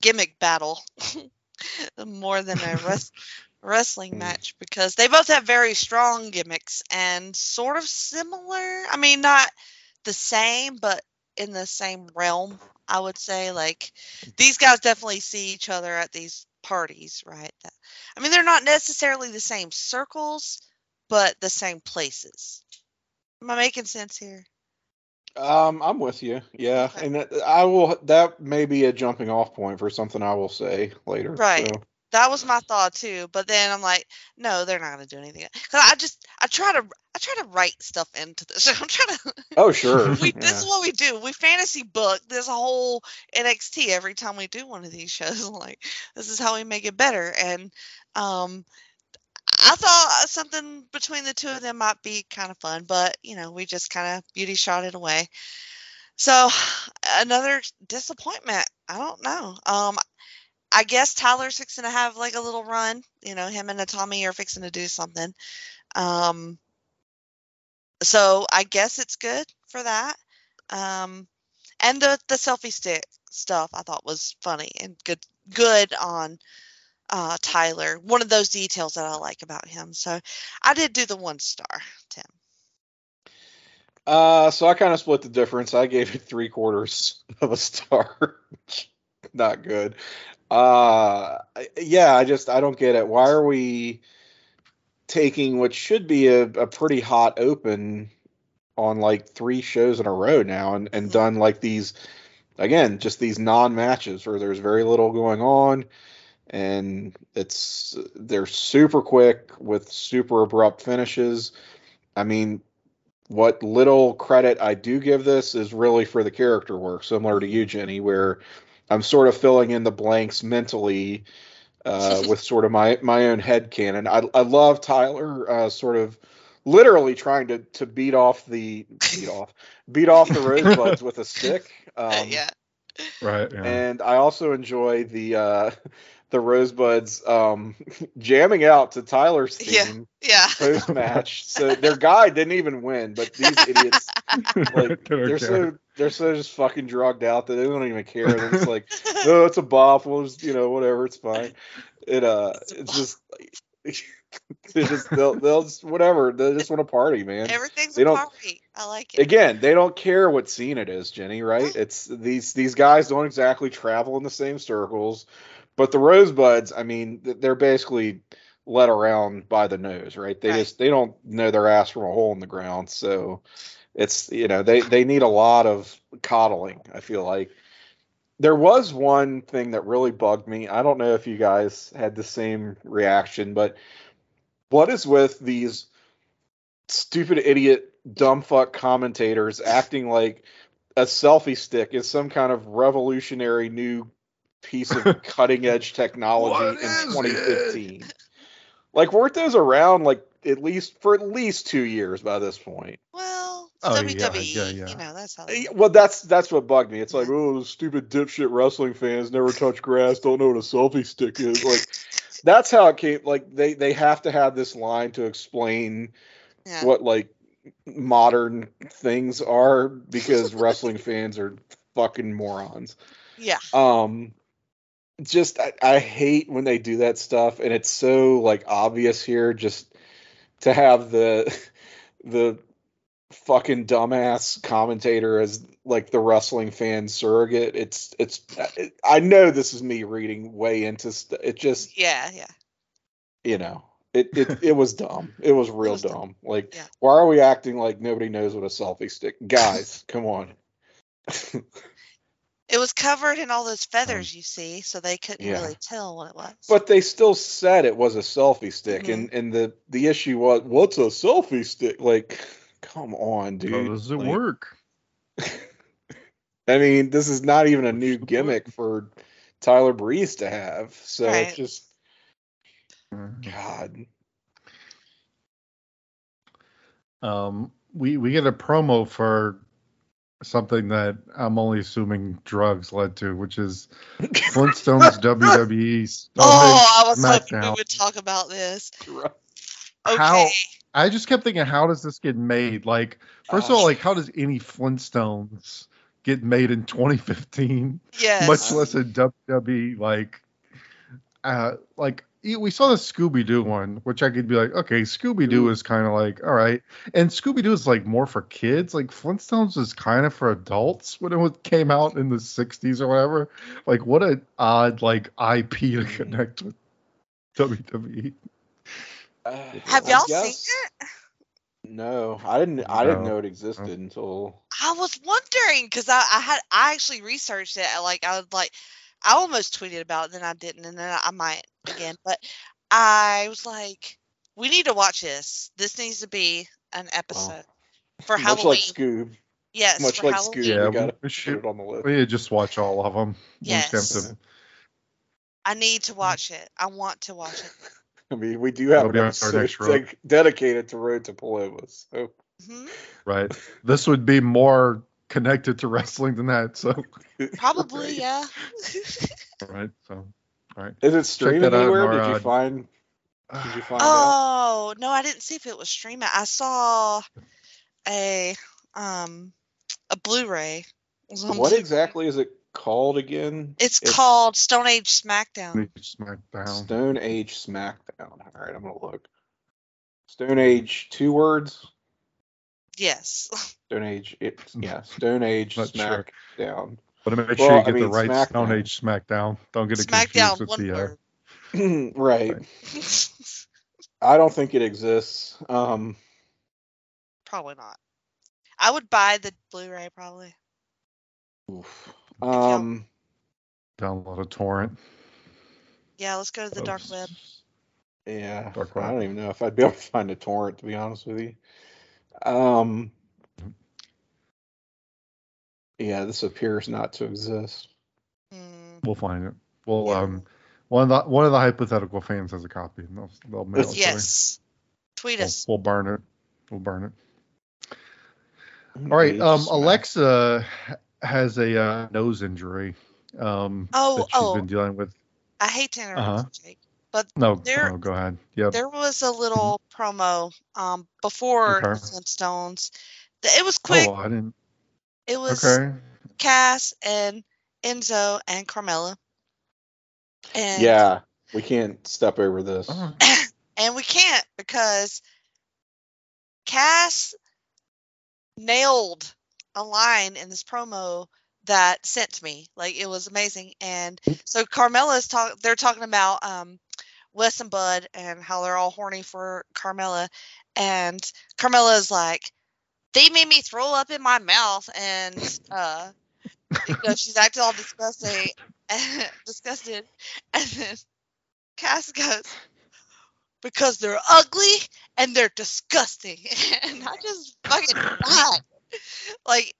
gimmick battle more than a res- wrestling Hmm. match because they both have very strong gimmicks and sort of similar. I mean, not the same, but in the same realm. I would say like these guys definitely see each other at these parties, right? That- I mean, they're not necessarily the same circles, but the same places. Am I making sense here? Um, I'm with you. Yeah, Okay. and I will. That may be a jumping off point for something I will say later. Right. so. That was my thought too, but then I'm like, no, they're not gonna do anything. Cause I just, I try to, I try to write stuff into this. I'm trying to. Oh sure. We, yeah. This is what we do. We fantasy book this whole NXT every time we do one of these shows. like, this is how we make it better. And um, I thought something between the two of them might be kind of fun, but you know, we just kind of beauty shot it away. So another disappointment. I don't know. Um, I guess Tyler's fixing to have like a little run. You know, him and Tommy are fixing to do something. Um, so I guess it's good for that. Um, and the the selfie stick stuff I thought was funny and good good on uh, Tyler. One of those details that I like about him. So I did do the one star, Tim. Uh, so I kind of split the difference. I gave it three quarters of a star. Not good. Uh, yeah, I just I don't get it. Why are we taking what should be a, a pretty hot open on like three shows in a row now, and and Mhm. done like these again, just these non matches where there's very little going on, and it's they're super quick with super abrupt finishes. I mean, what little credit I do give this is really for the character work, similar to you, Jenny, where I'm sort of filling in the blanks mentally uh, with sort of my my own head canon. I, I love Tyler uh, sort of literally trying to to beat off the beat off beat off the rosebuds with a stick. Um, yeah. Right. Yeah. and I also enjoy the uh, the rosebuds um, jamming out to Tyler's Yeah. theme Yeah. post match. so their guy didn't even win, but these idiots like They don't they're so they're so just fucking drugged out that they don't even care. They're just like, no, it's a bop. We'll just you know whatever, it's fine. It uh, It's it's just. they just they'll they'll just whatever they just want to party man Everything's They a don't- party. I like it. again they don't care what scene it is jenny right it's these these guys don't exactly travel in the same circles but the rosebuds i mean they're basically led around by the nose right? They Right. just they don't know their ass from a hole in the ground. So it's you know they they need a lot of coddling i feel like. There was one thing that really bugged me. I don't know if you guys had the same reaction but what is with these stupid idiot dumb fuck commentators acting like a selfie stick is some kind of revolutionary new piece of cutting edge technology in is 2015 like weren't those around like at least for at least two years by this point Well, Oh, WWE. yeah, yeah. You know, that's how. They, Eh, well that's that's what bugged me it's like oh those stupid dipshit wrestling fans never touch grass don't know what a selfie stick is like that's how it came like they they have to have this line to explain yeah. what like modern things are because wrestling fans are fucking morons. Yeah. Um just I, I hate when they do that stuff and it's so like obvious here just to have the the fucking dumbass commentator as like the wrestling fan surrogate it's it's I know this is me reading way into st- it just Yeah. Yeah. you know it it, it was dumb it was real was dumb. dumb like Yeah. why are we acting like nobody knows what a selfie stick guys come on It was covered in all those feathers, you see, so they couldn't Yeah. really tell what it was. but they still said it was a selfie stick Mhm. and and the the issue was what's a selfie stick like come on dude How does it Like, work? i mean this is not even a new gimmick for tyler breeze to have so Right. it's just god Um, we we get a promo for something that I'm only assuming drugs led to, which is Flintstones WWE. Oh, I was hoping we would talk about this. Okay. How- I just kept thinking, how does this get made? Like, first of Uh, all, like, how does any Flintstones get made in 2015? yes. Much less a WWE. Like, uh, like we saw the Scooby Doo one, which I could be like, okay, Scooby Doo Ooh. is kind of like, all right, and Scooby Doo is like more for kids. Like Flintstones is kind of for adults when it was, came out in the 60s or whatever. Like, what an odd like IP to Mm. connect with. WWE. Uh, Have y'all seen it? no i didn't i didn't know it existed until I was wondering because I, I had I actually researched it. Like I was like, I almost tweeted about it, then I didn't, and then I might again. But I was like, we need to watch this. This needs to be an episode for how much Halloween. like scoob yes, much for like Halloween. Scoob. Yeah, we we- gotta we put should- it on the list. We need to just watch all of them. We just have Yes. to- I need to watch it. I want to watch it. I mean, we do have That'll an episode next road. ded- dedicated to Road to Paloma. So hmm right. This would be more connected to wrestling than that. So, Probably, Right. yeah. right. So, all right. Is it streaming that out in anywhere? our, Did you find? Did you find out? oh no, I didn't see if it was streaming. I saw a um a Blu-ray. It was on What Blu- exactly is it called again? It's, It's- called Stone Age SmackDown. SmackDown. Stone Age SmackDown. All right, I'm gonna look. Stone Age, two words. Yes. Stone Age. It, yeah, Stone Age Not sure. SmackDown. But make Well, sure you I get the mean, right Stone Age SmackDown. Don't get it SmackDown, confused with the. Uh, right. Right. I don't think it exists. Um, probably not. I would buy the Blu-ray probably. oof. um, download a torrent. Yeah, let's go to the dark web. Yeah, Dark I don't even know if I'd be able to find a torrent to be honest with you. Um, yeah, this appears not to exist. Hmm. We'll find it. We'll Yeah. um one of the one of the hypothetical fans has a copy. and They'll, they'll mail it to me. Yes. Tweet We'll, us. we'll burn it. We'll burn it. All right. Um. Alexa has a uh, nose injury. Um, Oh, that she's oh. been dealing with. I hate to interrupt Uh-huh. Jake, but No, There- no, go ahead. Yep. there was a little promo um before the Okay. Flintstones. It was quick. Oh, I didn't. It was Okay. Cass and Enzo and Carmella. And Yeah, we can't step over this. Oh, and we can't because Cass nailed a line in this promo that sent me. Like it was amazing. And so Carmella's talk they're talking about um Wes and Bud and how they're all horny for Carmella. And Carmella's like, they made me throw up in my mouth and uh you know, she's acting all disgusting disgusted. And then Cass goes, because they're ugly and they're disgusting. And I just fucking died. Like,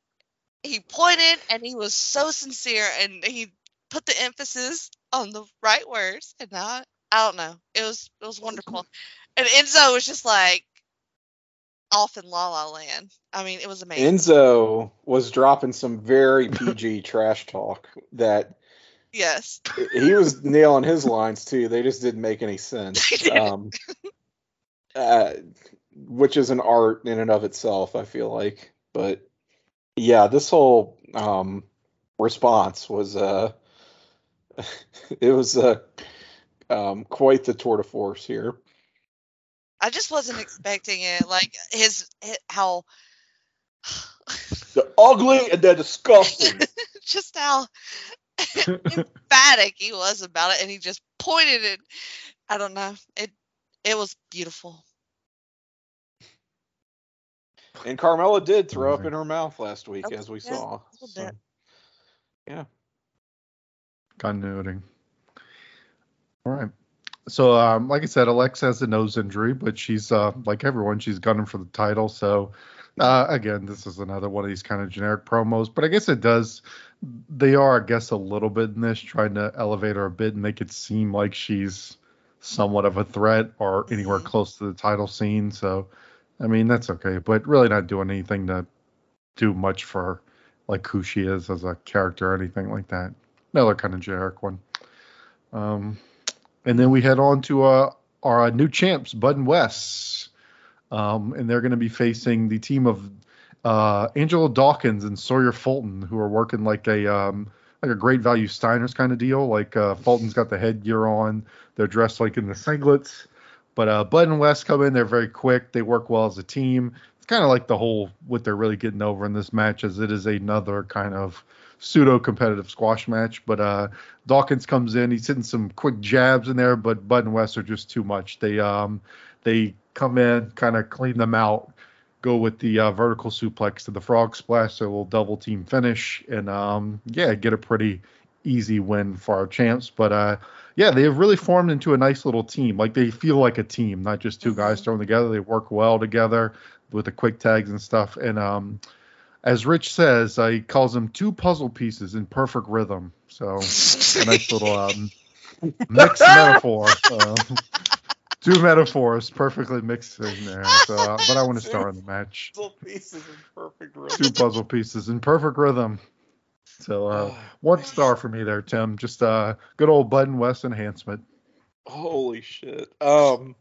he pointed and he was so sincere and he put the emphasis on the right words. And I, I don't know. It was, it was wonderful. And Enzo was just like off in La La Land. I mean, it was amazing. Enzo was dropping some very PG trash talk that yes. he was nailing his lines too. They just didn't make any sense. Um, uh, which is an art in and of itself, I feel like. But yeah, this whole um, response was uh, it was uh, um, quite the tour de force here. I just wasn't expecting it. Like his, hi how They're ugly and they're disgusting. just how emphatic he was about it and he just pointed it i don't know it it was beautiful and Carmella did throw up in her mouth last week, Okay, as we yeah, saw. little So, bit. Continuity. All right. So, um, like I said, Alexa has a nose injury, but she's uh, like everyone, she's gunning for the title. So, uh, again, this is another one of these kind of generic promos, but I guess it does. They are, I guess, a little bit in this, trying to elevate her a bit and make it seem like she's somewhat of a threat or anywhere close to the title scene. So, I mean, that's okay, but really not doing anything to do much for like who she is as a character or anything like that. Another kind of generic one. Um, and then we head on to uh, our new champs, Bud and Wes. Um, and they're going to be facing the team of uh, Angelo Dawkins and Sawyer Fulton, who are working like a um, like a great value Steiners kind of deal. Like uh, Fulton's got the headgear on, they're dressed like in the singlets. But uh, Bud and Wes come in, they're very quick, they work well as a team. It's kind of like the whole what they're really getting over in this match, as it is another kind of pseudo competitive squash match. But uh, Dawkins comes in, he's hitting some quick jabs in there, but Bud and Wes are just too much. They um they come in, kind of clean them out, go with the uh, vertical suplex to the frog splash, so a little double team finish, and um yeah, get a pretty easy win for our champs. But uh yeah, they have really formed into a nice little team. Like they feel like a team, not just 2 guys Mhm. thrown together. They work well together with the quick tags and stuff. And um as Rich says, uh, he calls them two puzzle pieces in perfect rhythm. So a nice little um, mixed metaphor. Um, two metaphors perfectly mixed in there. So, uh, but I want to star in the match. Puzzle pieces in perfect rhythm. Two puzzle pieces in perfect rhythm. So uh, one star for me there, Tim. Just uh, good old Bud and Wes enhancement. Holy shit. Um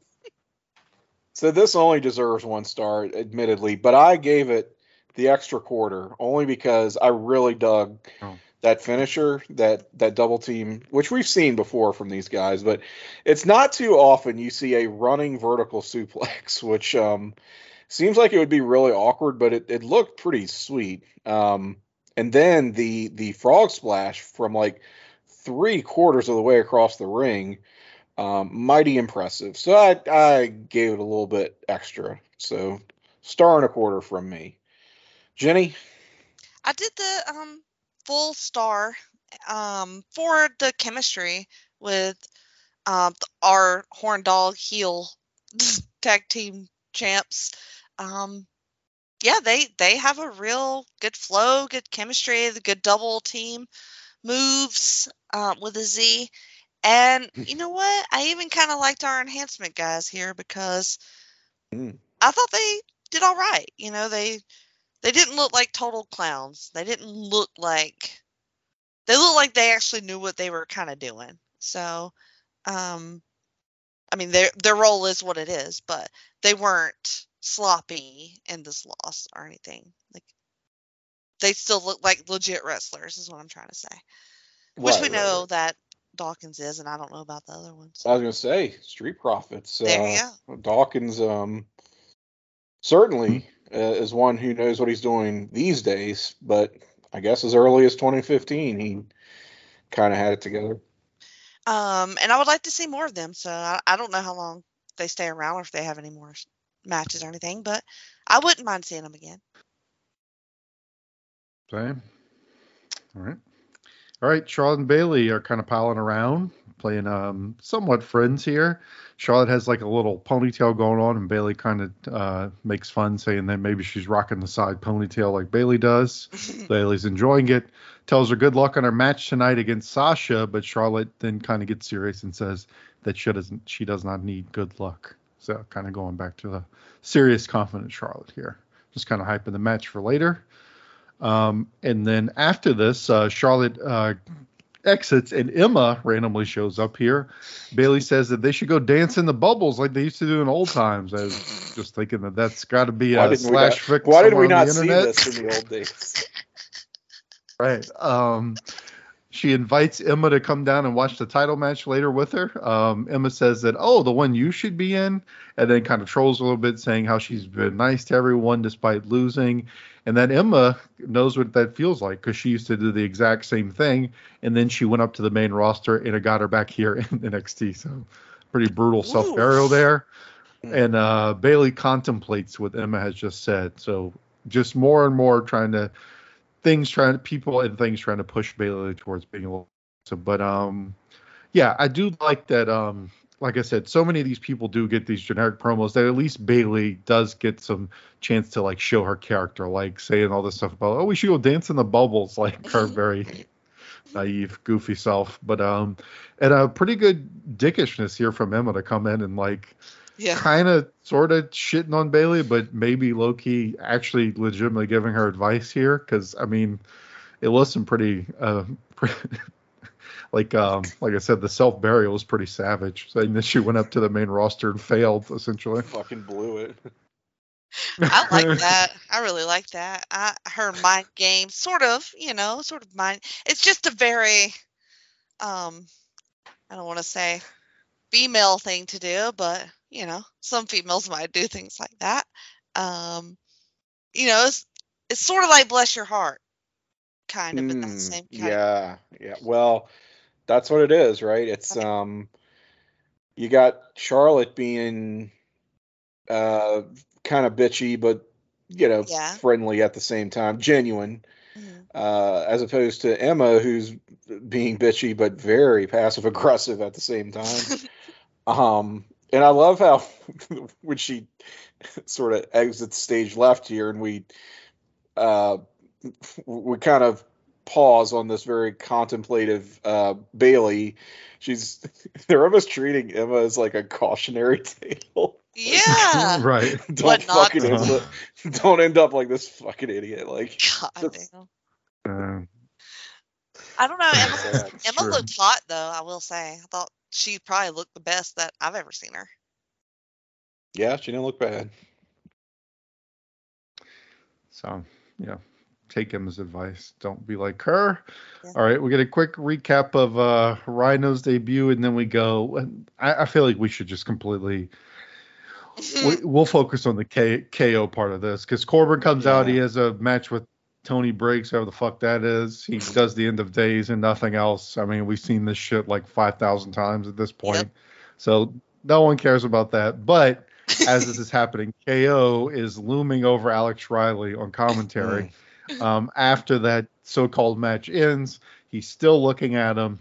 so this only deserves one star, admittedly, but I gave it the extra quarter only because I really dug Oh. that finisher, that that double team, which we've seen before from these guys, but it's not too often you see a running vertical suplex, which um seems like it would be really awkward, but it, it looked pretty sweet. Um and then the the frog splash from like three quarters of the way across the ring um, mighty impressive. So I I gave it a little bit extra. So star and a quarter from me. Jenny, I did the um full star um for the chemistry with um, our horn dog heel tag team champs. Um, yeah, they they have a real good flow, good chemistry, the good double team moves um, with a Z. And you know what? I even kind of liked our enhancement guys here because Mm. I thought they did all right. You know, they they didn't look like total clowns. They didn't look like they looked like they actually knew what they were kind of doing. So, um, I mean, their their role is what it is, but they weren't sloppy in this loss or anything. Like they still look like legit wrestlers, is what I'm trying to say. Which we Right, right, know right. that Dawkins is, and I don't know about the other ones. I was gonna say Street Profits. There you uh, Dawkins, um, certainly uh, is one who knows what he's doing these days. But I guess as early as 2015, he kind of had it together. Um, and I would like to see more of them. So I, I don't know how long they stay around or if they have any more matches or anything, but I wouldn't mind seeing them again. Same. All right. All right. Charlotte and Bayley are kind of piling around, playing um somewhat friends here. Charlotte has like a little ponytail going on, and Bayley kind of uh, makes fun, saying that maybe she's rocking the side ponytail like Bayley does. Bayley's enjoying it. Tells her good luck on her match tonight against Sasha, but Charlotte then kind of gets serious and says that she doesn't she does not need good luck. So kind of going back to the serious, confident Charlotte here. Just kind of hyping the match for later. Um, and then after this, uh, Charlotte uh, exits and Emma randomly shows up here. Bayley says that they should go dance in the bubbles like they used to do in old times. I was just thinking that that's got to be Why a slash not, why did we not see this in the old days? Right. Um, she invites Emma to come down and watch the title match later with her. Um, Emma says that, oh, the one you should be in, and then kind of trolls a little bit, saying how she's been nice to everyone despite losing. And then Emma knows what that feels like because she used to do the exact same thing. And then she went up to the main roster and it got her back here in NXT. So pretty brutal self burial there. And uh, Bayley contemplates what Emma has just said. So just more and more trying to things trying people and things trying to push Bayley towards being a little so but um yeah, I do like that um like I said, so many of these people do get these generic promos that at least Bayley does get some chance to like show her character, like saying all this stuff about oh we should go dance in the bubbles, like her very naive, goofy self. But um and a pretty good dickishness here from Emma to come in and like Yeah. kind of sort of shitting on Bayley, but maybe Loki actually legitimately giving her advice here because I mean, it was some pretty, uh, pretty like um like I said, the self burial was pretty savage. Saying that she went up to the main roster and failed essentially. Fucking blew it. I like that. I really like that. I her mind game, sort of, you know, sort of mind. It's just a very, um, I don't want to say female thing to do, but you know, some females might do things like that. Um, you know, it's it's sort of like bless your heart, kind of in that Mm, same kind. Of, yeah, yeah. Well, that's what it is, right? It's Okay. um, you got Charlotte being uh kind of bitchy, but you know, Yeah. friendly at the same time, genuine. Mhm. Uh, as opposed to Emma, who's being bitchy but very passive aggressive at the same time. Um, and I love how when she sort of exits stage left here, and we uh, we kind of pause on this very contemplative uh, Bayley. She's they're almost treating Emma as like a cautionary tale. yeah. right. don't What not fucking to end up, don't end up like this fucking idiot. Like God Uh, I don't know. Emma, Yeah, it's Emma looked hot though. I will say. I thought she probably looked the best that I've ever seen her. yeah, she didn't look bad. So yeah, take Emma's advice. Don't be like her. Yeah. All right, we get a quick recap of uh Rhyno's debut, and then we go. and I, I feel like we should just completely we, we'll focus on the K, KO part of this because Corbin comes out. He has a match with Tony Briggs, whoever the fuck that is. He does the end of days and nothing else. I mean, we've seen this shit like 5,000 times at this point. Yep. So no one cares about that. But as this is happening, KO is looming over Alex Riley on commentary. um, after that so called match ends, he's still looking at him.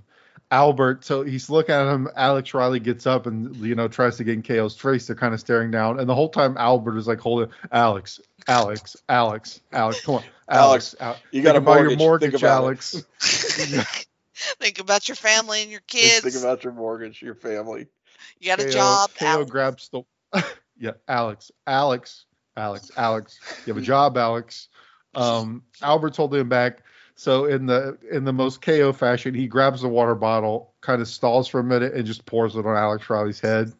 Albert, so he's looking at him. Alex Riley gets up and you know tries to get in KO's face. They're kind of staring down, and the whole time Albert is like holding Alex, Alex, Alex, Alex. Come on, Alex. Al- You got to buy your mortgage, Think about. Alex. Think about your family and your Just kids. Think about your mortgage, your family. you got a KO job. KO Alex. grabs the yeah, Alex, Alex, Alex, Alex. You have a job, Alex. Um, Albert's holding him back. So in the in the most KO fashion, he grabs the water bottle, kind of stalls for a minute, and just pours it on Alex Riley's head.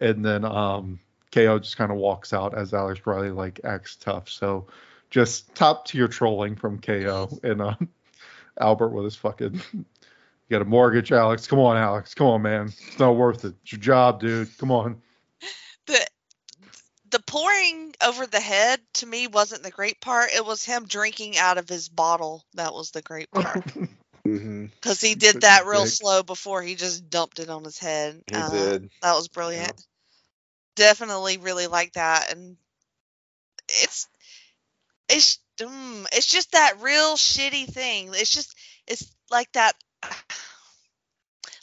And then um, KO just kind of walks out as Alex Riley like acts tough. So just top tier trolling from KO and uh, Albert with his fucking. You got a mortgage, Alex. Come on, Alex. Come on, man. It's not worth it. It's your job, dude. Come on. The the pouring over the head to me wasn't the great part. It was him drinking out of his bottle. That was the great part. hmm Because he did that real Dick. slow before he just dumped it on his head. He Uh, did. That was brilliant. Definitely really like that. And it's it's mm, it's just that real shitty thing. It's just it's like that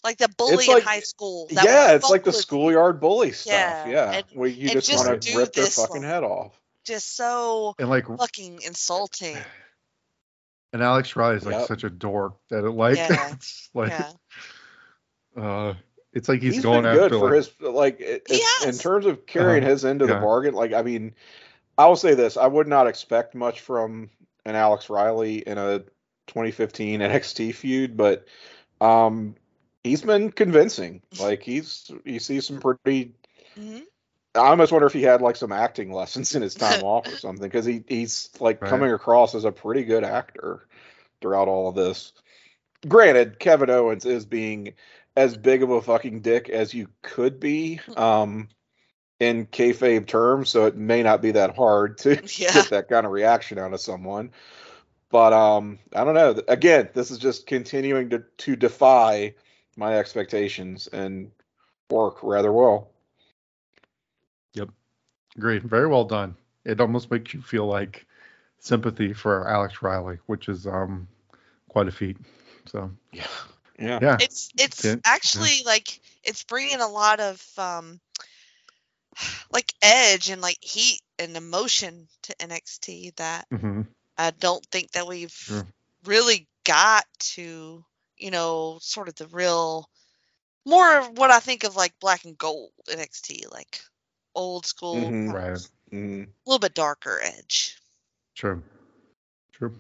like the bully like- in high school. that Yeah, was it's like the schoolyard bully stuff. Yeah, Yeah, and- where you just, just want to rip their fucking one. head off. just so And like, fucking insulting. and Alex Riley is like Yep. such a dork that it like, Yeah. it's like, Yeah. uh, it's like he's, he's going been after good for like, his like it- He it's- in terms of carrying Uh-huh. his end of Yeah. the bargain. Like I mean, I will say this: I would not expect much from an Alex Riley in a 2015 NXT feud, but um, he's been convincing. Like he's you see some pretty. hmm I almost wonder if he had like some acting lessons in his time off or something because he he's like Right. coming across as a pretty good actor throughout all of this. Granted, Kevin Owens is being as big of a fucking dick as you could be um, in kayfabe terms, so it may not be that hard to Yeah. get that kind of reaction out of someone. But um, I don't know. Again, this is just continuing to to defy my expectations and work rather well. Yep. Great, very well done. It almost makes you feel like sympathy for Alex Riley, which is um quite a feat. So Yeah. Yeah. yeah, It's it's Yeah. actually like it's bringing a lot of um like edge and like heat and emotion to NXT that hmm I don't think that we've Sure. really got to, you know, sort of the real more of what I think of like black and gold NXT, like old school, Mhm. right, Mm. a little bit darker edge. true, true.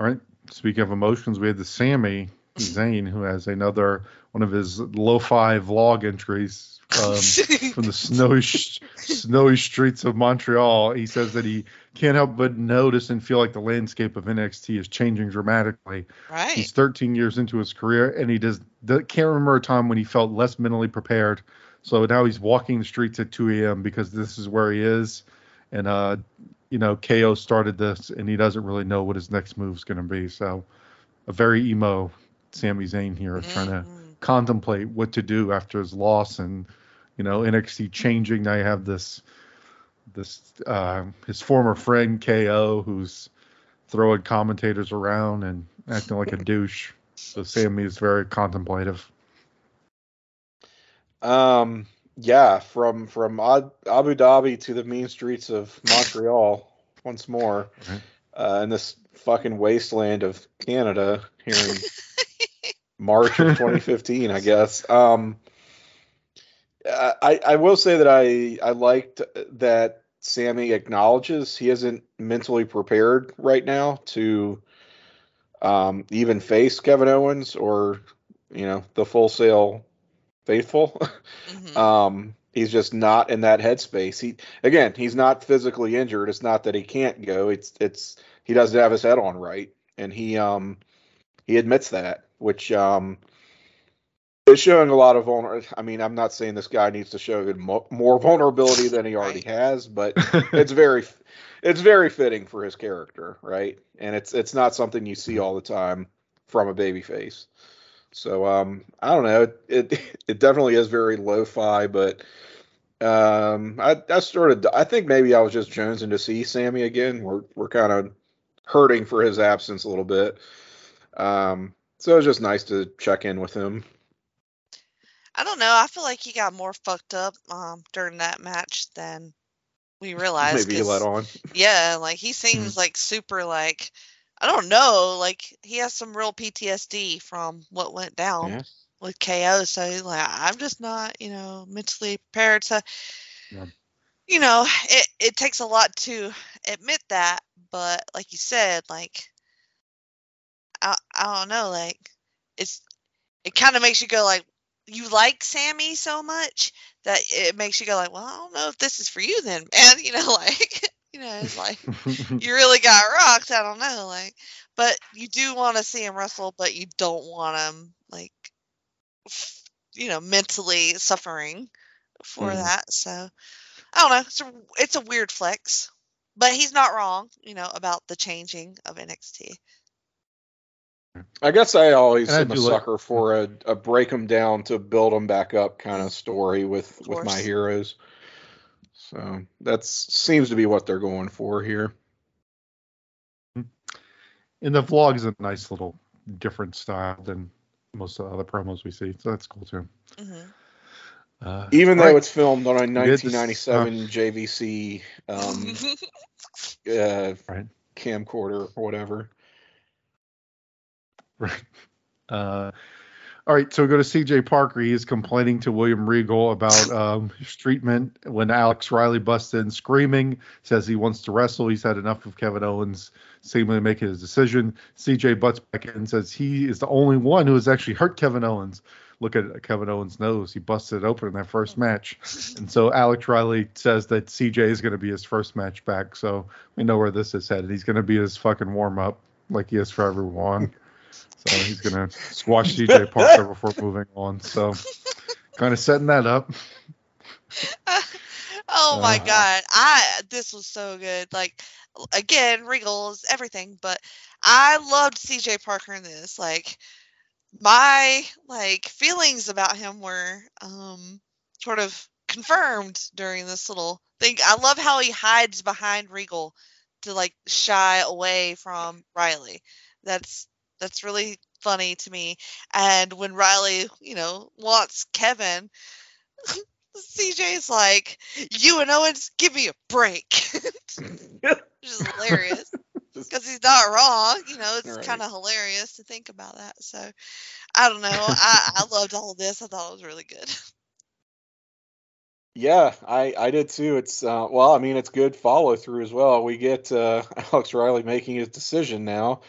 All right. Speaking of emotions, we had the Sami Zayn who has another one of his lo-fi vlog entries um, from the snowy sh- snowy streets of Montreal. He says that he can't help but notice and feel like the landscape of NXT is changing dramatically. right. He's 13 years into his career, and he does can't remember a time when he felt less mentally prepared. So now he's walking the streets at 2 a.m. because this is where he is, and uh, you know, KO started this, and he doesn't really know what his next move is going to be. So a very emo Sami Zayn here, trying to contemplate what to do after his loss and you know NXT changing. Now you have this this uh, his former friend KO who's throwing commentators around and acting like a douche. So Sami is very contemplative. Um, yeah, from from Abu Dhabi to the mean streets of Montreal once more, Right. uh, in this fucking wasteland of Canada here in March of 2015, I guess. Um, I I will say that I I liked that Sami acknowledges he isn't mentally prepared right now to um, even face Kevin Owens or you know the Full Sail faithful. Mhm. um, he's just not in that headspace. He again, he's not physically injured. It's not that he can't go. It's it's he doesn't have his head on right, and he um he admits that, which um is showing a lot of vulner. I mean, I'm not saying this guy needs to show more vulnerability than he already has, but it's very it's very fitting for his character, right? And it's it's not something you see all the time from a babyface. So um, I don't know. It it definitely is very lo-fi, but um, I I started. I think maybe I was just jonesing to see Sami again. We're we're kind of hurting for his absence a little bit. Um, So it was just nice to check in with him. I don't know. I feel like he got more fucked up um, during that match than we realized. Maybe he let on. Yeah, like he seems like super like I don't know, like he has some real PTSD from what went down Yeah. with KO. So he's like, I'm just not, you know, mentally prepared to. Yeah. You know, it it takes a lot to admit that, but like you said, like I I don't know, like it's it kind of makes you go like you like Sami so much that it makes you go like, well, I don't know if this is for you then, man. You know, like you know, it's like you really got rocked. I don't know, like, but you do want to see him wrestle, but you don't want him like, you know, mentally suffering for Mhm. that. So I don't know. It's a it's a weird flex, but he's not wrong, you know, about the changing of NXT. I guess I always And am a do like- sucker for a, a break them down to build them back up kind of story with Of with my heroes. So that seems to be what they're going for here. And the vlog is a nice little different style than most of the other promos we see, so that's cool too. hmm Uh, Even though alright. it's filmed on a We had this- 1997 JVC um, uh, Right. camcorder or whatever. Right. Uh, all right, so we go to CJ Parker. He is complaining to William Regal about um, his treatment when Alex Riley busts in screaming, says he wants to wrestle. He's had enough of Kevin Owens seemingly making his decision. CJ butts back in and says he is the only one who has actually hurt Kevin Owens. Look at Kevin Owens' nose. He busted it open in that first match. And so Alex Riley says that CJ is going to be his first match back. So we know where this is headed. He's going to be his fucking warm up like he is for everyone. So he's going to squash CJ Parker before moving on. So kind of setting that up. oh my Uh. god i this was so good like again regal is everything but i loved cj parker in this like my like feelings about him were um sort of confirmed during this little thing i love how he hides behind regal to like shy away from riley that's that's really funny to me and when riley you know wants kevin CJ's like, you and Owens, give me a break, which is hilarious because he's not wrong. You know, it's Right. kind of hilarious to think about that. So, I don't know. I, I loved all of this. I thought it was really good. Yeah, I I did too. It's uh, well, I mean, it's good follow through as well. We get uh, Alex Riley making his decision now.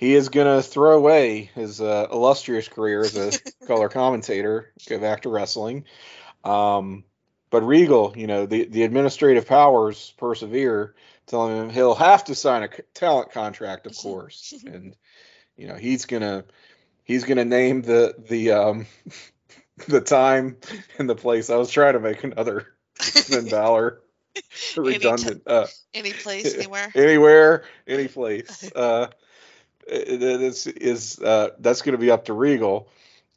He is gonna throw away his uh, illustrious career as a color commentator, go back to wrestling. Um, but Regal, you know, the the administrative powers persevere, telling him he'll have to sign a c- talent contract, of course, and you know he's gonna he's gonna name the the um the time and the place. I was trying to make another Finn Balor redundant. Uh, Any place, anywhere. anywhere, any place. Uh, is is uh, that's going to be up to Regal.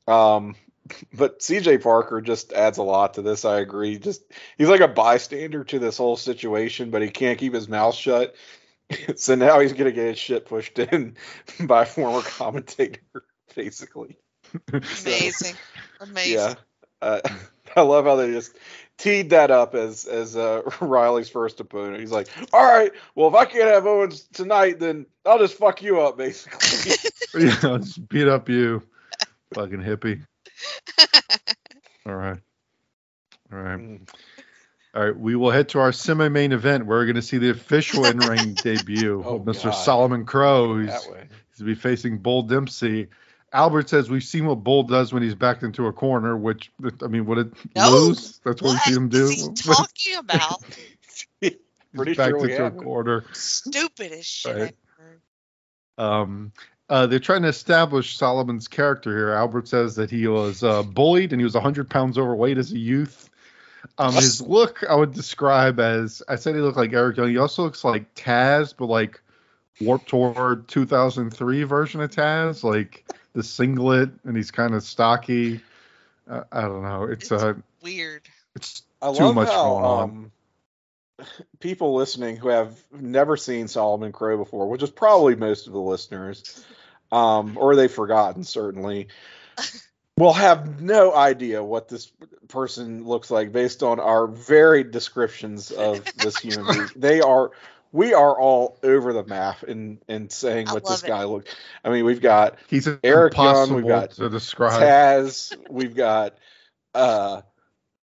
Um, but CJ Parker just adds a lot to this. I agree. Just he's like a bystander to this whole situation, but he can't keep his mouth shut. so now he's going to get his shit pushed in by a former commentator, basically. Amazing. Amazing. Yeah, uh, I love how they just teed that up as as uh, Riley's first opponent. He's like, "All right, well, if I can't have Owens tonight, then I'll just fuck you up, basically." yeah, just beat up you, fucking hippie. All right. All right. Mm. All right. We will head to our semi main event. Where we're going to see the official in ring debut Oh, of Mr. God. Solomon Crowe. He's, that way. he's going to be facing Bull Dempsey. Albert says we've seen what Bull does when he's backed into a corner, which, I mean, would it No. lose? That's what, What we see him do. is he talking about? Pretty backed sure into a haven't. corner. Stupidest shit. Right. Um, uh, they're trying to establish Solomon's character here. Albert says that he was uh, bullied and he was 100 pounds overweight as a youth. Um, his look I would describe as I said he looked like Eric Young. He also looks like Taz, but like Warped Tour 2003 version of Taz, like the singlet, and he's kind of stocky. Uh, I don't know. It's It's- uh, Weird. it's I too love much how going on. um, people listening who have never seen Solomon Crowe before, which is probably most of the listeners, um, or they've forgotten certainly, will have no idea what this person looks like based on our varied descriptions of this human being. They are we are all over the map in in saying I what this it. guy looked. I mean, we've got He's Eric Young, we've got to describe. Taz, we've got uh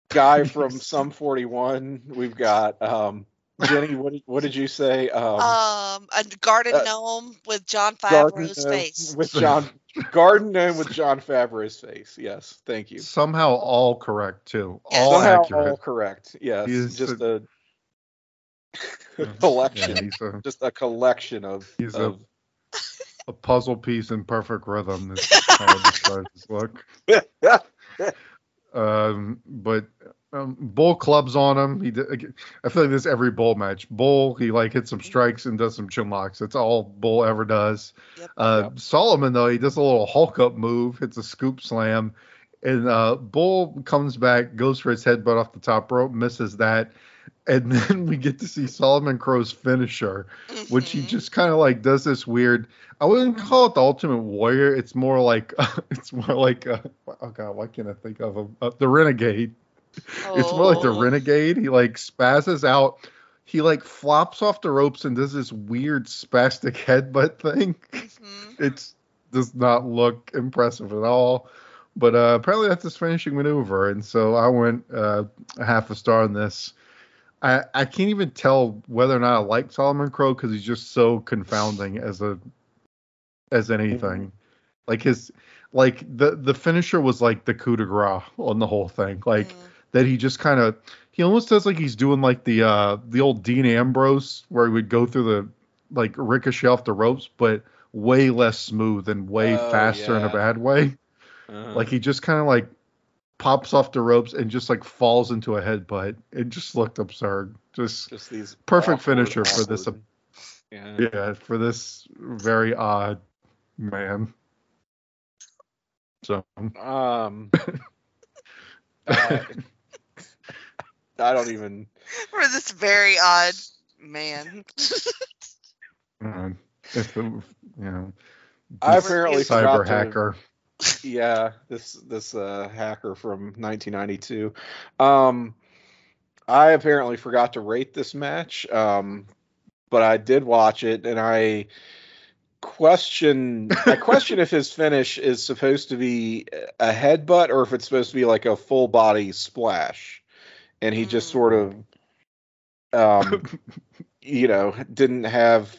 guy from Sum 41, we've got um Jenny, what did, what did you say? Um, Um, a garden uh, gnome with Jon Garden Favreau's face. with John Garden Gnome with Jon Favreau's face. Yes, thank you. Somehow all correct too. Yes. All Somehow accurate. all correct. Yes, He's just a- a, Yeah, collection, he's a, just a collection of. He's a- of a puzzle piece in perfect rhythm. This is how I describe his look. Um, but um, Bull clubs on him. He, did, I feel like this every Bull match. Bull, he like hits some strikes and does some chin locks. That's all Bull ever does. Yep. Uh, Yep. Solomon though, he does a little Hulk up move, hits a scoop slam, and uh, Bull comes back, goes for his headbutt off the top rope, misses that, and then we get to see Solomon Crowe's finisher, which he Mhm. just kind of like does this weird. I wouldn't call it the Ultimate Warrior. It's more like it's more like uh, oh god, why can't I think of him? Uh, the Renegade. It's more like the Oh. Renegade. He like spazzes out. He like flops off the ropes and does this weird spastic headbutt thing. Mhm. It's does not look impressive at all. But uh, apparently that's his finishing maneuver, and so I went uh, a half a star on this. I I can't even tell whether or not I like Solomon Crowe because he's just so confounding as a as anything. Like his like the the finisher was like the coup de grace on the whole thing. Like Mm. that he just kind of he almost does like he's doing like the uh the old Dean Ambrose where he would go through the like ricochet off the ropes, but way less smooth and way Oh, faster in a bad way. Uh, Like he just kind of like pops off the ropes and just like falls into a headbutt. It just looked absurd. Just just these perfect awkward, finisher for this, Yeah. yeah, for this very odd man. So Um. I, I don't even. For this very odd man. uh, if the, you know, I apparently cyber forgot to- hacker. Yeah, this this uh, hacker from 1992. Um, I apparently forgot to rate this match. Um, but I did watch it, and I question I question if his finish is supposed to be a headbutt or if it's supposed to be like a full body splash, and he just sort of, um, you know, didn't have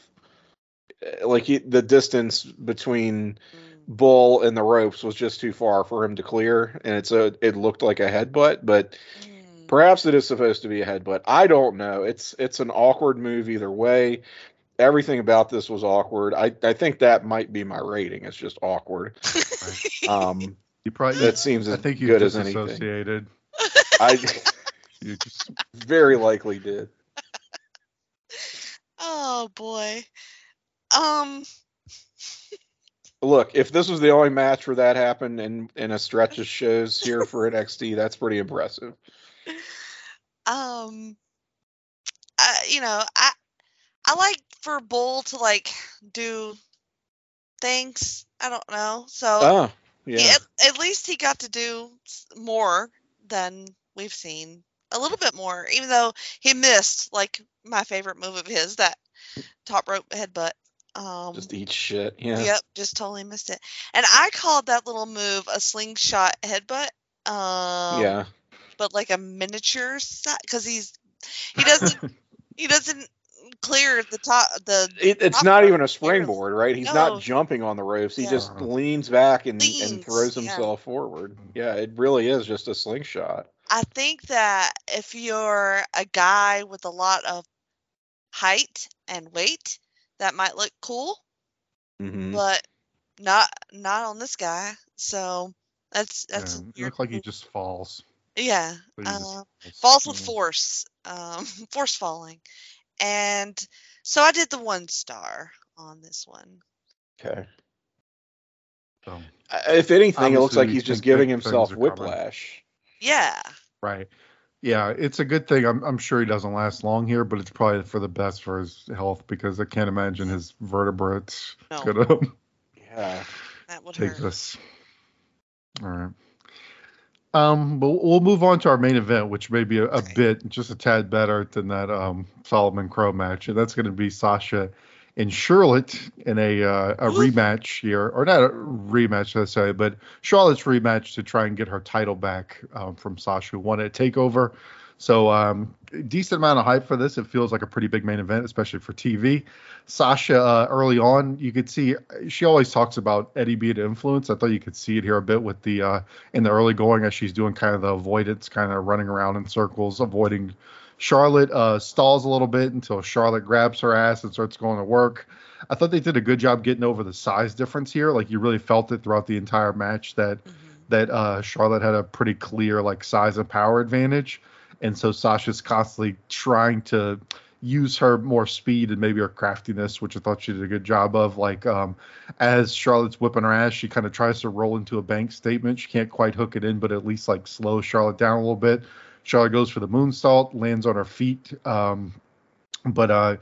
uh, like the distance between Mm. Bull and the ropes was just too far for him to clear, and it's a it looked like a headbutt, but Mm. perhaps it is supposed to be a headbutt. I don't know. It's it's an awkward move either way. Everything about this was awkward. I I think that might be my rating. It's just awkward. Um, You probably. that seems I think you good as anything. I You just very likely did. Oh boy. Um. Look, if this was the only match where that happened in in a stretch of shows here for NXT, that's pretty impressive. Um. I, you know, I I like for Bull to like do things. I don't know. So Oh, he- yeah. at, at least he got to do more than we've seen. A little bit more, even though he missed like my favorite move of his, that top rope headbutt. Um, Just eat shit. Yeah. Yep, just totally missed it. And I called that little move a slingshot headbutt. Um, yeah. But like a miniature set because he's he doesn't he doesn't clear the top the It, it's top not even a clearly. springboard, right? He's No. not jumping on the ropes. He Yeah. just leans back and, and Leans, throws yeah. himself forward. Yeah, it really is just a slingshot. I think that if you're a guy with a lot of height and weight, that might look cool, Mm-hmm. but not not on this guy. So that's that's yeah, a it looked like he just falls. yeah. So just Uh, falls. falls with Yeah. force, um, force falling, and so I did the one star on this one. Okay. So, Uh, If anything, it looks like he's just giving himself things are coming. whiplash. Yeah, right. Yeah, it's a good thing. I'm, I'm sure he doesn't last long here, but it's probably for the best for his health because I can't imagine his vertebrates No. gonna. Yeah. That would Takes hurt. us. All right. Um, but we'll move on to our main event, which may be a, a Okay. bit, just a tad better than that um, Solomon Crowe match, and that's going to be Sasha and Charlotte in a uh, a rematch here, or not a rematch, let's say, but Charlotte's rematch to try and get her title back um, from Sasha, who won at Takeover. So um, decent amount of hype for this. It feels like a pretty big main event, especially for TV. Sasha uh, early on, you could see she always talks about Eddie being an influence. I thought you could see it here a bit with the uh, in the early going as she's doing kind of the avoidance, kind of running around in circles, avoiding Charlotte. Uh, stalls a little bit until Charlotte grabs her ass and starts going to work. I thought they did a good job getting over the size difference here. Like you really felt it throughout the entire match that Mhm. that uh, Charlotte had a pretty clear like size and power advantage, and so Sasha's constantly trying to use her more speed and maybe her craftiness, which I thought she did a good job of. Like um, as Charlotte's whipping her ass, she kind of tries to roll into a bank statement. She can't quite hook it in, but at least like slow Charlotte down a little bit. Charlotte goes for the moonsault, lands on her feet, um, but uh,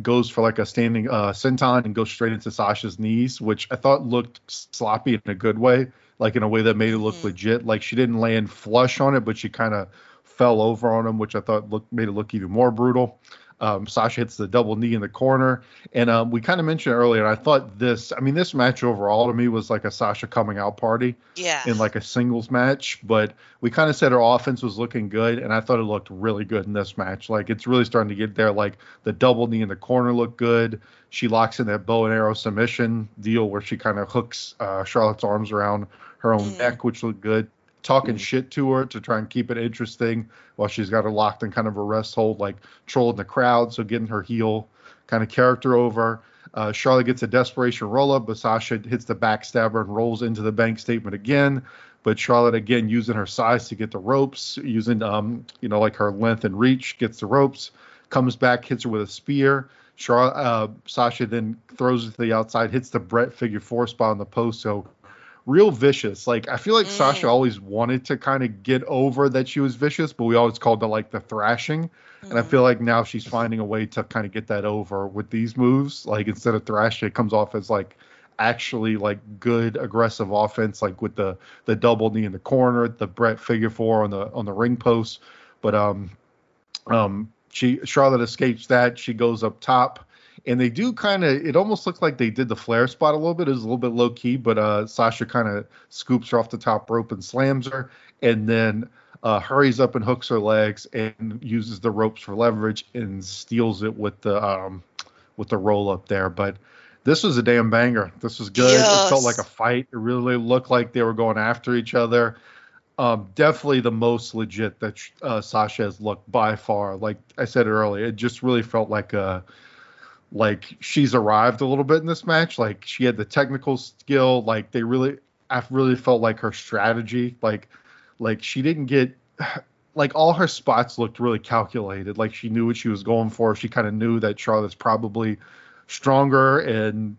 goes for like a standing uh, senton and goes straight into Sasha's knees, which I thought looked sloppy in a good way, like in a way that made it look Mhm. legit. Like she didn't land flush on it, but she kind of fell over on him, which I thought looked made it look even more brutal. Um, Sasha hits the double knee in the corner, and um, we kind of mentioned earlier. I thought this, I mean, this match overall to me was like a Sasha coming out party Yeah. in like a singles match, but we kind of said her offense was looking good, and I thought it looked really good in this match. Like it's really starting to get there. Like the double knee in the corner looked good. She locks in that bow and arrow submission deal where she kind of hooks uh, Charlotte's arms around her own Mhm. neck, which looked good. Talking shit to her to try and keep it interesting while she's got her locked in kind of a rest hold, like trolling the crowd, so getting her heel kind of character over. Uh, Charlotte gets a desperation roll up, but Sasha hits the backstabber and rolls into the bank statement again. But Charlotte again using her size to get the ropes, using um, you know, like her length and reach, gets the ropes, comes back, hits her with a spear. Charlotte, uh, Sasha then throws it to the outside, hits the Brett figure four spot on the post. So real vicious. Like I feel like Sasha Mm. always wanted to kind of get over that she was vicious, but we always called it like the thrashing. And I feel like now she's finding a way to kind of get that over with these moves. Like instead of thrashing, it comes off as like actually like good aggressive offense, like with the the double knee in the corner, the Brett figure four on the on the ring post. But um um she Charlotte escapes that. She goes up top. And they do kind of it almost looks like they did the Flair spot a little bit. It was a little bit low key, but uh Sasha kind of scoops her off the top rope and slams her. And then uh, hurries up and hooks her legs and uses the ropes for leverage and steals it with the um, with the roll up there. But this was a damn banger. This was good. It felt like a fight. It really looked like they were going after each other. Um, definitely the most legit that uh, Sasha has looked by far. Like I said earlier, it just really felt like a like she's arrived a little bit in this match. Like she had the technical skill. Like they really, I really felt like her strategy. Like like she didn't get like all her spots looked really calculated. Like she knew what she was going for. She kind of knew that Charlotte's probably stronger and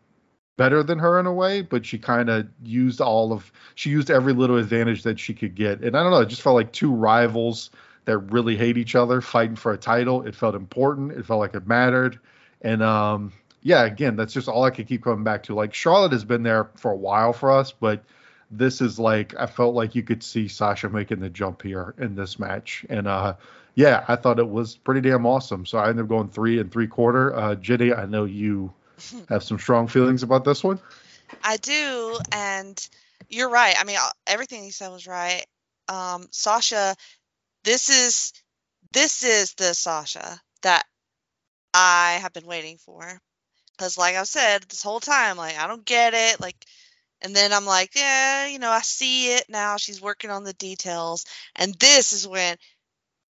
better than her in a way, but she kind of used all of she used every little advantage that she could get. And I don't know, it just felt like two rivals that really hate each other fighting for a title. It felt important. It felt like it mattered. And um yeah, again, that's just all I could keep coming back to. Like Charlotte has been there for a while for us, but this is like I felt like you could see Sasha making the jump here in this match, and uh, yeah, I thought it was pretty damn awesome. So I ended up going three and three quarter. Uh, Jenny, I know you have some strong feelings about this one. I do, and you're right. I mean, everything you said was right. Um, Sasha, this is this is the Sasha that I have been waiting for. Because, like I've said this whole time, like I don't get it. Like, and then I'm like, yeah, you know, I see it now. She's working on the details, and this is when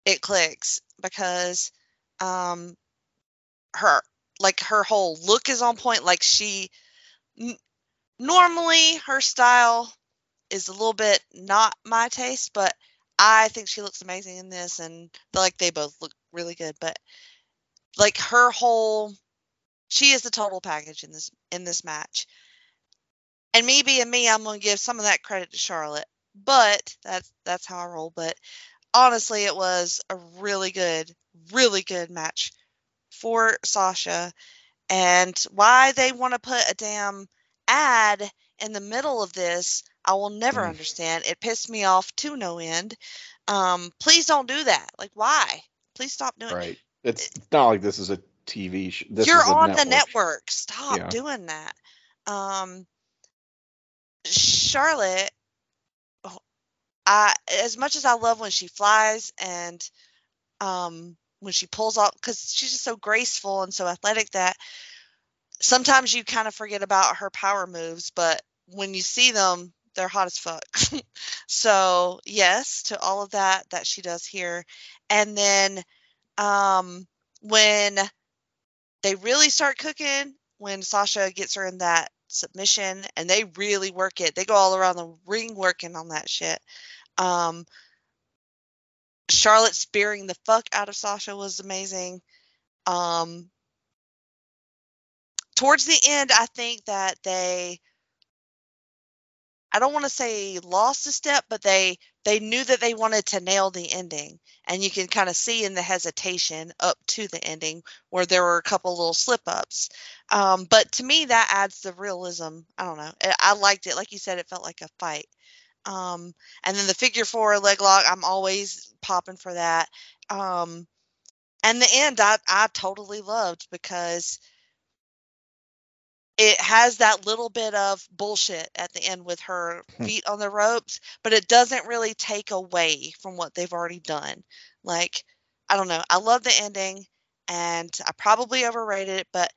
it clicks because, um, her like her whole look is on point. Like she n- normally her style is a little bit not my taste, but I think she looks amazing in this, and like they both look really good. But like her whole, she is the total package in this in this match. And me being me, I'm gonna give some of that credit to Charlotte, but that's that's how I roll. But honestly, it was a really good, really good match for Sasha, and why they want to put a damn ad in the middle of this, I will never Mm. understand. It pissed me off to no end. Um, please don't do that. Like, why? Please stop doing it. It's it's not like this is a TV. Sh- this You're on network. the network. Stop Yeah. doing that. Um, Charlotte, oh, I as much as I love when she flies and um when she pulls off because she's just so graceful and so athletic that sometimes you kind of forget about her power moves, but when you see them, they're hot as fuck. so yes to all of that that she does here, and then um when they really start cooking when Sasha gets her in that submission and they really work it. They go all around the ring working on that shit. Um Charlotte spearing the fuck out of Sasha was amazing. Um towards the end I think that they I don't want to say lost a step, but they they knew that they wanted to nail the ending. And you can kind of see in the hesitation up to the ending where there were a couple little slip ups. Um, but to me, that adds the realism. I don't know. I, liked it. Like you said, it felt like a fight. Um, and then the figure four leg lock, I'm always popping for that. Um, and the end, I, I totally loved because it has that little bit of bullshit at the end with her Hmm. feet on the ropes, but it doesn't really take away from what they've already done. Like, I don't know. I love the ending and I probably overrated it, but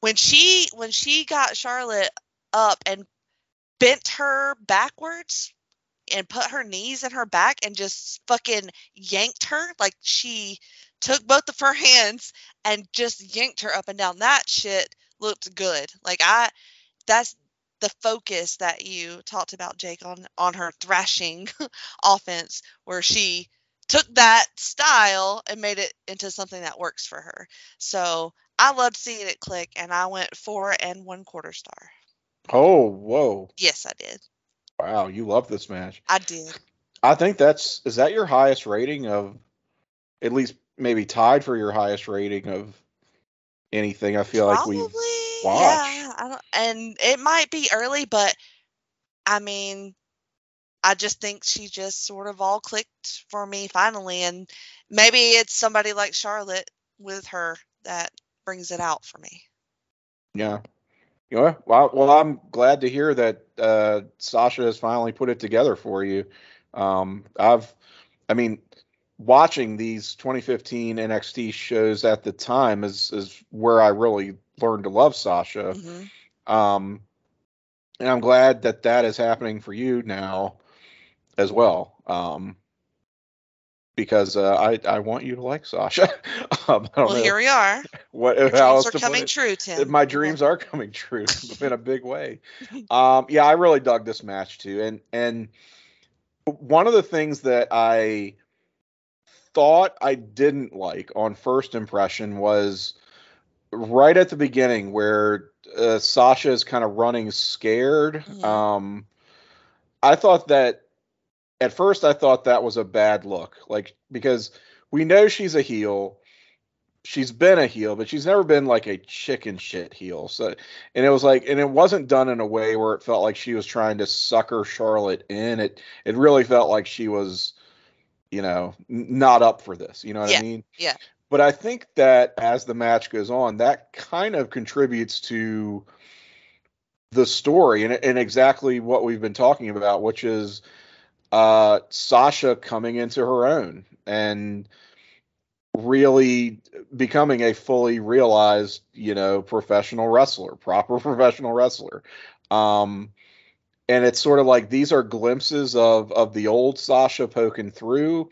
when she when she got Charlotte up and bent her backwards and put her knees in her back and just fucking yanked her like she took both of her hands and just yanked her up and down that shit looked good. Like i that's the focus that you talked about jake on on her thrashing offense where she took that style and made it into something that works for her. So i loved seeing it click and i went four and one quarter star. Oh, whoa. yes i did. Wow, you love this match. i did. I think that's is that your highest rating of at least maybe tied for your highest rating of anything I feel like we've watched. Yeah, I don't, and it might be early, but I mean, I just think she just sort of all clicked for me finally, and maybe it's somebody like Charlotte with her that brings it out for me. Yeah. Yeah. Well, well, I'm glad to hear that uh, Sasha has finally put it together for you. Um, I've, I mean, watching these 2015 NXT shows at the time is is where I really learned to love Sasha. Mhm. Um, and I'm glad that that is happening for you now as well. Um, because uh, I I want you to like Sasha. um, Well, here we are. what Your how dreams are coming true, Tim. my dreams are coming true in a big way. Um, yeah, I really dug this match too, and and one of the things that I thought I didn't like on first impression was right at the beginning where uh, Sasha is kind of running scared. Mhm. Um, I thought that at first I thought that was a bad look, like because we know she's a heel she's been a heel, but she's never been like a chicken shit heel. So, and it was like, and it wasn't done in a way where it felt like she was trying to sucker Charlotte in. It, it really felt like she was, you know, not up for this. You know what Yeah, I mean? yeah. But I think that as the match goes on, that kind of contributes to the story and, and exactly what we've been talking about, which is uh, Sasha coming into her own and really becoming a fully realized, you know, professional wrestler, proper professional wrestler. Um, and it's sort of like these are glimpses of of the old Sasha poking through,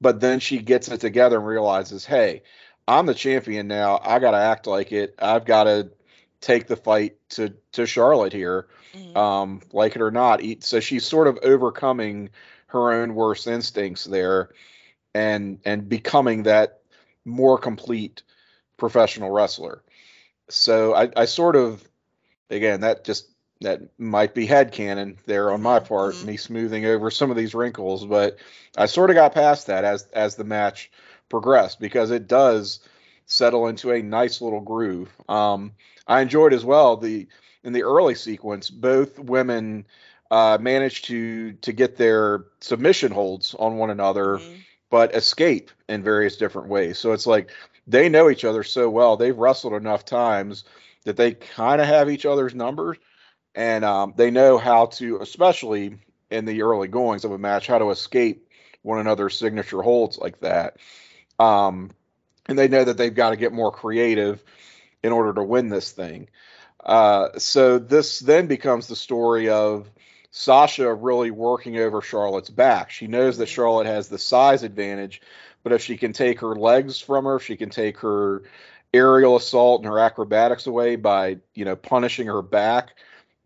but then she gets it together and realizes, hey, I'm the champion now. I got to act like it. I've got to take the fight to to Charlotte here, Mhm. um, like it or not. So she's sort of overcoming her own worst instincts there, and and becoming that more complete professional wrestler. So I, I sort of, again, that just that might be headcanon there on my Mhm, part, mhm. me smoothing over some of these wrinkles, but I sort of got past that as as the match progressed because it does settle into a nice little groove. Um, I enjoyed as well the in the early sequence, both women uh, managed to to get their submission holds on one another, mm-hmm. but escape in various different ways. So it's like they know each other so well. They've wrestled enough times that they kind of have each other's numbers, and um, they know how to, especially in the early goings of a match, how to escape one another's signature holds like that. Um, and they know that they've got to get more creative in order to win this thing. Uh, so this then becomes the story of Sasha really working over Charlotte's back. She knows that Charlotte has the size advantage, but if she can take her legs from her, if she can take her aerial assault and her acrobatics away by, you know, punishing her back,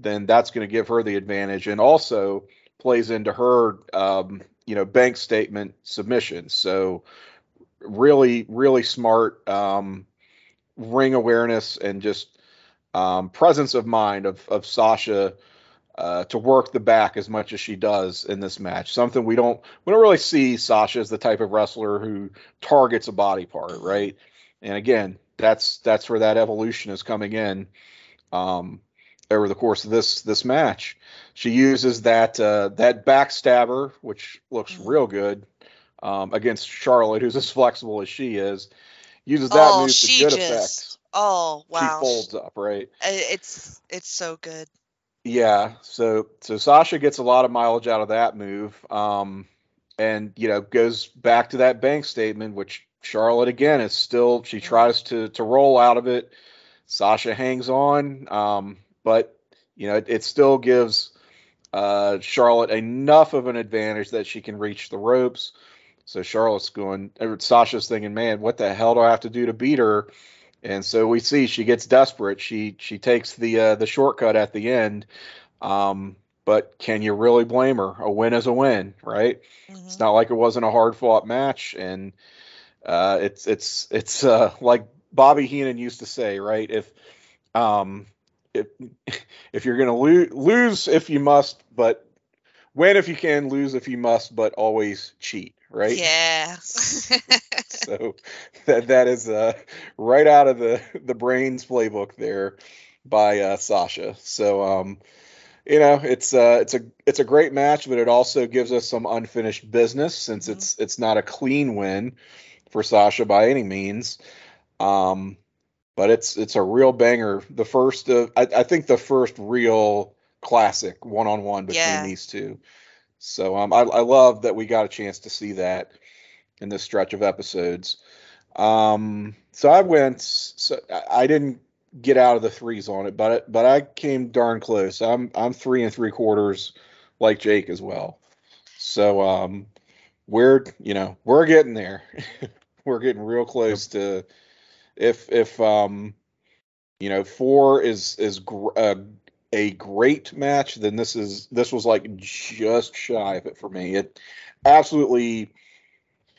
then that's going to give her the advantage and also plays into her, um, you know, bank statement submission. So really, really smart um, ring awareness and just um, presence of mind of, of Sasha uh, to work the back as much as she does in this match. Something we don't we don't really see Sasha as the type of wrestler who targets a body part, right? And again, that's that's where that evolution is coming in um, over the course of this this match. She uses that uh, that backstabber, which looks mm-hmm. real good um, against Charlotte, who's as flexible as she is. Uses that oh, move to good just, effect. Oh wow! She folds up, right? It's it's so good. Yeah, so so Sasha gets a lot of mileage out of that move, um, and you know goes back to that bank statement, which Charlotte again is still she mm-hmm. tries to to roll out of it. Sasha hangs on, um, but you know it, it still gives uh, Charlotte enough of an advantage that she can reach the ropes. So Charlotte's going, Sasha's thinking, man, what the hell do I have to do to beat her? and so we see she gets desperate. She she takes the uh, the shortcut at the end. Um, but can you really blame her? A win is a win, right? Mm-hmm. It's not like it wasn't a hard fought match, and uh, it's it's it's uh, like Bobby Heenan used to say, right? If um, if if you're gonna lo- lose if you must, but win if you can, lose if you must, but always cheat, right? Yeah. so that that is uh, right out of the the brains playbook there by uh, Sasha. So um, you know it's uh, it's a it's a great match, but it also gives us some unfinished business since mm-hmm. it's it's not a clean win for Sasha by any means. Um, but it's it's a real banger. The first of I, I think the first real classic one on one between yeah. these two. So um, I, I love that we got a chance to see that in this stretch of episodes. Um, so I went. So I didn't get out of the threes on it, but but I came darn close. I'm I'm three and three quarters like Jake as well. So um, we're you know we're getting there. we're getting real close to if if um you know four is is gr- uh, a great match, then this is this was like just shy of it for me. It absolutely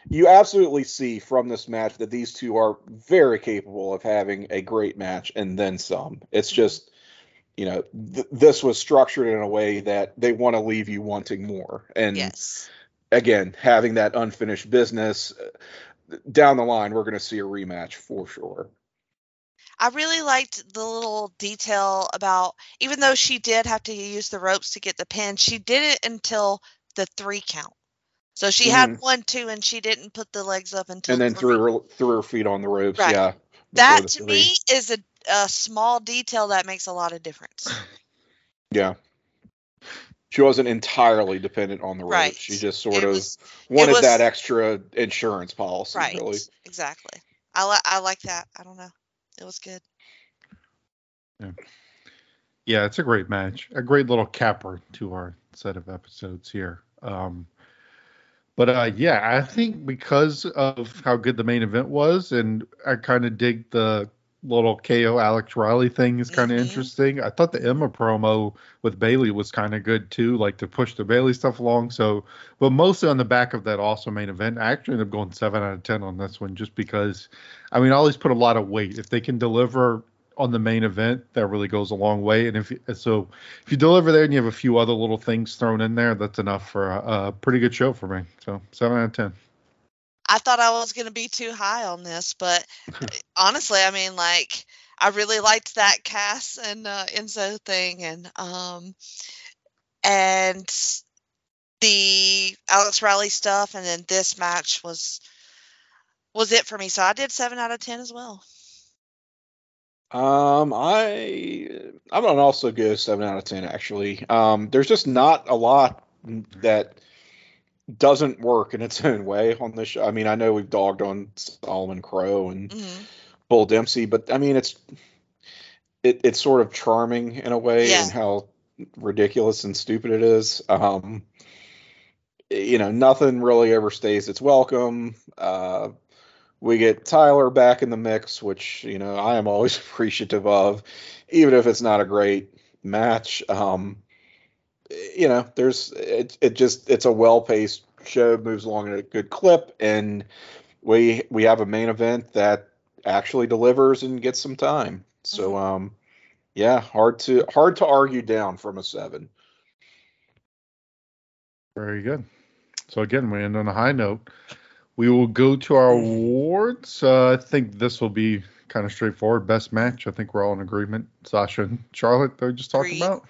you absolutely see from this match that these two are very capable of having a great match and then some. It's just, you know, th- this was structured in a way that they want to leave you wanting more. And yes. again, having that unfinished business down the line, we're going to see a rematch for sure. I really liked the little detail about even though she did have to use the ropes to get the pin, she did it until the three count. So she mm-hmm. had one, two, and she didn't put the legs up until. And then threw her threw her feet on the ropes. Right. Yeah. That to me is a, a small detail that makes a lot of difference. Yeah. She wasn't entirely dependent on the ropes. Right. She just sort it of was, wanted was, that extra insurance policy. Right. Really. Exactly. I like I like that. I don't know. It was good. Yeah. Yeah, it's a great match. A great little capper to our set of episodes here. Um, but uh, yeah, I think because of how good the main event was, and I kind of dig the little KO Alex Riley thing is kind of mm-hmm. interesting. I thought the Emma promo with Bayley was kind of good too, like to push the Bayley stuff along. So, but mostly on the back of that also main event, I actually ended up going seven out of ten on this one, just because. I mean, I always put a lot of weight if they can deliver on the main event, that really goes a long way. And if so, if you deliver there and you have a few other little things thrown in there, that's enough for a, a pretty good show for me. So seven out of ten. I thought I was going to be too high on this, but honestly, I mean, like, I really liked that Cass and uh, Enzo thing, and um, and the Alex Riley stuff, and then this match was was it for me. So I did seven out of ten as well. Um, I I'm gonna also go seven out of ten. Actually, um, there's just not a lot that doesn't work in its own way on this show. I mean, I know we've dogged on Solomon Crowe and hmm Bull Dempsey, but I mean, it's it, it's sort of charming in a way Yeah. and how ridiculous and stupid it is. Um, you know, nothing really ever stays its welcome. Uh, we get Tyler back in the mix, which you know I am always appreciative of, even if it's not a great match. Um, you know, there's it. It just it's a well paced show, moves along at a good clip, and we we have a main event that actually delivers and gets some time. So um, yeah, hard to hard to argue down from a seven. Very good. So again, we end on a high note. We will go to our awards. Uh, I think this will be kind of straightforward. Best match. I think we're all in agreement. Sasha and Charlotte. They're just talking Agreed. about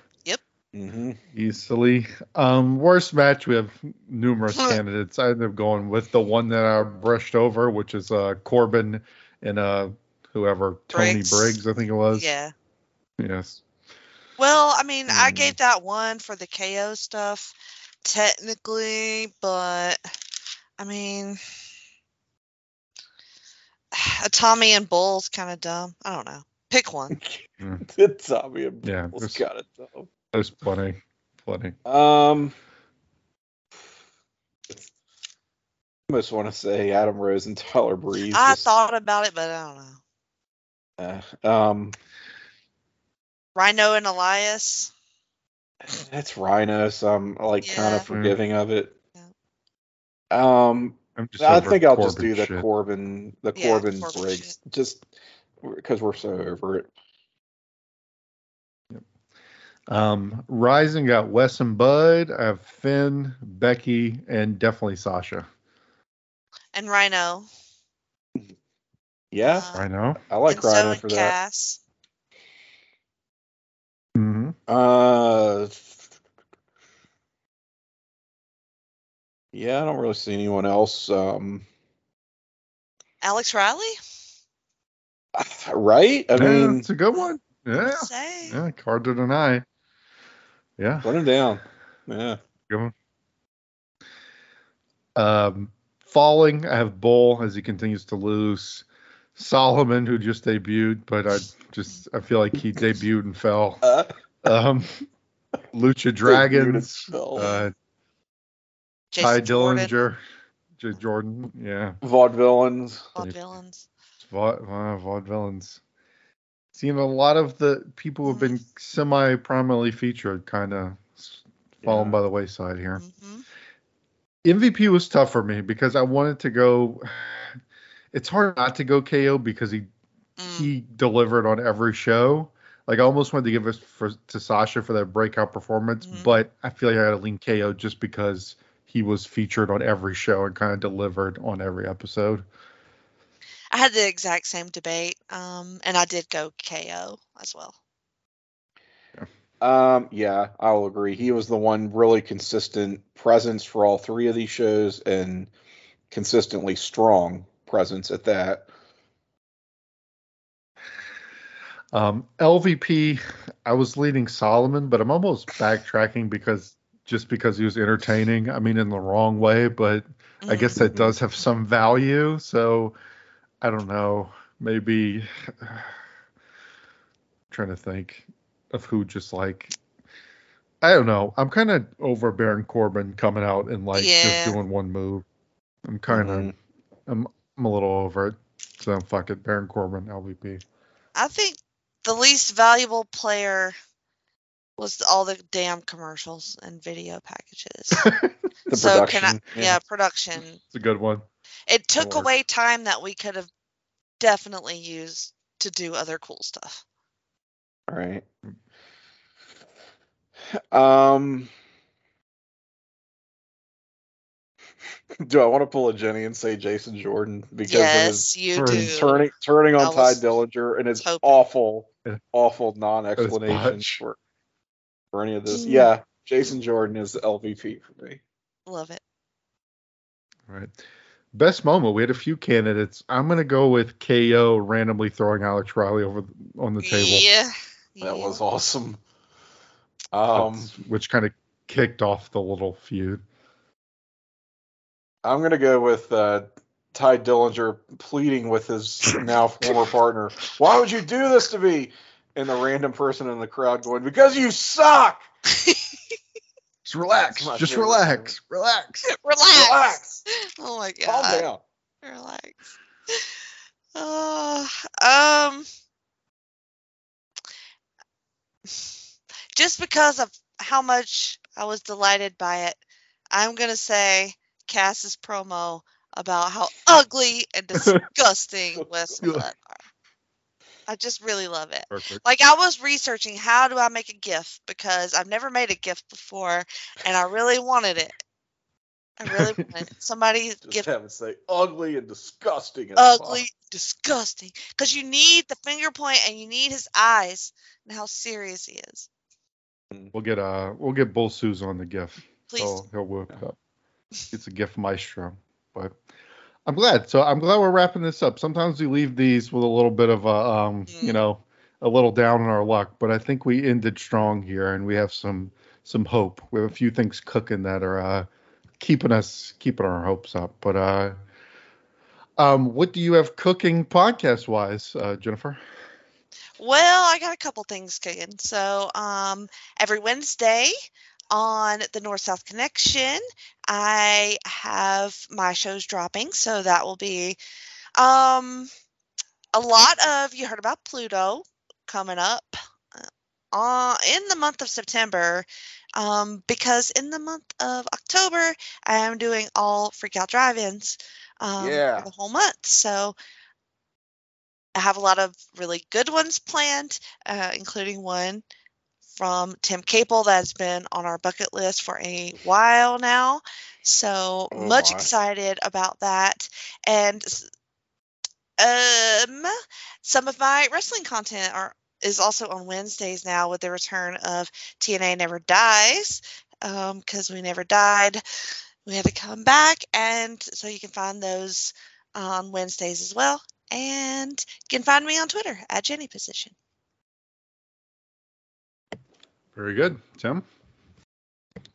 Mm-hmm. easily. Um, worst match. We have numerous candidates. I ended up going with the one that I brushed over, which is uh, Corbin and uh, whoever Tony Briggs. Briggs. I think it was. Yeah. Yes. Well, I mean, I Mm. gave that one for the KO stuff, technically, but I mean, Tommy and Bull's kind of dumb. I don't know. Pick one. It's Tommy and Yeah, Bull's this- got it though. There's plenty. Plenty. Um, I almost want to say Adam Rose and Tyler Breeze. I just, thought about it, but I don't know. uh, um, Rhyno and Elias. that's Rhyno, so I'm like kind of forgiving of it. Um, I'm just. I think I'll just do the shit. Corbin, the Yeah, Corbin, Corbin Briggs, just because we're so over it. Um, Rising got Wes and Bud. I have Finn, Becky, and definitely Sasha. And Rhyno. Yeah, Uh, I know. I like and so Rhyno and for that. Cass. hmm Uh, yeah, I don't really see anyone else. Um, Alex Riley? right? I yeah, mean, it's a good one. Yeah. Say. Yeah, hard to deny. Yeah, run him down. Yeah. good one. Um, falling, I have Bull as he continues to lose. Solomon, who just debuted, but I just I feel like he debuted and fell. Uh, Um, Lucha Dragons, fell. uh, Jason Ty Jordan. Dillinger, J. Jordan, yeah, Vaudevillains. Vaudevillains. Vaud, uh, vaudevillains. Seen a lot of the people who have been semi prominently featured kind of fallen Yeah. by the wayside here. hmm MVP was tough for me because I wanted to go. It's hard not to go KO because he Mm. he delivered on every show. Like I almost wanted to give it for to Sasha for that breakout performance, Mhm. but I feel like I had to lean KO just because he was featured on every show and kind of delivered on every episode. I had the exact same debate, um, and I did go KO as well. Um, yeah, I'll agree. He was the one really consistent presence for all three of these shows and consistently strong presence at that. Um, LVP, I was leading Solomon, but I'm almost backtracking because just because he was entertaining. I mean, in the wrong way, but I guess that Mhm. does have some value. So I don't know. Maybe trying to think of who just like I don't know. I'm kind of over Baron Corbin coming out and like Yeah. just doing one move. I'm kind of Mhm. I'm I'm a little over it. So fuck it, Baron Corbin LVP. I think the least valuable player was all the damn commercials and video packages. The so production. can I? Yeah. production. It's a good one. It took away time that we could have definitely used to do other cool stuff. All right. Um do I want to pull a Jenny and say Jason Jordan because yes, you for do. turning turning on Ty was Dillinger and his hoping. awful, awful non-explanations botch. for for any of this. Mm. Yeah, Jason Jordan is the LVP for me. Love it. Right. Best moment. We had a few candidates. I'm gonna go with KO randomly throwing Alex Riley over th- on the table, Yeah. That yeah. was awesome. Um, That's- which kind of kicked off the little feud. I'm gonna go with uh, Ty Dillinger pleading with his now former partner. Why would you do this to me? And the random person in the crowd going, "Because you suck." Just relax. Just favorite relax. Relax. Relax. Relax. Oh my god. Calm down. Relax. Uh, um, just because of how much I was delighted by it, I'm gonna say Cass's promo about how ugly and disgusting Wes Yeah. Are. I just really love it. Perfect. Like I was researching how do I make a GIF because I've never made a GIF before, and I really wanted it. I really wanted it. Somebody Just give have it say ugly and disgusting. at the ugly, disgusting. Because you need the finger point and you need his eyes and how serious he is. We'll get uh we'll get Bull Suze on the GIF. Please. So he'll work up. It's a GIF maestro. But I'm glad. So I'm glad we're wrapping this up. Sometimes we leave these with a little bit of a um, Mm. you know, a little down in our luck, but I think we ended strong here and we have some some hope. We have a few things cooking that are uh keeping us keeping our hopes up. But uh um what do you have cooking podcast wise, uh Jennifer? Well, I got a couple things cooking. So, um, every Wednesday on the North South Connection, I have my shows dropping. So that will be um, a lot of you heard about Pluto coming up uh, in the month of September. Um, because in the month of October, I am doing all freak out drive-ins um, Yeah. for the whole month. So I have a lot of really good ones planned, uh, including one from Tim Capel that's been on our bucket list for a while now. So Oh much excited about that. And um, some of my wrestling content are is also on Wednesdays now with the return of TNA Never Dies because we never died. We had to come back, and so you can find those on Wednesdays as well. And you can find me on Twitter at Jenny Position. Very good. Tim?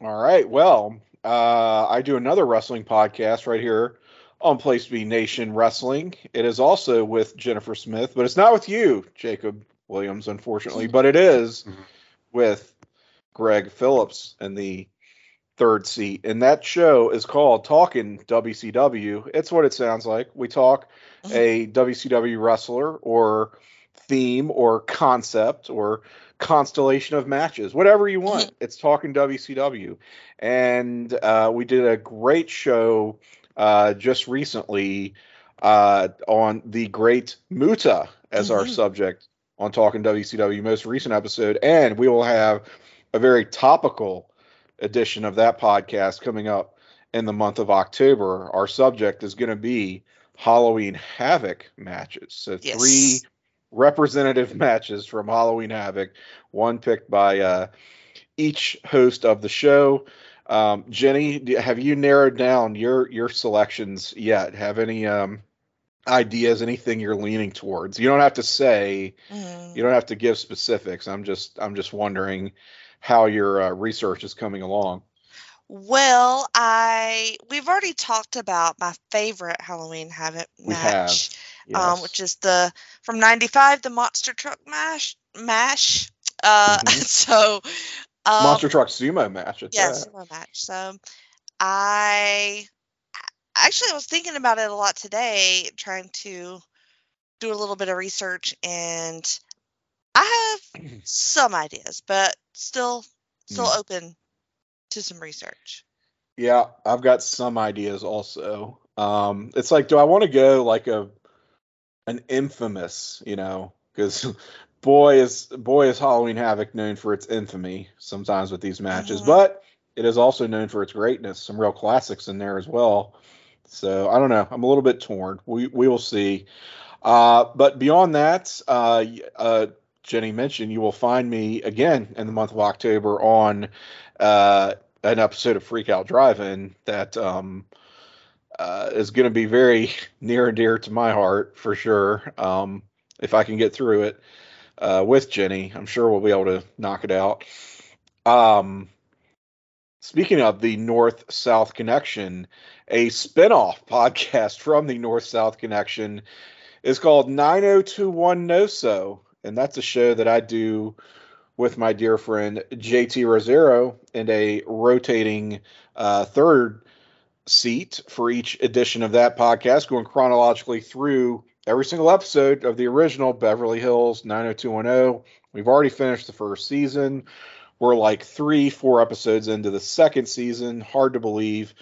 All right. Well, uh, I do another wrestling podcast right here on Place B Nation Wrestling. It is also with Jennifer Smith, but it's not with you, Jacob Williams, unfortunately, but it is Mhm. with Greg Phillips in the third seat. And that show is called Talking WCW. It's what it sounds like. We talk a WCW wrestler or theme or concept or constellation of matches, whatever you want. It's talking WCW. And uh, we did a great show uh, just recently uh, on the great Muta as our Mhm. subject on Talking WCW, most recent episode. And we will have a very topical edition of that podcast coming up in the month of October. Our subject is going to be Halloween Havoc matches. So Yes. three representative matches from Halloween Havoc, one picked by uh, each host of the show. Um, Jenny, have you narrowed down your your selections yet? Have any um, ideas? Anything you're leaning towards? You don't have to say. Mm. You don't have to give specifics. I'm just I'm just wondering how your uh, research is coming along. Well, I we've already talked about my favorite Halloween Havoc We have, match, Yes. um, which is the from '95, the Monster Truck Mash. Mash. Uh, Mhm. so um, Monster Truck Sumo match. At Yes, that. sumo match. So I actually I was thinking about it a lot today, trying to do a little bit of research, and I have some ideas, but still still Mm. open to some research. Yeah, I've got some ideas also. Um, it's like, do I want to go like a an infamous, you know, because boy is boy is Halloween Havoc known for its infamy sometimes with these matches. But it is also known for its greatness. Some real classics in there as well. So I don't know. I'm a little bit torn. We we will see. Uh, but beyond that, uh, uh, Jenny mentioned, you will find me again in the month of October on uh, an episode of Freak Out Drive-In that um, uh, is going to be very near and dear to my heart for sure. Um, if I can get through it uh, with Jenny, I'm sure we'll be able to knock it out. Um, speaking of the North South Connection, a spinoff podcast from the North South Connection is called 9021 No So, and that's a show that I do with my dear friend JT Rosero and a rotating uh, third seat for each edition of that podcast, going chronologically through every single episode of the original Beverly Hills 90210. We've already finished the first season. We're like three, four episodes into the second season. Hard to believe.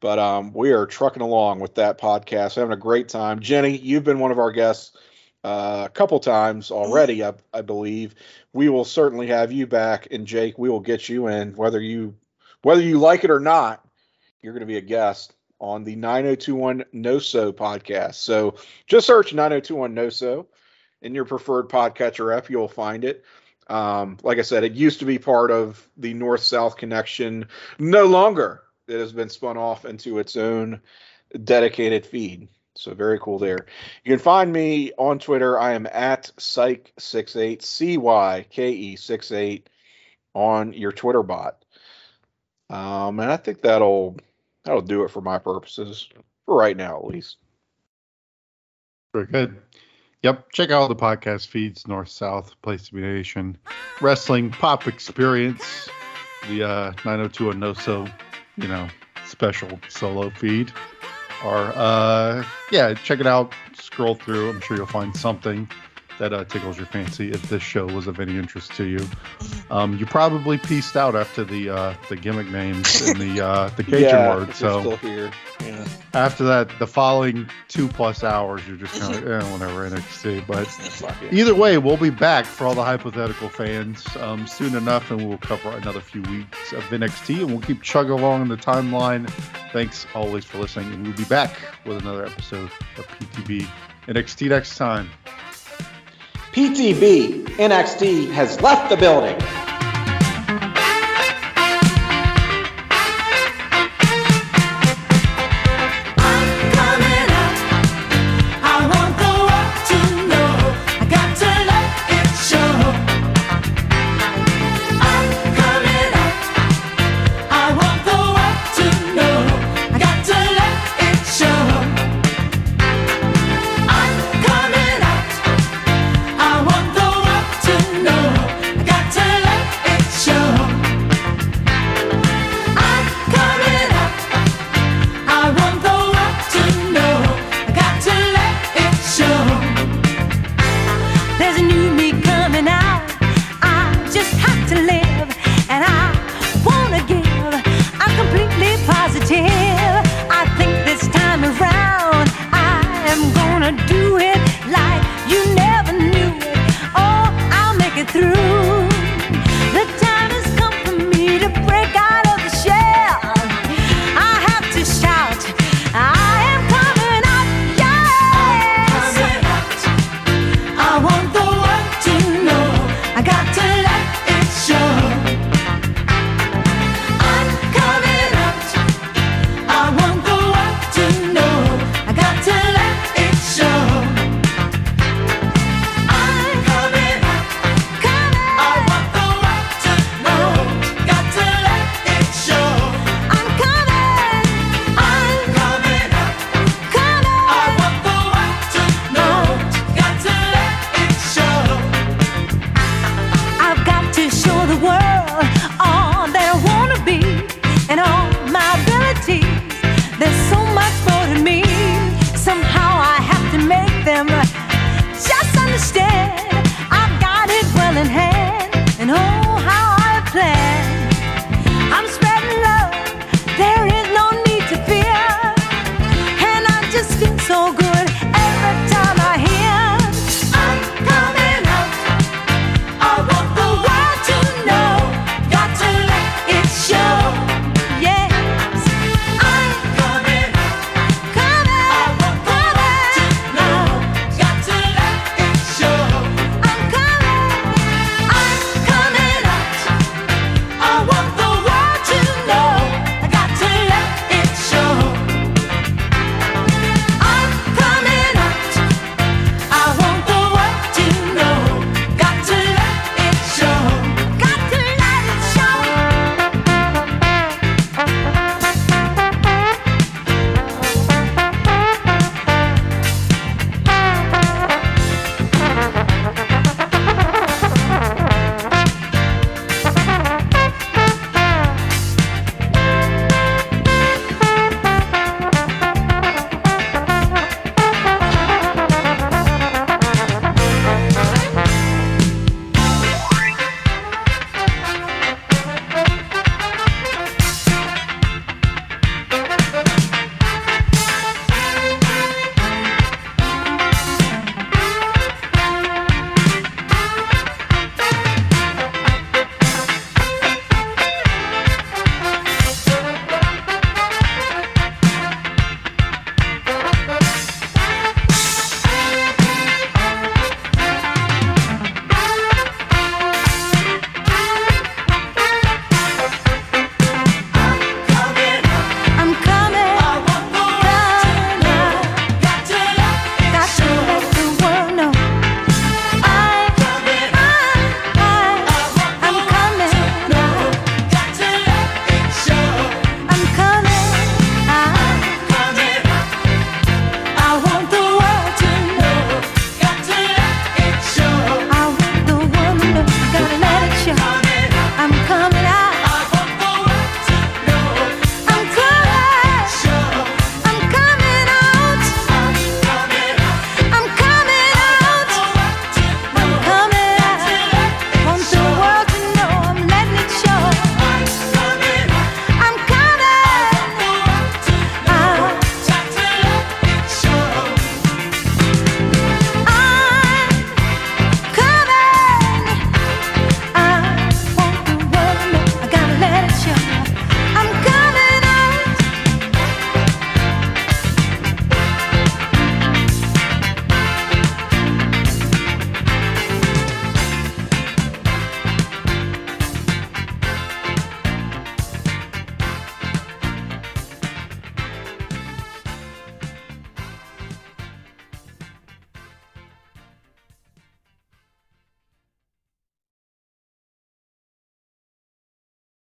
But um, we are trucking along with that podcast, having a great time. Jenny, you've been one of our guests uh, a couple times already, I, I, believe. We will certainly have you back, and Jake, we will get you in, whether you whether you like it or not. You're going to be a guest on the 9021 No So podcast. So just search 9021 No So in your preferred podcatcher app. You'll find it. Um, like I said, it used to be part of the North South connection. No longer it has been spun off into its own dedicated feed. So very cool there. You can find me on Twitter. I am at Cyke68, C Y K E 68 on your Twitter bot. Um, and I think that'll that'll do it for my purposes for right now, at least. Very good. Yep. Check out the podcast feeds North South, Place to Be Nation, Wrestling, Pop Experience, the uh, 902 and No So you know, special solo feed. Or uh, yeah, check it out. Scroll through. I'm sure you'll find something that uh, tickles your fancy if this show was of any interest to you. Um, you probably pieced out after the uh, the gimmick names and the uh, the Cajun yeah, word. So still here. Yeah. after that, the following two plus hours, you're just kind of eh, whatever NXT. But either way, we'll be back for all the hypothetical fans um, soon enough, and we'll cover another few weeks of NXT, and we'll keep chugging along in the timeline. Thanks always for listening, and we'll be back with another episode of PTB NXT next time. PTB NXT has left the building.